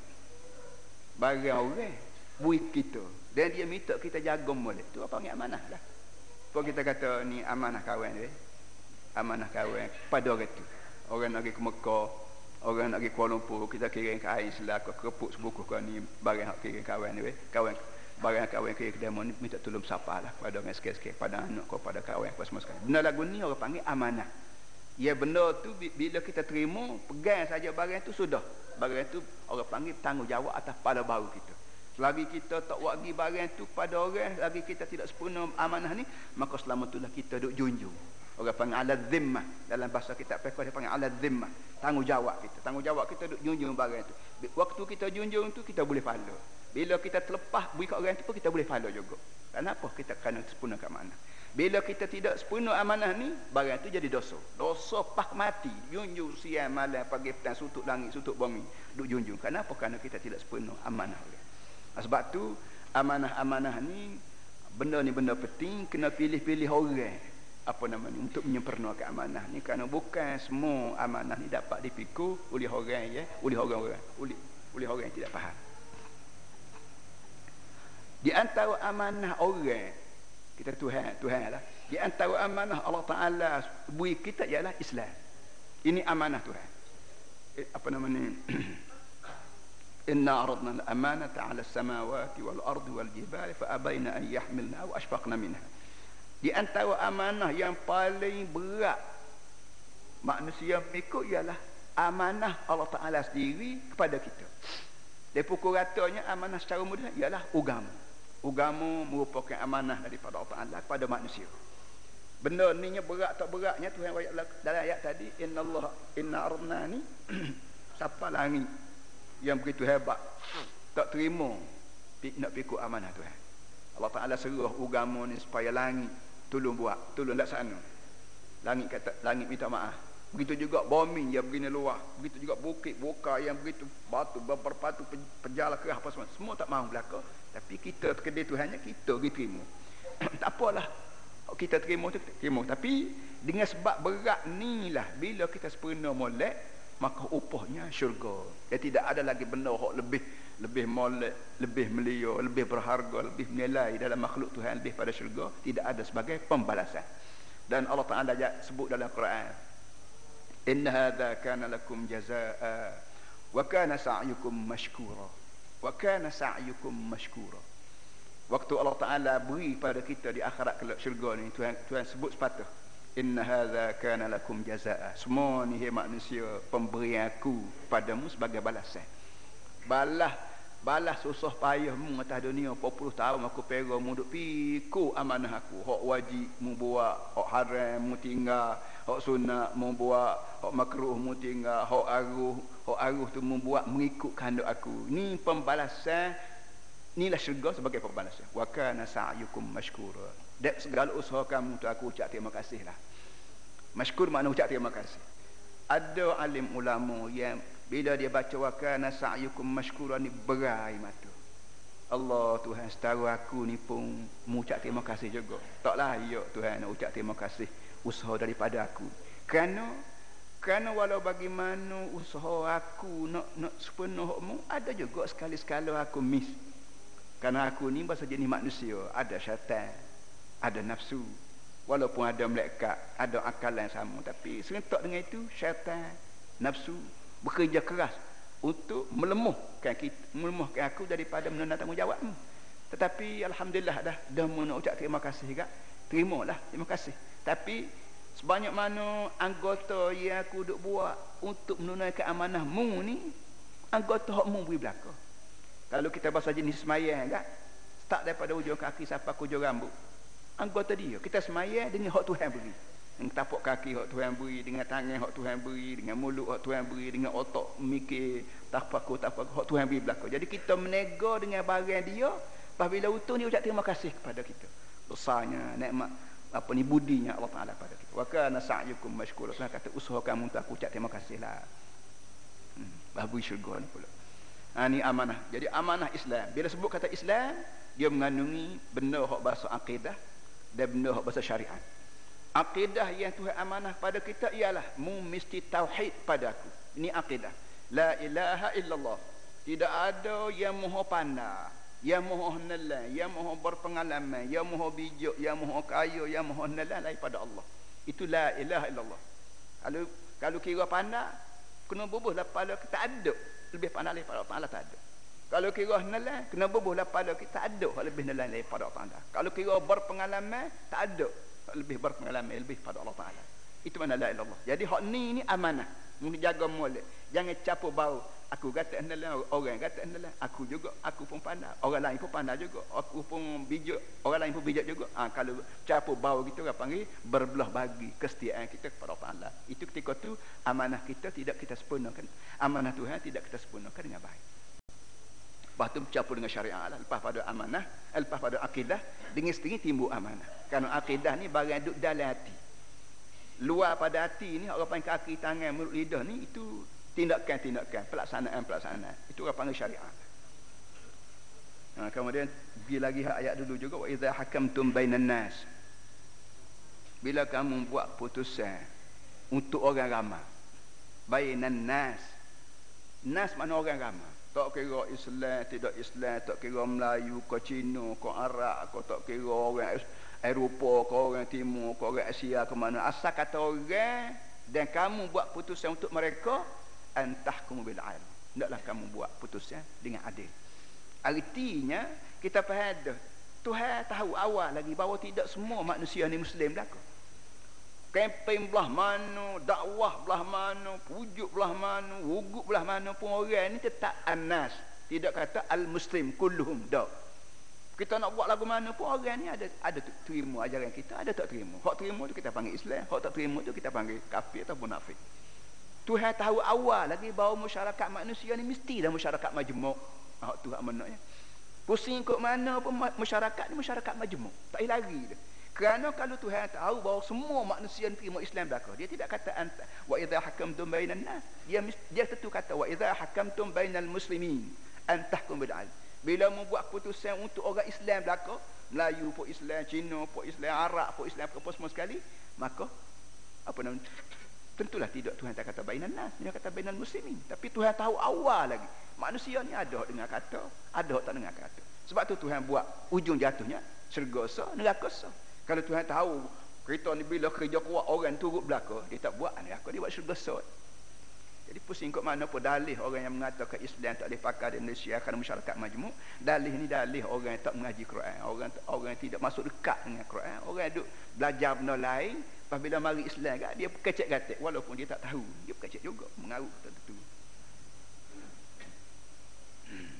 Barang orang beri kita dan dia minta kita jaga molek. Tu apa panggil amanah lah. Apa kita kata ni amanah kawan dia amanah kawan pada orang tu orang nak pergi ke Mekah orang nak pergi Kuala Lumpur kita kirim ke air selaka kerepuk sebuku kau ni barang hak kirim kawan ni kawan barang kawan kirim ke demo ni minta tolong siapa lah pada orang sikit-sikit pada anak kau pada kawan kau semua sekali benda lagu ni orang panggil amanah ya benda tu bila kita terima pegang saja barang tu sudah barang tu orang panggil tanggungjawab atas pada baru kita Selagi kita tak wagi barang tu pada orang, lagi kita tidak sempurna amanah ni, maka selama itulah kita duk junjung. Orang panggil ala zimmah. Dalam bahasa kitab fiqh dia panggil ala zimmah. Tanggungjawab kita. Tanggungjawab kita duk junjung barang itu. Waktu kita junjung tu kita boleh follow. Bila kita terlepas beri kat orang tu pun kita boleh follow juga. Kenapa kita kena sempurna ke mana? Bila kita tidak sempurna amanah ni, barang tu jadi dosa. Dosa pah mati. Junjung siang malam pagi petang sutuk langit sutuk bumi. Duk junjung. Kenapa? Kerana kita tidak sempurna amanah. Sebab tu amanah-amanah ni benda ni benda penting kena pilih-pilih orang apa nama ni untuk menyempurnakan amanah ni kerana bukan semua amanah ni dapat dipikul oleh orang ya oleh orang-orang oleh oleh orang yang tidak faham di antara amanah orang kita Tuhan Tuhan lah di antara amanah Allah Taala. Beri kita ialah Islam. Ini amanah Tuhan. Eh, apa nama ni? Inna aradna al-amanata 'ala as-samawati wal-ardi wal-jibali fa abayna an yahmilna wa ashfaqna minha. Di antara amanah yang paling berat. Manusia mengikut ialah amanah Allah Ta'ala sendiri kepada kita. Dia pukul ratanya amanah secara mudah ialah agama agama merupakan amanah daripada Allah Ta'ala kepada manusia. Benda ni berat tak beratnya Tuhan dalam ayat tadi inna Allah inna arna ni siapa langit yang begitu hebat tak terima nak pikul amanah Tuhan. Allah Ta'ala seruh agama ni supaya langit tolong buat tolong laksana. Langit kata langit minta maaf begitu juga bumi yang begini luar. Begitu juga bukit buka yang begitu batu berpatu penjala kerah apa semua. Semua tak mahu belaka. Tapi kita kedai Tuhannya kita pergi terima. Tak apalah. Kita terima tu terima. Tapi dengan sebab berat ni lah bila kita sempurna molek maka upahnya syurga. Ya tidak ada lagi benda yang lebih lebih molek, lebih melia, lebih berharga, lebih nilai dalam makhluk Tuhan lebih pada syurga. Tidak ada sebagai pembalasan. Dan Allah Taala sebut dalam Quran, "Inna hadza kana lakum jazaa'a wa kana sa'yukum mashkura." Wa kana sa'yukum mashkura. Waktu Allah Taala beri pada kita di akhirat kelak syurga ni Tuhan Tuhan sebut sepatah Inna hadza kana lakum jazaa'a. Semua ni hai manusia pemberian aku padamu sebagai balasan balas balas susah payah mu atas dunia 40 tahun aku pegang mu duk piku amanah aku hak wajib mu buat hak haram mu tinggal hak sunat mu buat hak makruh mu tinggal hak aruh hak aruh tu mu buat mengikut kehendak aku. Ni pembalasan inilah syurga sebagai pembalasan. Wa kana sa'yukum mashkura. Dak segala usaha kamu tu aku ucap terima kasih lah. Mashkur makna ucap terima kasih. Ada alim ulama yang bila dia baca wa kana sa'yukum mashkura ni berai mata. Allah Tuhan setara aku ni pun mengucap terima kasih juga. Tak layak Tuhan nak ucap terima kasih usaha daripada aku kerana kerana walau bagaimana usaha aku nak nak sepenuhmu ada juga sekali-sekala aku miss kerana aku ni bahasa jenis manusia ada syaitan ada nafsu walaupun ada malaikat ada akal yang sama tapi serentak dengan itu syaitan nafsu bekerja keras untuk melemuhkan kita, melemuhkan aku daripada menunda tanggungjawabmu. Tetapi alhamdulillah dah dah nak ucap terima kasih juga. Terimalah, terima kasih. Tapi sebanyak mana anggota yang aku duk buat untuk menunaikan amanahmu ni, anggota hokmu beri belaka. Kalau kita bahasa jenis semayang kan, start daripada ujung kaki sampai ujung rambut. Anggota dia, kita semayang dengan hak Tuhan beri. dengan tapak kaki hak Tuhan beri dengan tangan hak Tuhan beri dengan mulut hak Tuhan beri dengan otak mikir tafakur tafakur hak Tuhan beri belaka jadi kita menego dengan barang dia apabila utuh ni ucap terima kasih kepada kita besarnya nikmat apa ni budinya Allah Taala pada kita. Wa kana sa'yukum mashkura. Tuhan kata usaha kamu untuk aku ucap terima kasihlah hmm, bahabu syurga ni pula. Ha, ni amanah. Jadi amanah Islam. Bila sebut kata Islam dia mengandungi benda hak bahasa akidah dan benda hak bahasa syariat. Akidah yang Tuhan amanah pada kita ialah mu mesti tauhid padaku. Ini akidah. La ilaha illallah. Tidak ada yang maha pandai, yang maha nelan, yang maha berpengalaman, yang maha bijak, yang maha kaya, yang maha nelan lain pada Allah. Itu la ilaha illallah. Kalau kalau kira pandai, kena bubuhlah pada kita ada. Lebih pandai daripada Taala tak ada. Kalau kira nelan, kena bubuhlah pada kita ada lebih nelan daripada Allah Taala. Kalau kira berpengalaman, tak ada lebih berpengalaman lebih pada Allah Taala. Itu mana la ilallah. Jadi hak ni ni amanah. Mesti jaga molek. Jangan capo bau. Aku kata adalah orang kata adalah aku juga aku pun pandai. Orang lain pun pandai juga. Aku pun bijak. Orang lain pun bijak juga. Ha, kalau capo bau kita orang panggil berbelah bagi kesetiaan kita kepada Allah. Itu ketika tu amanah kita tidak kita sempurnakan. Amanah Tuhan tidak kita sempurnakan dengan baik. Lepas tu bercampur dengan syariah lah. Lepas pada amanah, eh, lepas pada akidah, dengan sendiri timbul amanah. Kerana akidah ni barang duduk dalam hati. Luar pada hati ni, orang panggil kaki, tangan, mulut, lidah ni, itu tindakan-tindakan, pelaksanaan-pelaksanaan. Itu orang panggil syariat. Nah, ha, kemudian pergi lagi ayat dulu juga wa idza hakamtum bainan nas. Bila kamu buat putusan untuk orang ramai. Bainan nas. Nas mana orang ramai? Tak kira Islam, tidak Islam, tak kira Melayu, ke Cina, ke Arab, ke tak kira orang Eropa, ke orang Timur, ke orang Asia, ke mana. Asal kata orang dan kamu buat putusan untuk mereka, antah kamu bil adil hendaklah kamu buat putusan dengan adil artinya kita faham Tuhan tahu awal lagi bahawa tidak semua manusia ni muslim belaka kempen belah mana, dakwah belah mana, pujuk belah mana, wugut belah mana pun orang ni tetap anas. Tidak kata al-muslim kulluhum dak. Kita nak buat lagu mana pun orang ni ada ada terima ajaran kita, ada tak terima. Hak terima tu kita panggil Islam, hak tak terima tu kita panggil kafir atau munafik. Tuhan tahu awal lagi bahawa masyarakat manusia ni mesti dah masyarakat majmuk. Hak tu hak maknanya. Pusing kok mana pun masyarakat ni masyarakat majmuk. Tak lari dia. Kerana kalau Tuhan tahu bahawa semua manusia yang terima Islam belaka, dia tidak kata wa idza hakamtum bainan nas. Dia dia tentu kata wa idza hakamtum bainal muslimin an tahkum bil adl. Bila membuat keputusan untuk orang Islam belaka, Melayu pun Islam, Cina pun Islam, Arab pun Islam, apa semua sekali, maka apa nama Tentulah tidak Tuhan tak kata bainan nas, dia kata bainal muslimin. Tapi Tuhan tahu awal lagi. Manusia ni ada dengar kata, ada tak dengar kata. Sebab tu Tuhan buat ujung jatuhnya syurga sah, neraka sah. Kalau Tuhan tahu kita ni bila kerja kuat orang turut belaka, dia tak buat ni aku dia buat syurga sot. Jadi pusing kok mana pun dalih orang yang mengatakan Islam tak boleh pakai di Indonesia kerana masyarakat majmuk. Dalih ni dalih orang yang tak mengaji Quran. Orang orang yang tidak masuk dekat dengan Quran. Orang yang duk belajar benda lain. Apabila mari Islam kan, dia kecek gatik. Walaupun dia tak tahu. Dia kecek juga. Mengarut tentu. Hmm.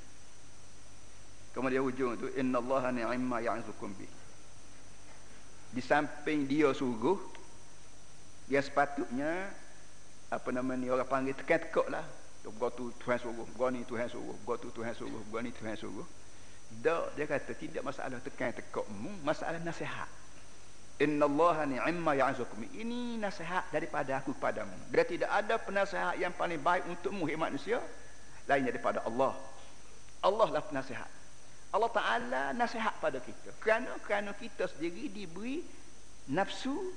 Kemudian ujung tu. Inna Allah ni'imma ya'azukum bih di samping dia suruh dia sepatutnya apa nama ni orang panggil tekan tekok lah gua tu Tuhan suruh gua ni Tuhan suruh gua tu Tuhan suruh gua ni Tuhan suruh dak dia kata tidak masalah tekan tekokmu masalah nasihat innallaha ni'ma ya'zukum ini nasihat daripada aku kepadamu. Bila tidak ada penasihat yang paling baik untukmu hai manusia lain daripada Allah. Allah lah penasihat. Allah Ta'ala nasihat pada kita. Kerana kerana kita sendiri diberi nafsu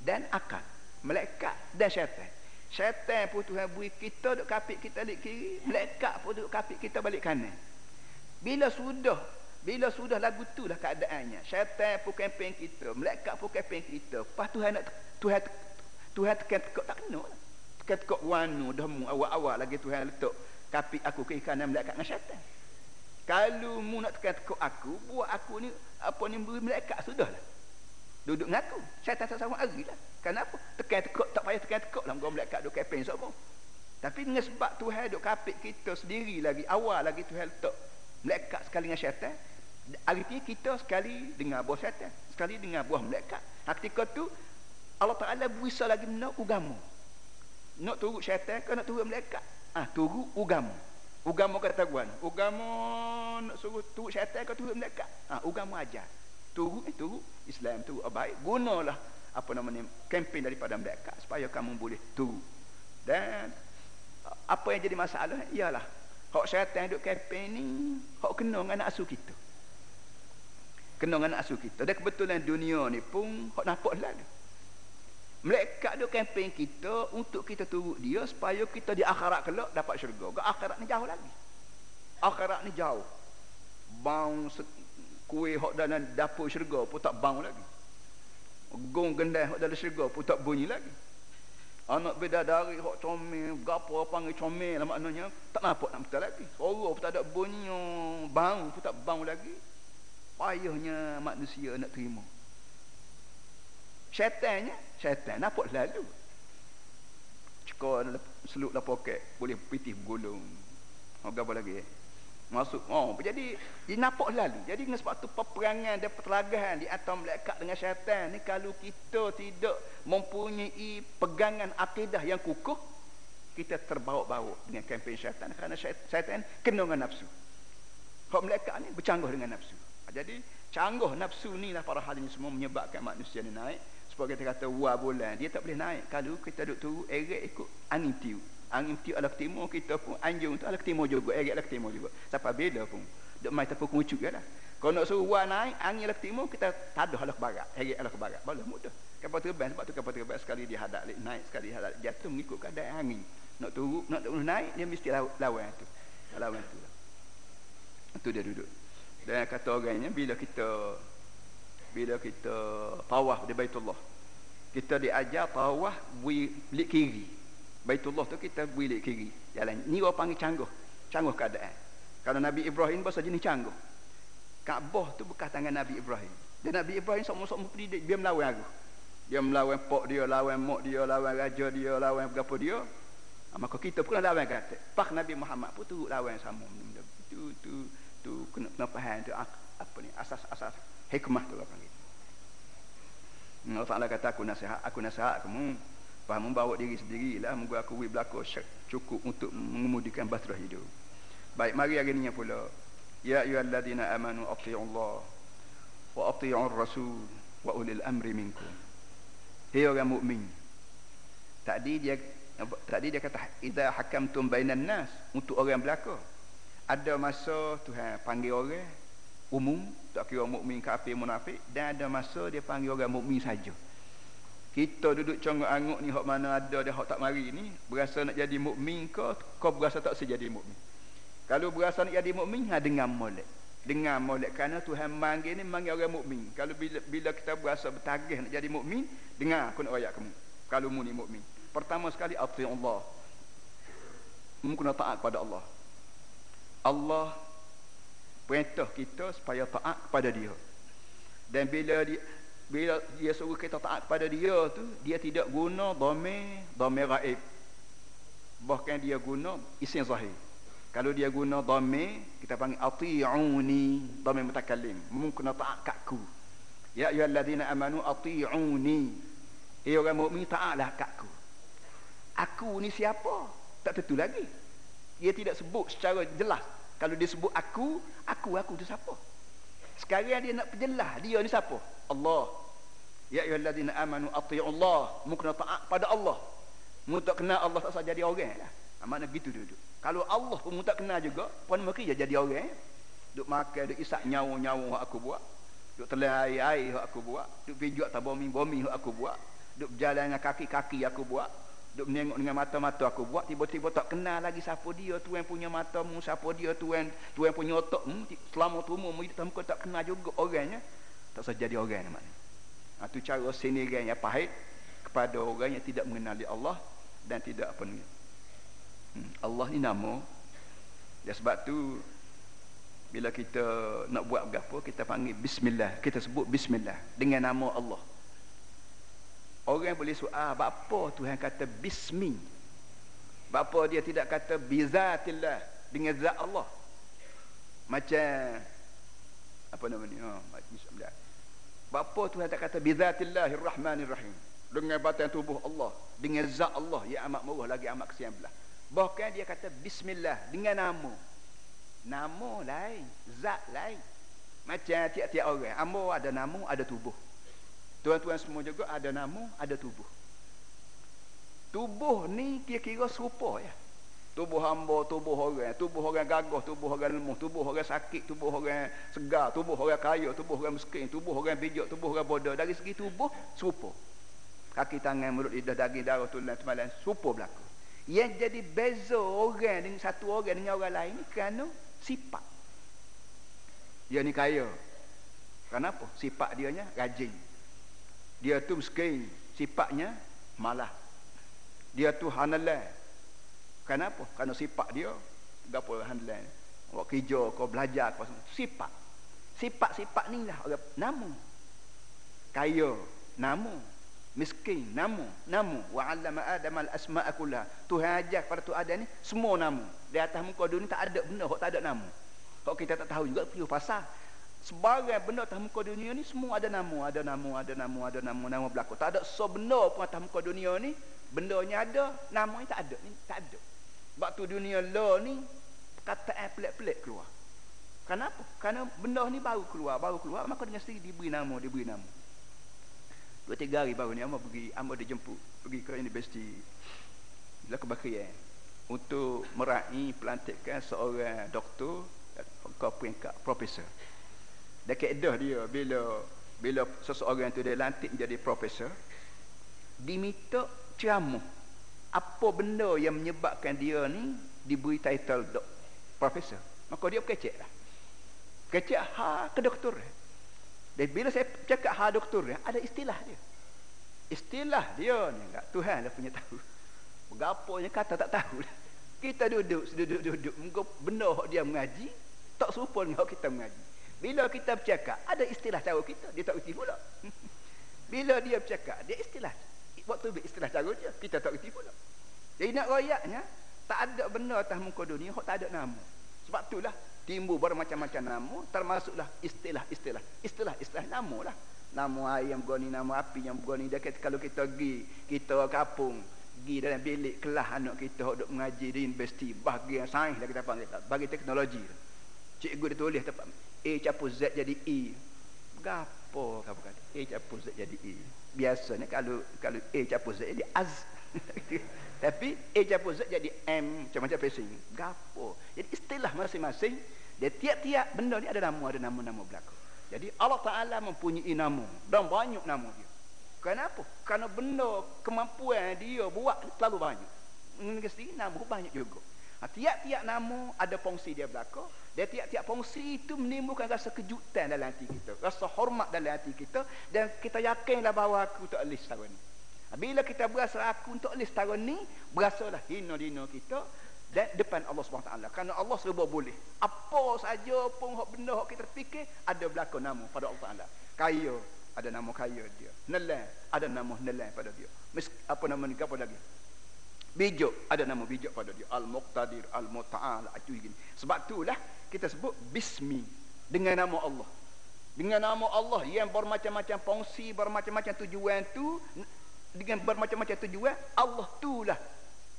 dan akal. Malaikat dan syaitan. Syaitan pun Tuhan beri kita duk kapit kita balik kiri malaikat pun duk kapit kita balik kanan. Bila sudah bila sudah lagu tu lah keadaannya. Syaitan pun kempen kita malaikat pun kempen kita. Lepas Tuhan nak Tuhan Tuhan tekan tekuk tak kena lah. Tekan tekuk wanu dah mu awal-awal lagi Tuhan letak kapit aku ke kanan malaikat dengan syaitan. Kalau mu nak tekan tekuk aku buat aku ni apa ni beri malaikat sudahlah duduk dengan aku. Syaitan tak sama hari lah. Kenapa? Tekan tekuk tak payah tekan tekuk lah. Kau malaikat duduk keping semua tapi dengan sebab Tuhan duduk kapit kita sendiri lagi awal lagi Tuhan letak malaikat sekali dengan syaitan. Artinya kita sekali dengan buah syaitan sekali dengan buah malaikat ketika tu Allah Taala bisa lagi nak ugamu. Nak turut syaitan ke nak turut malaikat ah turut ugamu. Ugamu kata guan ugamu nak suruh turut syaitan ke turut malaikat ah ugamu aja turut eh turut. Islam tu oh, baik gunalah apa namanya kempen daripada malaikat supaya kamu boleh turut. Dan apa yang jadi masalah? Ialah hak syaitan duk kempen ni hak kena dengan anak asuh kita kena dengan anak asuh kita dan kebetulan dunia ni pun hak nampak lalu Malaikat dia kempen kita untuk kita turut dia supaya kita di akhirat kelak dapat syurga. Ke akhirat ni jauh lagi. Akhirat ni jauh. Bang kuih hok dalam dapur syurga pun tak bang lagi. Gong gendai hok dalam syurga pun tak bunyi lagi. Anak bidadari hok comel, gapo panggil comel lah maknanya tak nampak nak betul lagi. Suara pun tak ada bunyi, bang pun tak bang lagi. Payahnya manusia nak terima. Syaitannya, syaitan nampak lalu. Cekor seluk dalam poket, boleh pitih gulung. Apa lagi? Masuk. Oh, jadi dia nampak lalu. Jadi dengan sebab tu peperangan dan pertelagahan di atas malaikat dengan syaitan ni kalau kita tidak mempunyai pegangan akidah yang kukuh, kita terbawa-bawa dengan kempen syaitan kerana syaitan kena dengan nafsu. Hak malaikat ni bercanggah dengan nafsu. Jadi canggah nafsu ni lah para hal ini semua menyebabkan manusia ni naik sebab kita kata wah bulan dia tak boleh naik kalau kita duduk turun eret ikut angin tiu angin tiu ala timur kita pun anjung tu ala timur juga eret ala timur juga. Sampai bila pun. Duk mai tepuk kuncup je lah. Kalau nak suruh naik angin ala timur kita tadah ala ke barat eret ala ke barat boleh mudah kapal terbang sebab tu kapal terbang sekali dia hadap naik sekali hadap jatuh mengikut keadaan angin. Nak turun nak turun naik dia mesti lawan tu lawan tu lah. tu dia duduk. Dan kata orangnya bila kita bila kita tawaf di Baitullah kita diajar tawaf bilik kiri Baitullah tu kita bilik kiri. Jalan. Ni orang panggil cangguh. Cangguh keadaan. Kalau Nabi Ibrahim bahasa jenis cangguh. Kaabah tu bekas tangan Nabi Ibrahim. Dan Nabi Ibrahim sok-sok dia, dia melawan aku. Dia melawan pok dia lawan mak dia lawan raja dia lawan berapa dia. Ha, maka kita pun lawan kata. Pak Nabi Muhammad pun tu lawan sama tu tu tu. Kena, kena faham tu. Apa ni? Asas-asas hikmah tu lah panggil. Allah Ta'ala kata aku nasihat aku nasihat kamu faham? Membawa diri sendiri lah moga aku wib belaka cukup untuk mengemudikan bahtera hidup. Baik mari hari ini pula. Ya ayyuhalladzina amanu Allah wa ati'ur rasul wa ulil amri minkum. Hei orang mukmin tadi dia tadi dia kata idza hakamtum bainan nas untuk orang belaka ada masa Tuhan panggil orang umum tak kira mukmin kafir munafik dan ada masa dia panggil orang mukmin saja kita duduk congok-angok ni hak mana ada dia hak tak mari ni berasa nak jadi mukmin ke kau berasa tak sejadi mukmin? Kalau berasa nak jadi mukmin ha dengar molek. Dengar molek. Kerana Tuhan manggil ni manggil orang mukmin. Kalau bila, bila kita berasa bertagih nak jadi mukmin dengar aku nak ayat kamu. Kalau mu ni mukmin. Pertama sekali ati Allah. Mu kena taat kepada Allah. Allah perintah kita supaya taat kepada dia. Dan bila dia bila dia suruh kita taat kepada dia tu dia tidak guna dhamir dhamir raib bahkan dia guna isim zahir. Kalau dia guna dhamir kita panggil ati'uni dhamir mutakallim. Mungkin taat kakku ya ayyuhallazina amanu ati'uni. Eh orang mukmin taatlah kakku aku ni siapa? Tak tentu lagi. Dia tidak sebut secara jelas. Kalau dia sebut aku, aku aku tu siapa? Sekarang dia nak perjelas dia ni siapa? Allah. Ya ayyuhallazina amanu Allah. Mu kena taat pada Allah. Mu tak kenal Allah tak saja jadi orang lah. Ha, mana gitu duduk. Kalau Allah pun tak kenal juga, pun mesti dia jadi orang. Duk makan, duk isak nyawa-nyawa aku buat. Duk telan air-air aku buat. Duk pijak tak bomi-bomi aku buat. Duk berjalan dengan kaki-kaki aku buat duk menengok dengan mata-mata aku. Buat tiba-tiba tak kenal lagi siapa dia. Tu yang punya matamu siapa dia? Tu yang tu yang punya otakmu selama tu mu hidup kau tak kenal juga orangnya tak usah jadi orang ni maknanya ha, tu cara seniran yang pahit kepada orang yang tidak mengenali Allah dan tidak apa ni hmm, Allah ni nama. Ya sebab tu bila kita nak buat apa kita panggil bismillah. Kita sebut bismillah dengan nama Allah Orang boleh soal Bapa Tuhan kata bismi? Bapa dia tidak kata bizatillah Dengan zat Allah. Macam Apa nama ni oh, Bapa Tuhan tak kata bizatillah Rahmanirrahim dengan batin tubuh Allah dengan zat Allah yang amat murah lagi amat kesian belah bahkan dia kata bismillah dengan nama. Nama lain zat lain. Macam tiap-tiap orang hamba ada nama ada tubuh tuan-tuan semua juga ada nama ada tubuh tubuh ni kira-kira serupa ya tubuh hamba, tubuh orang, tubuh orang gagah, tubuh orang lemah, tubuh orang sakit, tubuh orang segar, tubuh orang kaya, tubuh orang miskin, tubuh orang bijak, tubuh orang bodoh. Dari segi tubuh, serupa. Kaki tangan, mulut, lidah, daging, darah, tulang, semalam, serupa berlaku. Yang jadi beza orang dengan satu orang dengan orang lain ni kerana sifat. Dia ni kaya. Kenapa? Sifat dia nya rajin. Dia tu miskin. Sifatnya malah. Dia tu hanalah Kenapa? Kerana sifat dia gapo handlan. Awak kerja kau belajar kau sifat. Sifat-sifat ni lah orang nama. Kaya, nama. Miskin, nama. Nama. Wa 'allama Adam al-asma'a kullaha. Tuhan ajar kepada tu ada ni semua nama. Di atas muka dunia tak ada benda hok tak ada nama. Kau kita tak tahu juga perlu pasal. Sebagai benda atas muka dunia ni semua ada nama, ada nama, ada nama, ada nama, nama berlaku. Tak ada so benda pun atas muka dunia ni, bendanya ada, namanya tak ada, ni tak ada. Waktu dunia law ni kata eh pelik-pelik keluar. Kenapa? Karena benda ni baru keluar, baru keluar maka dengan sendiri diberi nama, diberi nama. Dua tiga hari baru ni Amba pergi, Amba dijemput pergi ke universiti Bila Kebakian untuk meraih pelantikan seorang doktor ke peringkat profesor. Dekat dah dia bila bila seseorang tu dia lantik menjadi profesor diminta ceramah. Apa benda yang menyebabkan dia ni diberi title dok profesor? Maka dia kecek lah. Kecek ha ke doktor? Dan bila saya cakap ha doktor ada istilah dia. Istilah dia ni enggak Tuhan dah punya tahu. Berapanya kata tak tahu kita duduk duduk-duduk muka benda dia mengaji tak serupa dengan kita mengaji bila kita bercakap ada istilah cara kita. Dia tak reti pula. Bila dia bercakap dia istilah. Waktu istilah cara dia kita tak reti pula. Jadi nak royaknya tak ada benda atas muka dunia tak ada nama. Sebab itulah timbul bermacam-macam nama termasuklah istilah-istilah istilah-istilah nama lah nama ayam goni nama api yang dia kata kalau kita pergi kita kapung pergi dalam bilik kelas anak kita hok duk mengaji di universiti bahagian sains lah kita panggil. Bagi teknologi. Cikgu dia tulis tempat A capur Z jadi E. Gapo kamu kata A capur Z jadi E. Biasanya kalau kalau A capur Z jadi Az. Tapi A capur Z jadi M macam-macam facing gapo? Jadi istilah masing-masing dia tiap-tiap benda ni ada nama ada nama-nama berlaku. Jadi Allah Ta'ala mempunyai nama dan banyak nama dia. Kenapa? kerana benda kemampuan dia buat terlalu banyak. Mesti nama banyak juga. Ha, tiap-tiap nama ada fungsi dia berlaku dan tiap-tiap fungsi itu menimbulkan rasa kejutan dalam hati kita. Rasa hormat dalam hati kita. Dan kita yakinlah bahawa aku tak boleh setara ni. Bila kita berasa aku tak boleh setara ni. Berasalah hina-hina kita. Dan depan Allah SWT. Kerana Allah serba boleh. Apa saja pun benda yang kita fikir. Ada belakang nama pada Allah Taala. Kaya. Ada nama kaya dia. Nelan. Ada nama nelan pada dia. Apa nama ni? Apa lagi? bijak ada nama bijak pada dia al-muqtadir al-muta'al sebab itulah kita sebut bismi dengan nama Allah. Dengan nama Allah yang bermacam-macam fungsi bermacam-macam tujuan tu dengan bermacam-macam tujuan Allah itulah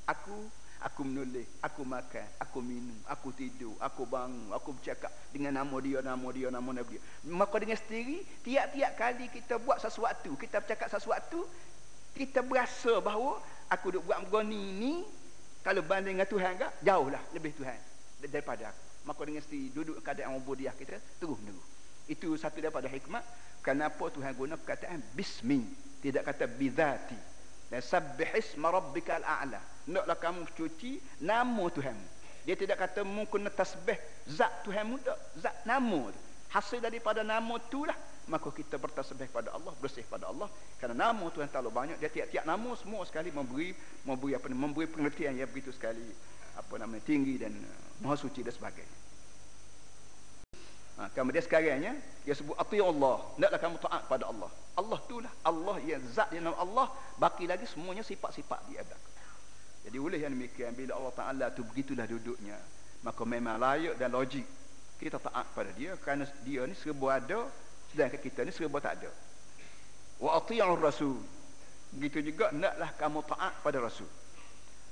aku aku menulis aku makan aku minum aku tidur aku bangun aku bercakap dengan nama dia nama dia nama nabi dia. Maka dengan sendiri tiap-tiap kali kita buat sesuatu kita bercakap sesuatu kita berasa bahawa aku duk buat begini ni kalau banding dengan Tuhan ke jauhlah lebih Tuhan daripada aku maka dengan mesti duduk keadaan ubudiah kita terus menerus. Itu satu daripada hikmah kenapa Tuhan guna perkataan bismi. Tidak kata bidzati dan sabbih isma rabbikal a'la. Naklah kamu cuci nama Tuhan dia tidak kata mungkin tasbih zat Tuhan tak. Zat nama tu. Hasil daripada nama itulah. Maka kita bertasbih pada Allah bersih pada Allah. Kerana nama Tuhan terlalu banyak dia tiap-tiap nama semua sekali memberi memberi apa memberi pengertian yang begitu sekali apa nama tinggi dan uh, maha suci dan sebagainya. Ha, kemudian sekarangnya dia sebut ati Allah. Hendaklah kamu taat pada Allah. Allah itulah. Allah yang zat yang nama Allah. Baki lagi semuanya sifat-sifat dia ada. Jadi oleh yang demikian. Bila Allah Taala tu begitulah duduknya maka memang layak dan logik kita taat pada dia. Kerana dia ni serba ada sedangkan kita ni serba tak ada. Wa ati'ur rasul. Begitu juga naklah kamu taat pada rasul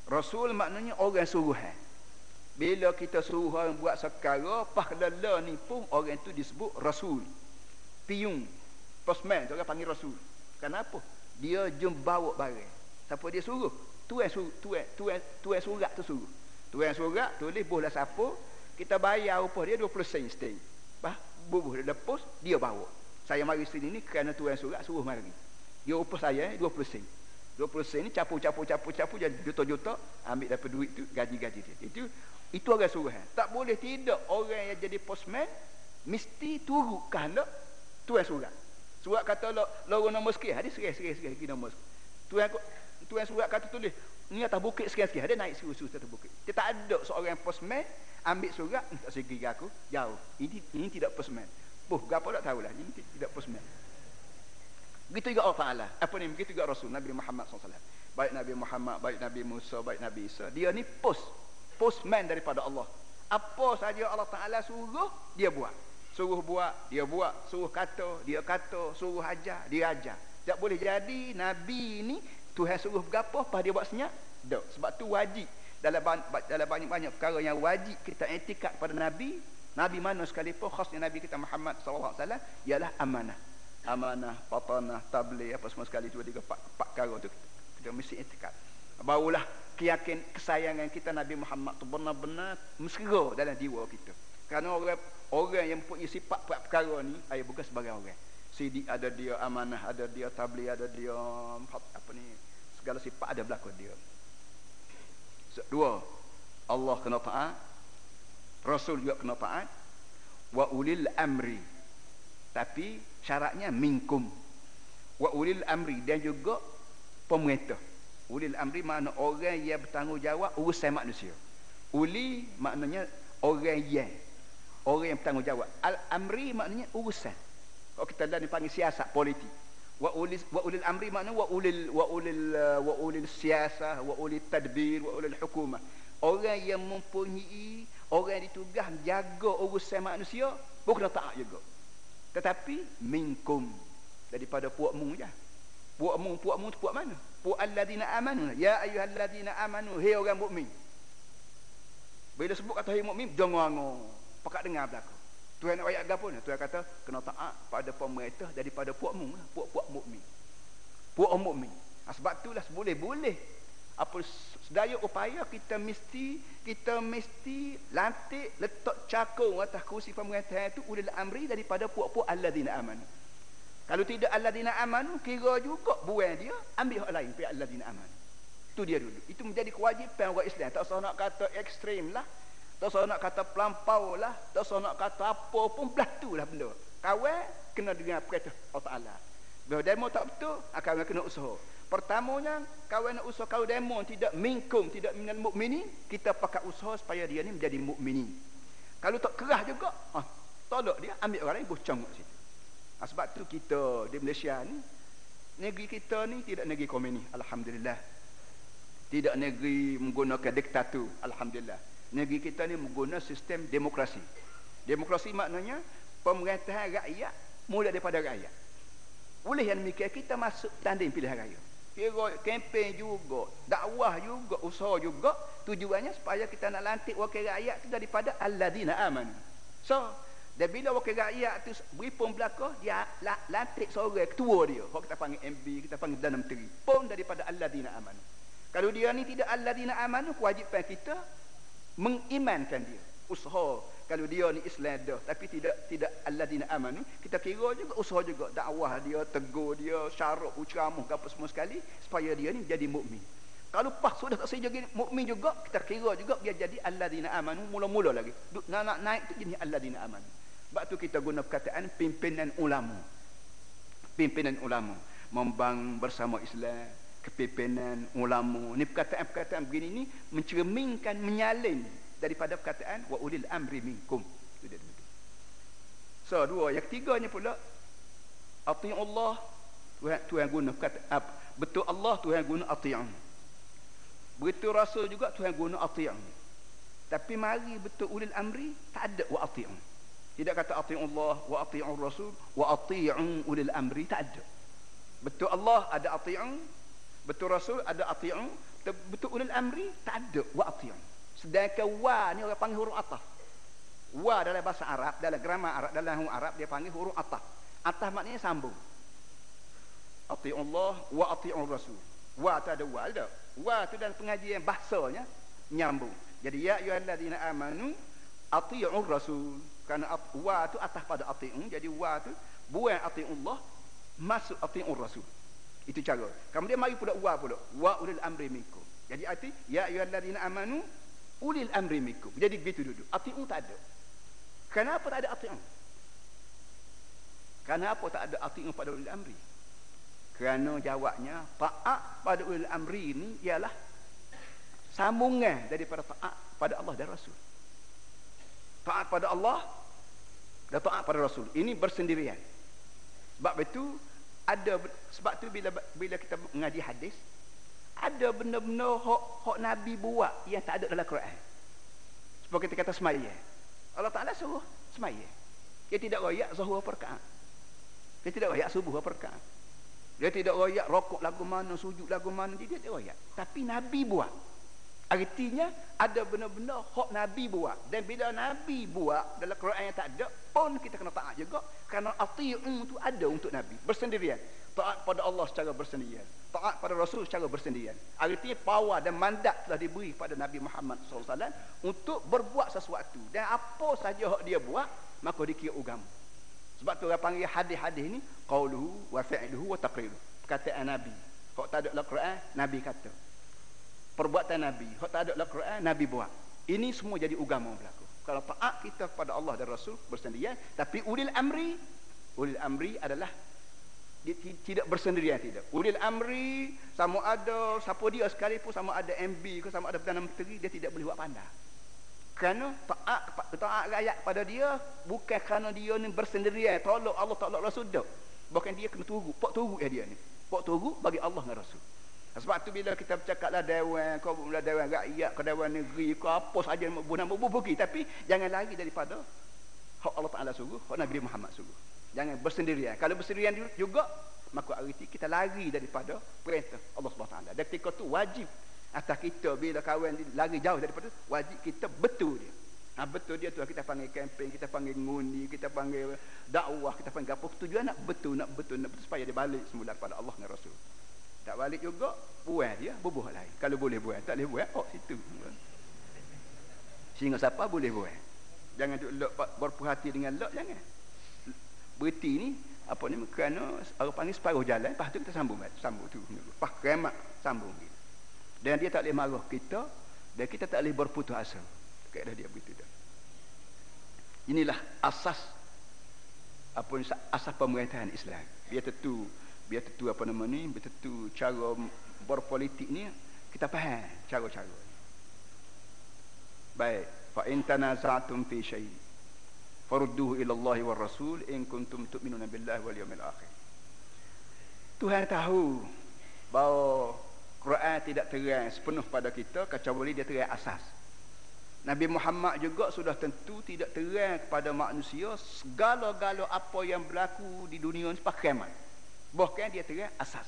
rasul maknanya orang suruhan. Bila kita suruh orang buat sekara pahlala ni pun orang itu disebut rasul. Piung postman orang panggil rasul. Kenapa? Dia jom bawa barang. Siapa dia suruh? Tuan suruh tuan tuan tuan surat tu suruh. Tuan surat tulis boleh siapa kita bayar upah dia 20 sen stay bah bubuh dia lepas dia bawa. Saya mari sini ni kerana tuan surat suruh mari. Dia upah saya 20 sen 20 sen ni capu capu capu capu jadi juta-juta ambil dapat duit tu gaji-gaji dia. Itu itu orang suruhan tak boleh tidak orang yang jadi postman mesti turut kehendak tuan surat. Surat kata lo lorong nombor sekian hadis sekian-sekian sekian nombor. Tuan tuan surat kata tulis ni atas bukit sekian-sekian ada naik suruh-suruh atas bukit. Dia tak ada seorang postman ambil surat tak segi aku jauh. Ini ini tidak postman. Buh, berapa tak tahulah ini tidak postman begitu juga Allah Ta'ala. Apa ni? Begitu juga Rasul Nabi Muhammad SAW baik Nabi Muhammad baik Nabi Musa baik Nabi Isa. Dia ni post postman daripada Allah. Apa saja Allah Ta'ala suruh dia buat. Suruh buat dia buat. Suruh kata dia kata. Suruh ajar dia ajar. Tak boleh jadi Nabi ni Tuhan suruh berapa apa dia buat senyap tak sebab tu wajib. Dalam dalam banyak-banyak perkara yang wajib kita etikad pada Nabi Nabi mana sekalipun khasnya Nabi kita Muhammad SAW ialah amanah amanah, patanah, tabligh apa semua sekali tu tiga empat, empat perkara tu kita, kita mesti etikad barulah keyakin kesayangan kita Nabi Muhammad tu benar-benar mesra dalam jiwa kita. Kerana orang orang yang punya sifat perkara ni ayah bukan sebagai orang. Sidik ada dia amanah ada dia tabligh ada dia apa ni segala sifat ada berlaku dia. Dua Allah kena taat Rasul juga kena taat wa ulil amri. Tapi syaratnya minkum wa ulil amri dan juga pemerintah. Ulil amri makna orang yang bertanggungjawab urusan manusia. Uli maknanya orang yang orang yang bertanggungjawab. Al amri maknanya urusan. Kalau kita dah dipanggil siasat politik. Wa ulil wa ulil amri makna wa ulil wa ulil uh, wa ulil siasah wa ulil tadbir wa ulil hukumah. Orang yang mempunyai orang yang ditugas jaga urusan manusia bukan taat juga tetapi minkum. Daripada puakmu je. Puakmu puakmu tu puak mana? Puak alladzina amanu. Ya ayyuhalladzina amanu hai orang mukmin. Bila sebut kata hai mukmin jangan pekat dengar belaka Tuhan nak ayat gapo ni? Tuhan kata kena taat pada pemerintah daripada puakmu, lah, puak-puak mukmin. Puak mukmin. Ha, sebab itulah boleh-boleh apa sedaya upaya kita mesti kita mesti lantik letak cakung atas kursi pemerintah itu ulil amri daripada puak-puak alladzina amanu. Kalau tidak alladzina amanu kira juga buang dia ambil hak lain pihak alladzina amanu. Itu dia dulu. Itu menjadi kewajipan orang Islam. Tak usah nak kata ekstrim lah. Tak usah nak kata pelampau lah. Tak usah nak kata apa pun. Belah tu lah benda. Kawan kena dengar perintah Allah Ta'ala. Bila demo tak betul, akan kena usaha. Pertamanya, kawan nak usaha kalau demo tidak minkum, tidak minal mukminin, kita pakai usaha supaya dia ni menjadi mukminin. Kalau tak kerah juga, ah, tolak dia, ambil orang lain, bocong kat situ. Ah, sebab tu kita di Malaysia ni, negeri kita ni tidak negeri komunis, Alhamdulillah. Tidak negeri menggunakan diktator, Alhamdulillah negeri kita ni menggunakan sistem demokrasi demokrasi maknanya pemerintahan rakyat mula daripada rakyat oleh yang demikian kita masuk tanding pilihan raya kira kempen juga dakwah juga usaha juga. Tujuannya supaya kita nak lantik wakil rakyat itu daripada alladzina aman so dan bila wakil rakyat tu beri pun belakang dia lantik seorang ketua dia. Kalau kita panggil MB kita panggil Perdana Menteri. Pun daripada alladzina aman kalau dia ni tidak alladzina aman kewajipan kita mengimankan dia. Usaha kalau dia ni Islam dah tapi tidak tidak alladzina amanu kita kira juga usaha juga dakwah dia tegur dia syarat ceramah apa semua sekali supaya dia ni jadi mukmin. Kalau pas sudah tak jadi mukmin juga kita kira juga dia jadi alladzina amanu mula-mula lagi. Nak nak naik tu jadi alladzina amanu. Sebab tu kita guna perkataan pimpinan ulama. Pimpinan ulama. Membang bersama Islam kepimpinan ulama. Ni perkataan-perkataan begini ni mencerminkan menyalin daripada perkataan wa ulil amri minkum. Itu dia so dua. Yang ketiganya pula ati Allah Tuhan, Tuhan guna kata betul Allah Tuhan guna ati'an. Betul rasul juga Tuhan guna ati'an. Tapi mari betul ulil amri tak ada wa ati'an. Tidak kata ati'an Allah wa ati'an rasul wa ati'an ulil amri tak ada. Betul Allah ada ati'an. Betul rasul ada ati'u. Betul ulil amri tak ada wa ati'u sedangkan wa ni orang panggil huruf ataf wa dalam bahasa Arab dalam grammar Arab dalam Arab dia panggil huruf ataf ataf maknanya sambung. Ati'u Allah wa ati'u rasul. Wa tu ada wa ada. Wa tu dalam pengajian bahasanya nyambung. Jadi ya ayyuhalladzina amanu ati'u rasul. Kerana wa tu atas pada ati'u jadi wa tu buang ati'u Allah masuk ati'u rasul. Itu cara. Kemudian mari pula wa pula. Wa ulil amri minkum. Jadi arti ya ayyuhallazina amanu ulil amri minkum. Jadi begitu duduk. Ati'u tak ada. Kenapa tak ada ati'u? Kenapa tak ada ati'u pada ulil amri? Kerana jawabnya taat pada ulil amri ini ialah sambungan daripada taat pada Allah dan Rasul. Taat pada Allah dan taat pada Rasul. Ini bersendirian. Sebab itu ada sebab tu bila bila kita mengaji hadis ada benda-benda hak hak nabi buat yang tak ada dalam Quran. Seperti kita kata semaya. Allah Taala suruh semaya. Dia tidak royak zuhur perkaat dia tidak royak subuh perkaat dia tidak royak rokok lagu mana sujud lagu mana dia tidak royak. Tapi nabi buat. Artinya ada benda-benda hak Nabi buat. Dan bila Nabi buat dalam Quran yang tak ada pun kita kena taat juga. Kerana ati'u tu ada untuk Nabi. Bersendirian taat pada Allah secara bersendirian taat pada Rasul secara bersendirian artinya power dan mandat telah diberi pada Nabi Muhammad SAW untuk berbuat sesuatu dan apa saja hak dia buat maka dikira agama sebab tu orang panggil hadis-hadis ni qauluhu wa fi'luhu wa taqriruhu perkataan Nabi hak tak ada dalam Quran Nabi kata perbuatan Nabi. Hak tak ada dalam Quran, Nabi buat. Ini semua jadi agama berlaku. Kalau taat kita kepada Allah dan Rasul bersendirian, tapi ulil amri, ulil amri adalah dia tidak bersendirian tidak. Ulil amri sama ada siapa dia sekalipun sama ada MB ke sama ada Perdana Menteri dia tidak boleh buat pandai. Kerana taat taat rakyat pada dia bukan kerana dia ni bersendirian tolak Allah tolak Rasul dak. Bukan dia kena tunggu, pak ya dia ni. Pak tunggu bagi Allah dan Rasul. Sebab tu bila kita bercakap lah dewan, kau mula dewan rakyat, kau dewan negeri, kau apa saja bukan bubuki. Tapi jangan lari daripada hak Allah Ta'ala suruh, hak Nabi Muhammad suruh. Jangan bersendirian. Kalau bersendirian juga, maka arti kita lari daripada perintah Allah Taala. Dan ketika tu wajib atas kita bila kawan lari jauh daripada wajib kita betul dia. Ha, betul dia tu kita panggil kempen, kita panggil ngundi, kita panggil dakwah, kita panggil apa. Tujuan nak betul, nak betul, nak betul supaya dia balik semula kepada Allah dan Rasul. Tak balik juga buah dia bubuh lain. Kalau boleh buah tak boleh buah oh situ. Sehingga siapa boleh buah jangan duk lok berpuhati dengan lok jangan berhenti ni apa ni kerana orang panggil separuh jalan lepas tu kita sambung sambung tu. Lepas kemat sambung dan dia tak boleh marah kita dan kita tak boleh berputus asa. Kaedah dia begitu dah inilah asas apa asas pemerintahan Islam. Biar tentu biar tentu apa nama ni biar tentu cara berpolitik ni kita faham cara-cara baik. Fa in tanaza'tum fi syai farudduhu ila Allah wa Rasul in kuntum tu'minuna billahi wal yawmil akhir Tuhan tahu bahawa Quran tidak terang sepenuh pada kita kecuali dia terang asas Nabi Muhammad juga sudah tentu tidak terang kepada manusia segala-gala apa yang berlaku di dunia ini pakai Bahkan dia terang asas.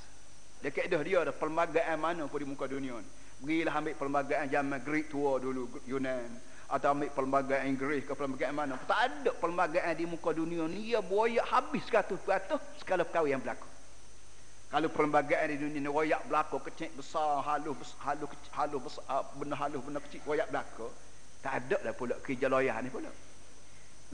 Dia kaedah dia ada perlembagaan mana pun di muka dunia ni. Pergilah ambil perlembagaan zaman Greek tua dulu, Yunan. Atau ambil perlembagaan Inggeris ke perlembagaan mana. Tak ada perlembagaan di muka dunia ni. Ia buaya habis 100% sekala perkara yang berlaku. Kalau perlembagaan di dunia ni royak berlaku kecil besar, halus besar, halus kecil, halus besar, ah, benda halus benda kecil royak berlaku. Tak ada lah pula kerja loyah ni pula.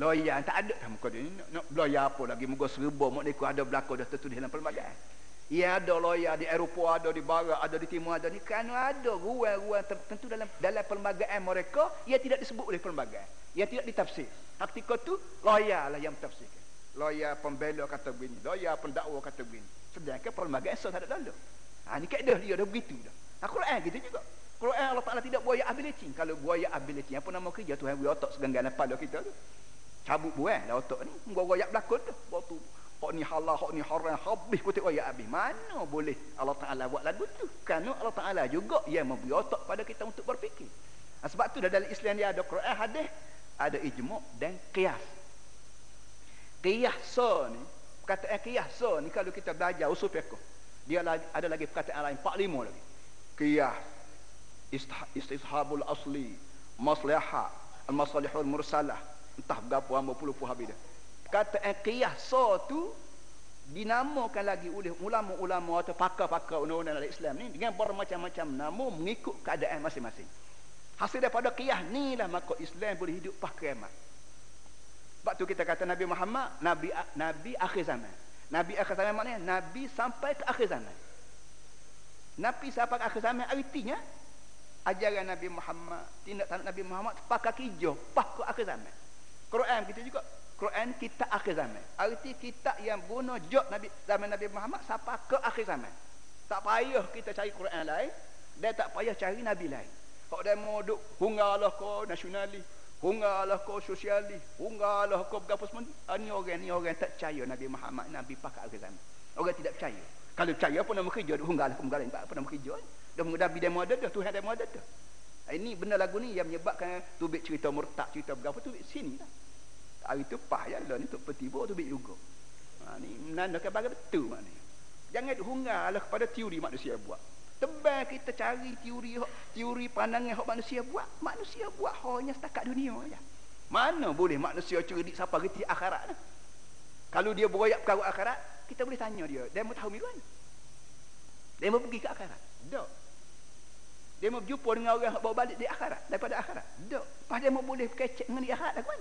Loya tak ada dah muka ni. Nak, nak apa lagi muka seribu mak niku ada belaka dah tertulis dalam pelbagai. Ia ada loya di Eropah ada di barat ada di timur ada ni kan ada ruang-ruang tertentu dalam dalam perlembagaan mereka ia tidak disebut oleh perlembagaan. Ia tidak ditafsir. Ketika tu loya lah yang tafsirkan. Loya pembela kata begini, loya pendakwa kata begini. Sedangkan perlembagaan so tak ada dalam. Ha ni kaedah dia dah begitu dah. Ha Quran gitu juga. Quran Allah Taala tidak buaya ability. Kalau buaya ability apa nama kerja Tuhan buaya otak seganggan apa kita tu cabut buah dah otak ni gua royak belakon tu waktu hak ni halal hak ni haram habis kutik royak habis mana boleh Allah Taala buat lagu tu? Kerana Allah Taala juga yang memberi otak pada kita untuk berfikir. Nah, sebab tu dalam Islam dia ada Quran hadis ada ijma' dan qiyas. Qiyas so ni kata qiyas so ni kalau kita belajar usul fiqh dia ada lagi perkataan lain 45 lagi. Qiyas istishabul asli maslahah al-masalihul mursalah. Entah berapa hamba puluh puluh habis dah kata qiyas so tu dinamakan lagi oleh ulama-ulama atau pakar-pakar undang-undang dalam Islam ni dengan bermacam-macam nama mengikut keadaan masing-masing. Hasil daripada qiyas ni lah maka Islam boleh hidup pakai kiamat. Sebab tu kita kata Nabi Muhammad Nabi Nabi akhir zaman. Nabi akhir zaman maknanya Nabi sampai ke akhir zaman. Nabi sampai ke akhir zaman artinya ajaran Nabi Muhammad tindak tanduk Nabi Muhammad pakai hijau pas ke akhir zaman. Quran kita juga Quran kita akhir zaman. Arti kita yang bunuh jok Nabi zaman Nabi Muhammad sampai ke akhir zaman. Tak payah kita cari Quran lain dan tak payah cari Nabi lain. Kalau dia mau duk hunggalah kau nasionalis hunggalah kau sosialis hunggalah kau berapa semua. Ini orang ni orang tak percaya Nabi Muhammad Nabi pakai akhir zaman. Orang tidak percaya. Kalau percaya apa nama kerja hunggalah kau hunggalah apa nama kerja dah Nabi demo ada dah Tuhan demo ada dah. Ini benda lagu ni yang menyebabkan tubik cerita murtad cerita berapa tu sini lah hari tu pah ya lah ni tu petibu tubik juga ha, ni menandakan bagai betul maknanya jangan hunggar lah kepada teori manusia buat tebal kita cari teori teori pandangan hak manusia buat manusia buat hanya setakat dunia aja mana boleh manusia cerdik siapa reti akhirat nah? kalau dia beroyak perkara akhirat kita boleh tanya dia dia mau tahu miruan dia mau pergi ke akhirat tak dia mau berjumpa dengan orang yang bawa balik di akhirat daripada akhirat. Tak. Pas dia mau boleh kecek dengan di akhirat lah kan.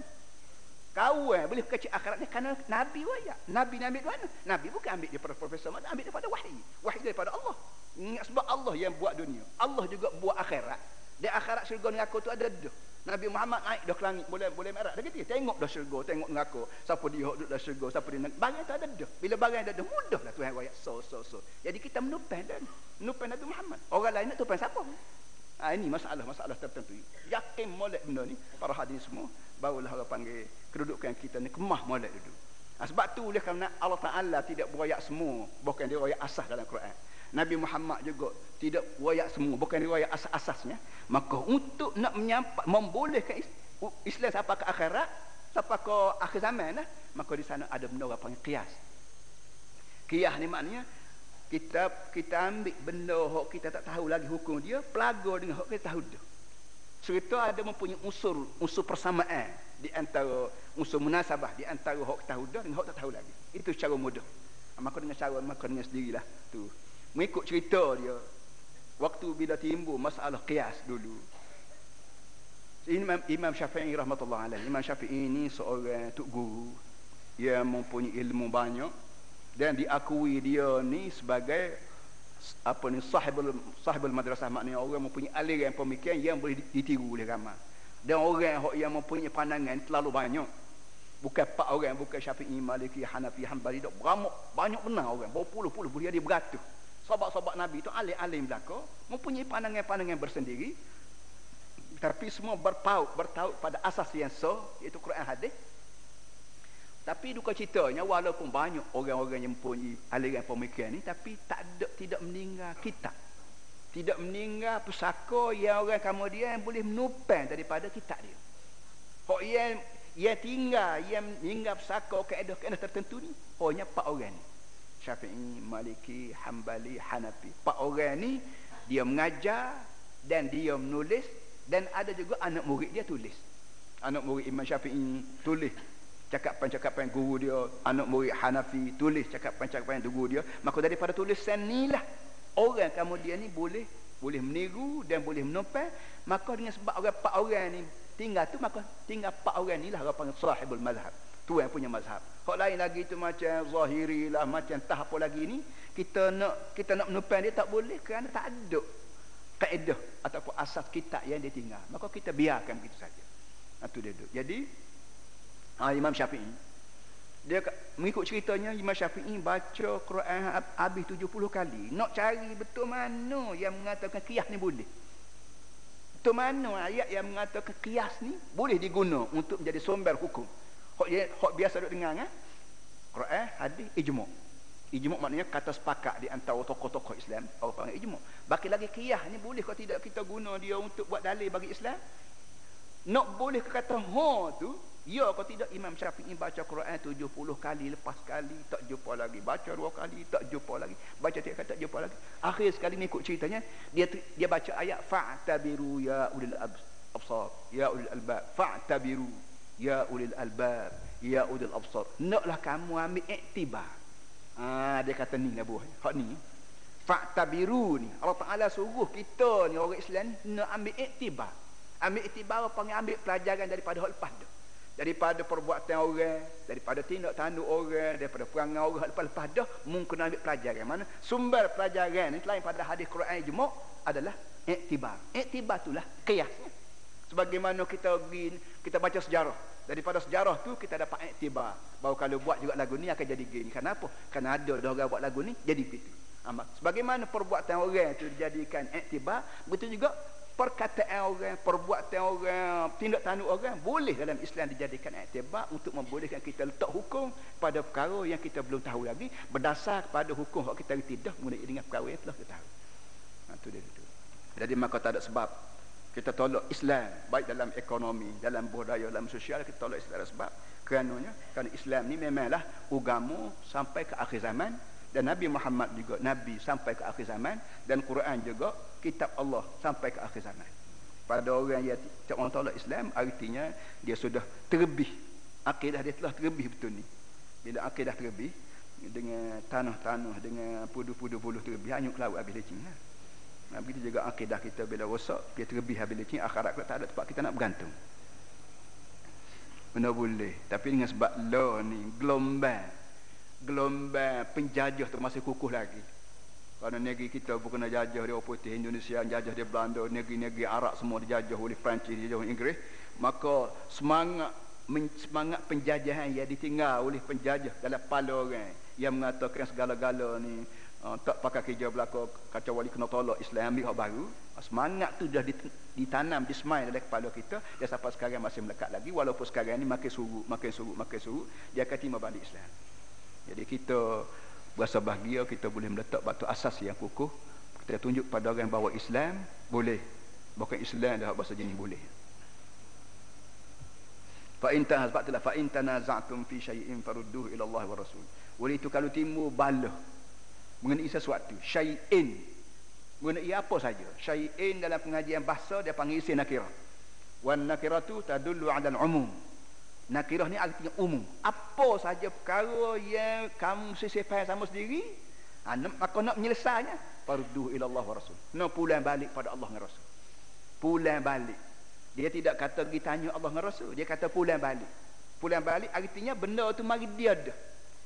Kau eh boleh kecek akhirat ni kerana Nabi waya. Nabi ni ambil mana? Nabi bukan ambil daripada profesor, mana ambil daripada wahyu. Wahyu daripada Allah. Ingat sebab Allah yang buat dunia. Allah juga buat akhirat. Di akhirat syurga neraka tu ada dah. Nabi Muhammad naik dah ke langit boleh boleh merah. Dah gitu tengok dah syurga, tengok neraka. Siapa dia duduk dah syurga, siapa dia barang tu ada dah. Bila barang ada dah mudahlah Tuhan raya. So so so. Jadi kita menupan dan menupan Nabi Muhammad. Orang lain nak tupan siapa? Ha, ini masalah-masalah tertentu. Yakin molek benda ni para hadirin semua barulah orang panggil kedudukan kita ni kemah molek dulu. Ha, sebab tu oleh kerana Allah Taala tidak berayak semua, bukan dia berayak asas dalam Quran. Nabi Muhammad juga tidak riwayat semua bukan riwayat asas-asasnya maka untuk nak menyampai membolehkan Islam sampai ke akhirat sampai ke akhir zaman lah, maka di sana ada benda orang panggil qiyas qiyas ni maknanya kita kita ambil benda hok kita tak tahu lagi hukum dia pelaga dengan hok kita tahu dah cerita ada mempunyai unsur unsur persamaan di antara unsur munasabah di antara hok tahu dah dengan hok tak tahu lagi. Itu cara mudah. Maka dengan cara maka dengan sendirilah tu. Mengikut cerita dia waktu bila timbul masalah qiyas dulu. Imam, Imam Syafi'i rahmatullah alaih Imam Syafi'i ini seorang tuk guru. Yang mempunyai ilmu banyak. Dan diakui dia ni sebagai apa ni sahibul sahibul madrasah maknanya orang mempunyai aliran pemikiran yang boleh ditiru oleh ramai. Dan orang yang mempunyai pandangan terlalu banyak. Bukan empat orang bukan Syafi'i Maliki Hanafi Hanbali dak beramuk banyak benar orang. Berpuluh-puluh boleh dia beratus sahabat-sahabat Nabi itu alim-alim belaka mempunyai pandangan-pandangan bersendiri. Tapi semua berpaut bertaut pada asas yang so iaitu Quran hadis tapi duka ceritanya walaupun banyak orang-orang yang mempunyai aliran pemikiran ni tapi tak ada tidak meninggal kitab tidak meninggal pusaka yang orang kemudian yang boleh menupang daripada kitab dia kok yang yang tinggal yang meninggal pusaka kaedah-kaedah tertentu ni hanya empat orang ni Syafi'i, Maliki, Hambali, Hanafi. Empat orang ni dia mengajar dan dia menulis dan ada juga anak murid dia tulis. Anak murid Imam Syafi'i tulis cakapan-cakapan guru dia, anak murid Hanafi tulis cakapan-cakapan guru dia. Maka daripada tulisan inilah orang kemudian ni boleh boleh meniru dan boleh menopang. Maka dengan sebab orang empat orang ni tinggal tu maka tinggal empat orang ni lah orang panggil sahibul mazhab. Tu yang punya mazhab. Hak lain lagi tu macam zahiri lah, macam tah apa lagi ni, kita nak kita nak menupang dia tak boleh kerana tak ada kaedah ataupun asas kitab yang dia tinggal. Maka kita biarkan begitu saja. Itu dia duduk. Jadi ha, Imam Syafi'i dia mengikut ceritanya Imam Syafi'i baca Quran habis 70 kali. Nak cari betul mana yang mengatakan qiyas ni boleh. Betul mana ayat yang mengatakan qiyas ni boleh digunakan untuk menjadi sumber hukum. Hak hak biasa duk dengar kan? Quran, hadis, ijma'. Ijma' maknanya kata sepakat di antara tokoh-tokoh Islam, orang panggil ijma'. Baki lagi qiyah ni boleh kalau tidak kita guna dia untuk buat dalil bagi Islam? Nak boleh kata ha tu Ya kau tidak Imam Syafi'i baca Quran 70 kali lepas kali tak jumpa lagi. Baca dua kali tak jumpa lagi. Baca tiga kali tak jumpa lagi. Akhir sekali ni ikut ceritanya dia dia baca ayat fa'tabiru ya ulil absar ya ulil albab fa'tabiru ya ulil albab ya ulil absar. Naklah kamu ambil iktibar. Ah dia kata ni lah buah. Hak ni. Fa'tabiru ni. Allah Taala suruh kita ni orang Islam ni nak ambil iktibar. Ambil iktibar apa ambil pelajaran daripada hak lepas tu daripada perbuatan orang daripada tindak tanduk orang daripada perangai orang lepas-lepas dah mungkin ambil pelajaran. Mana sumber pelajaran ni selain pada hadis Quran jemuk adalah iktibar iktibar itulah kiasnya sebagaimana kita kita baca sejarah. Daripada sejarah tu kita dapat iktibar bahawa kalau buat juga lagu ni akan jadi gini. Kenapa? Kerana ada dah orang buat lagu ni jadi begitu. Sebagaimana perbuatan orang itu dijadikan iktibar begitu juga perkataan orang, perbuatan orang, tindak tanduk orang boleh dalam Islam dijadikan iktibar untuk membolehkan kita letak hukum pada perkara yang kita belum tahu lagi berdasar kepada hukum yang kita tidak mengenai dengan perkara yang telah kita tahu. Ha, itu dia itu. Jadi maka tak ada sebab kita tolak Islam baik dalam ekonomi, dalam budaya, dalam sosial kita tolak Islam ada sebab kerana Islam ni memanglah agama sampai ke akhir zaman dan Nabi Muhammad juga Nabi sampai ke akhir zaman dan Quran juga kitab Allah sampai ke akhir zaman. Pada orang yang orang tolak Islam artinya dia sudah terlebih akidah dia telah terlebih betul ni. Bila akidah terlebih dengan tanah-tanah dengan pudu-pudu buluh terlebih hanyut ke laut habis lecing ha? nah, begitu juga akidah kita bila rosak dia terlebih habis lecing akhirat kita tak ada tempat kita nak bergantung. Benda boleh. Tapi dengan sebab law ni gelombang. Gelombang penjajah tu masih kukuh lagi kerana negeri kita bukan jajah dia putih Indonesia jajah dia Belanda negeri-negeri Arab semua dijajah oleh Perancis dijajah oleh Inggeris. Maka semangat semangat penjajahan yang ditinggal oleh penjajah dalam kepala orang yang mengatakan segala-gala ni uh, tak pakai kerja belaka kacau wali kena tolak Islam ambil hak baru. Semangat tu dah ditanam disemai dalam kepala kita. Dia sampai sekarang masih melekat lagi walaupun sekarang ni makin surut makin surut makin surut dia akan timba balik Islam. Jadi kita berasa bahagia kita boleh meletak batu asas yang kukuh. Kita tunjuk pada orang bahawa Islam boleh. Bukan Islam dah bahasa jenis boleh. Fa in itulah fa in tanaza'tum fi syai'in farudduhu ila Allah wa Rasul. Oleh itu kalau timbul bala mengenai sesuatu, syai'in mengenai apa saja. Syai'in dalam pengajian bahasa dia panggil isim nakirah. Wan nakiratu tadullu 'ala al-umum. Nakirah ni artinya umum. Apa saja perkara yang kamu sisifai sama sendiri, ha, maka nak menyelesainya, farduh ila Allah wa Rasul. Nak pulang balik pada Allah dan Rasul. Pulang balik. Dia tidak kata pergi tanya Allah dan Rasul. Dia kata pulang balik. Pulang balik artinya benda tu mari dia dah.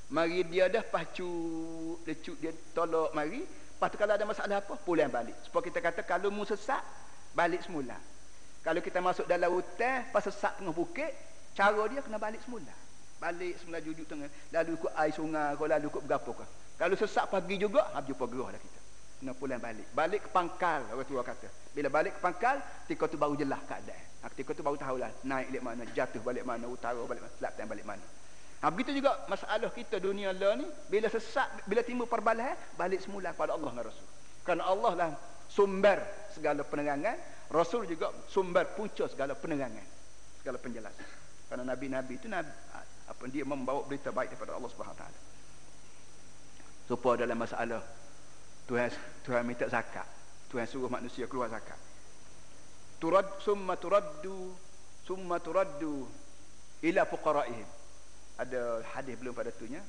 Mari dia dah pacu lecuk dia tolak mari. Lepas tu kalau ada masalah apa, pulang balik. Sebab kita kata kalau mu sesat, balik semula. Kalau kita masuk dalam hutan, pas sesat tengah bukit, cara dia kena balik semula. Balik semula jujur tengah. Lalu ikut air sungai kau lalu ikut berapa kau kalau sesak pagi juga habis jumpa gerah lah kita. Kena pulang balik. Balik ke pangkal orang tua kata. Bila balik ke pangkal ketika tu baru jelas keadaan. Ha, ketika tu baru tahulah naik balik mana jatuh balik mana utara balik mana selatan balik mana. Ha, begitu juga masalah kita dunia lah ni. Bila sesak bila timbul perbalahan balik semula kepada Allah dan Rasul. Kerana Allah lah sumber segala penerangan Rasul juga sumber punca segala penerangan segala penjelasan kerana nabi-nabi itu nabi, apa dia membawa berita baik daripada Allah Subhanahu taala. Supaya dalam masalah Tuhan Tuhan minta zakat. Tuhan suruh manusia keluar zakat. Turad summa turaddu summa turaddu ila fuqara'ihim. Ada hadis belum pada tunya.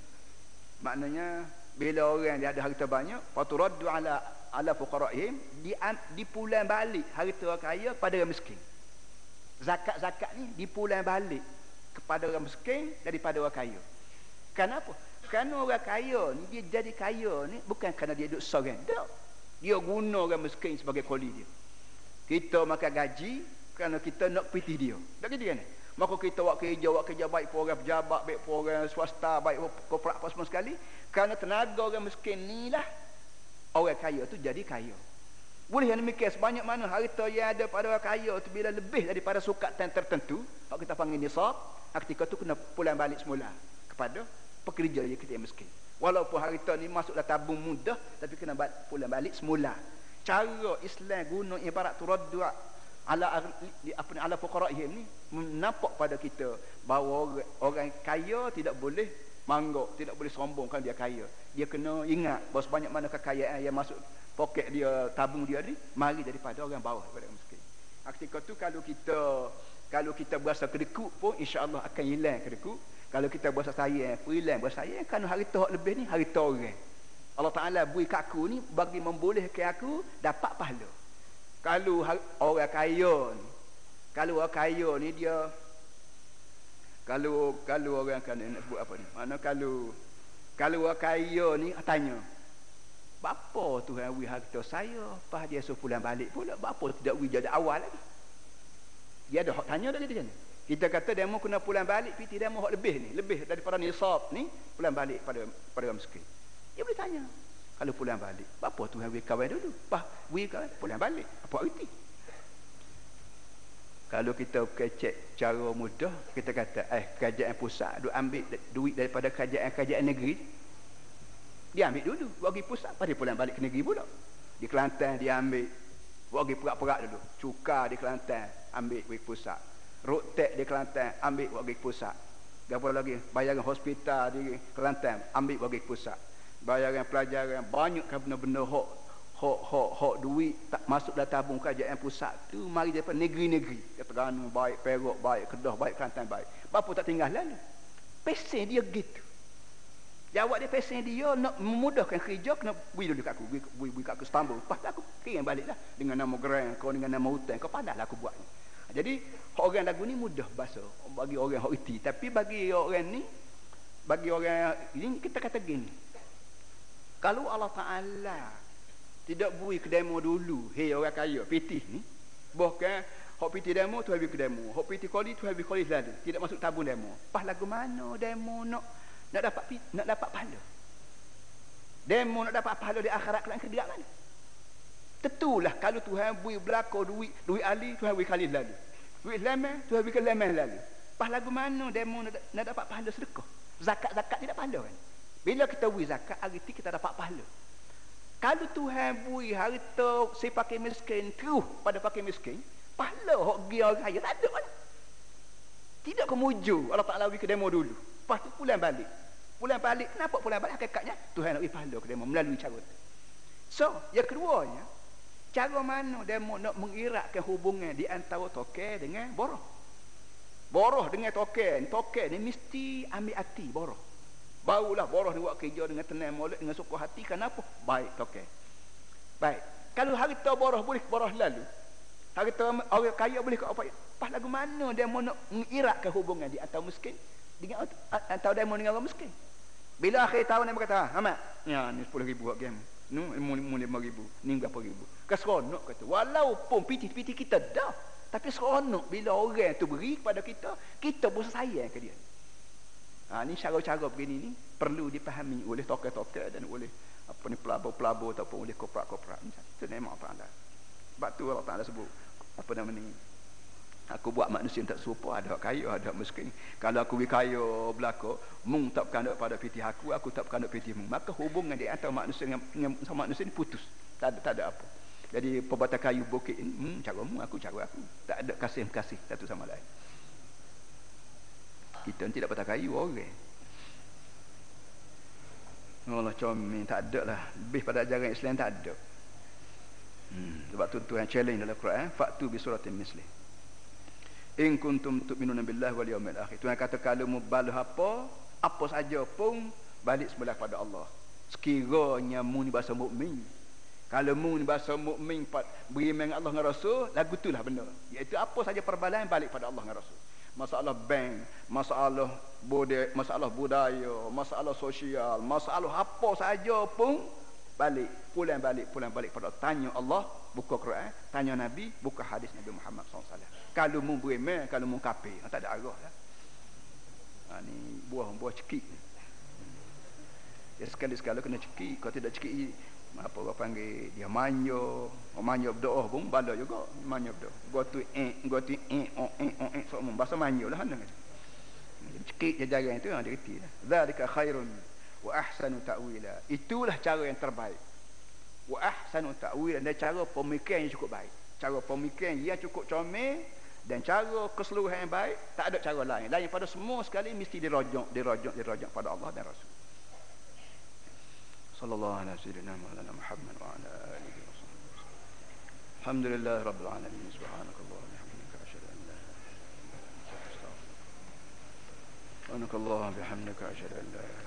Maknanya bila orang dia ada harta banyak, faturaddu ala ala fuqara'ihim, di dipulang balik harta kaya pada orang miskin zakat-zakat ni dipulang balik kepada orang miskin daripada orang kaya. Kenapa? Kerana orang kaya ni dia jadi kaya ni bukan kerana dia duduk seorang. Tak. Dia guna orang miskin sebagai koli dia. Kita makan gaji kerana kita nak piti dia. Tak gitu kan? Maka kita buat kerja, buat kerja baik pun orang pejabat, baik pun orang swasta, baik pun korporat apa semua sekali. Kerana tenaga orang miskin ni lah orang kaya tu jadi kaya. Boleh yang demikian sebanyak mana harta yang ada pada orang kaya itu bila lebih daripada sukatan tertentu, kalau kita panggil nisab, ketika itu kena pulang balik semula kepada pekerja yang kita yang miskin. Walaupun harta ni masuklah tabung mudah, tapi kena pulang balik semula. Cara Islam guna ibarat turaddu ala di apa ni ala fuqara'ihim ni menampak pada kita bahawa orang, orang kaya tidak boleh manggok tidak boleh sombongkan dia kaya. Dia kena ingat bahawa sebanyak mana kekayaan yang masuk poket dia tabung dia ni mari daripada orang bawah daripada orang miskin. Ketika tu kalau kita kalau kita berasa kedekut pun insya-Allah akan hilang kedekut. Kalau kita berasa sayang hilang. Berasa sayang kan hari tu lebih ni hari tu orang. Allah Taala beri kat aku ni bagi membolehkan aku dapat pahala. Kalau orang kaya ni kalau orang kaya ni dia kalau kalau orang akan nak sebut apa ni mana kalau kalau orang kaya ni tanya Bapa tu yang wi harta saya, pas dia suruh pulang balik pula, bapa tidak wi jadi awal lagi. Dia ada hak tanya dah dia ni. Kita kata demo kena pulang balik, piti demo hak lebih ni, lebih daripada nisab ni, pulang balik pada pada orang miskin. Dia boleh tanya. Kalau pulang balik, bapa tu yang wi kawan dulu, pas wi kawan pulang balik. Apa erti? Kalau kita kecek cara mudah, kita kata, eh, kerajaan pusat, duk ambil duit daripada kerajaan-kerajaan negeri, dia ambil dulu bagi pusat pada pulang balik ke negeri pula. Di Kelantan dia ambil bagi perak-perak dulu. Cuka di Kelantan ambil bagi pusat. Rotek di Kelantan ambil bagi pusat. Apa lagi? Bayaran hospital di Kelantan ambil bagi pusat. Bayaran pelajaran banyak kan benda-benda hok hok hok hok duit tak masuk dalam tabung kerajaan pusat tu mari daripada negeri-negeri kata Terengganu baik Perak baik Kedah baik Kelantan baik bapa tak tinggal lalu pesen dia gitu Jawab dia pesen dia nak memudahkan kerja kena beri dulu kat aku. Beri, beri, beri kat aku Istanbul. Lepas aku kirim balik lah. Dengan nama gerai kau dengan nama hutan. Kau pandai lah aku buat ni. Jadi orang lagu ni mudah bahasa. Bagi orang yang iti. Tapi bagi orang ni. Bagi orang ini kita kata gini. Kalau Allah Ta'ala tidak beri ke demo dulu. Hei orang kaya. Pitih ni. Bahkan Hak piti demo tu habis demo. Hak piti koli tu habis koli selalu. Tidak masuk tabung demo. Pas lagu mana demo nak nak dapat nak dapat pahala demo nak dapat pahala di akhirat kelak kerja mana tentulah kalau Tuhan beri belaka duit duit ali Tuhan beri kali lalu duit lemah Tuhan beri lemah lalu pas lagu mana demo nak, nak dapat pahala sedekah zakat-zakat tidak pahala kan bila kita beri zakat itu kita dapat pahala kalau Tuhan beri harta si pakai miskin terus pada pakai miskin pahala hok dia kaya tak ada kan tidak kemuju Allah Ta'ala beri ke demo dulu Lepas tu pulang balik. Pulang balik. Kenapa pulang balik? Hakikatnya Tuhan nak beri pahala ke demo melalui cara tu. So, yang keduanya, cara mana demo nak mengirakkan hubungan di antara toke dengan boroh. Boroh dengan toke. Toke ni mesti ambil hati boroh. Barulah boroh ni buat kerja dengan tenang molek dengan suku hati. Kenapa? Baik toke. Baik. Kalau hari tu boleh boroh lalu. Hari tu orang kaya boleh ke apa? Pas lagu mana dia mau nak mengirakkan hubungan di antara miskin dengan atau demo dengan orang miskin bila akhir tahun dia berkata amat ya ni 10 ribu game ni mu lima ribu ni berapa ribu keseronok kata walaupun piti-piti kita dah tapi seronok bila orang tu beri kepada kita kita pun sayang ke dia ha, ni cara-cara begini ni perlu dipahami oleh tokoh-tokoh dan oleh apa ni pelabur-pelabur ataupun oleh korporat-korporat itu memang Allah sebab tu Allah Ta'ala sebut apa nama ni Aku buat manusia tak serupa ada kaya ada miskin. Kalau aku kaya belaka, mung tak berkanduk pada pitih aku, aku tak berkanduk pitih mung. Maka hubungan di antara manusia dengan, dengan sama manusia ni putus. Tak ada, tak ada apa. Jadi pembata kayu bukit ini, hmm, cara mu, aku cara aku. Tak ada kasih-kasih satu sama lain. Kita ni tidak patah kayu orang. Allah comel tak ada lah. Lebih pada ajaran Islam tak ada. Hmm, sebab tu Tuhan challenge dalam Quran, faktu bi suratin mislih in kuntum tu'minuna billahi wal yawmil akhir. Tuhan kata kalau mu balah apa apa saja pun balik sebelah pada Allah. Sekiranya mu ni bahasa mukmin. Kalau mu ni bahasa mukmin beriman Allah dengan Rasul lagu itulah benda. Iaitu apa saja perbalan balik pada Allah dengan Rasul masalah bank masalah budaya masalah budaya masalah sosial masalah apa saja pun balik pulang balik pulang balik pada tanya Allah buka Quran tanya Nabi buka hadis Nabi Muhammad SAW kalau mu beriman kalau mu kafir ha, tak ada arah lah. Ha, ni buah buah cekik. Ya sekali sekali kena cekik. Kalau tidak cekik apa orang panggil dia manyo. Orang manyo berdoa pun bala juga. Manyo berdoa. Gua tu eh gua tu eh oh eh oh eh. So bahasa manyo lah mana cekik jajaran itu yang reti lah. Zalika khairun wa ahsanu ta'wila. Itulah cara yang terbaik. Wa ahsanu ta'wila. Dan cara pemikiran yang cukup baik. Cara pemikiran yang cukup comel dan cara keseluruhan yang baik tak ada cara lain. Lain pada semua sekali mesti dirojok dirojok dirojok pada Allah dan Rasul صلى الله على سيدنا مولانا محمد وعلى آله وصحبه وسلم. الحمد لله رب العالمين. سبحانك اللهم وبحمدك أشهد أن لا إله إلا أنت أستغفرك سبحانك اللهم بحمدك أشهد أن لا إله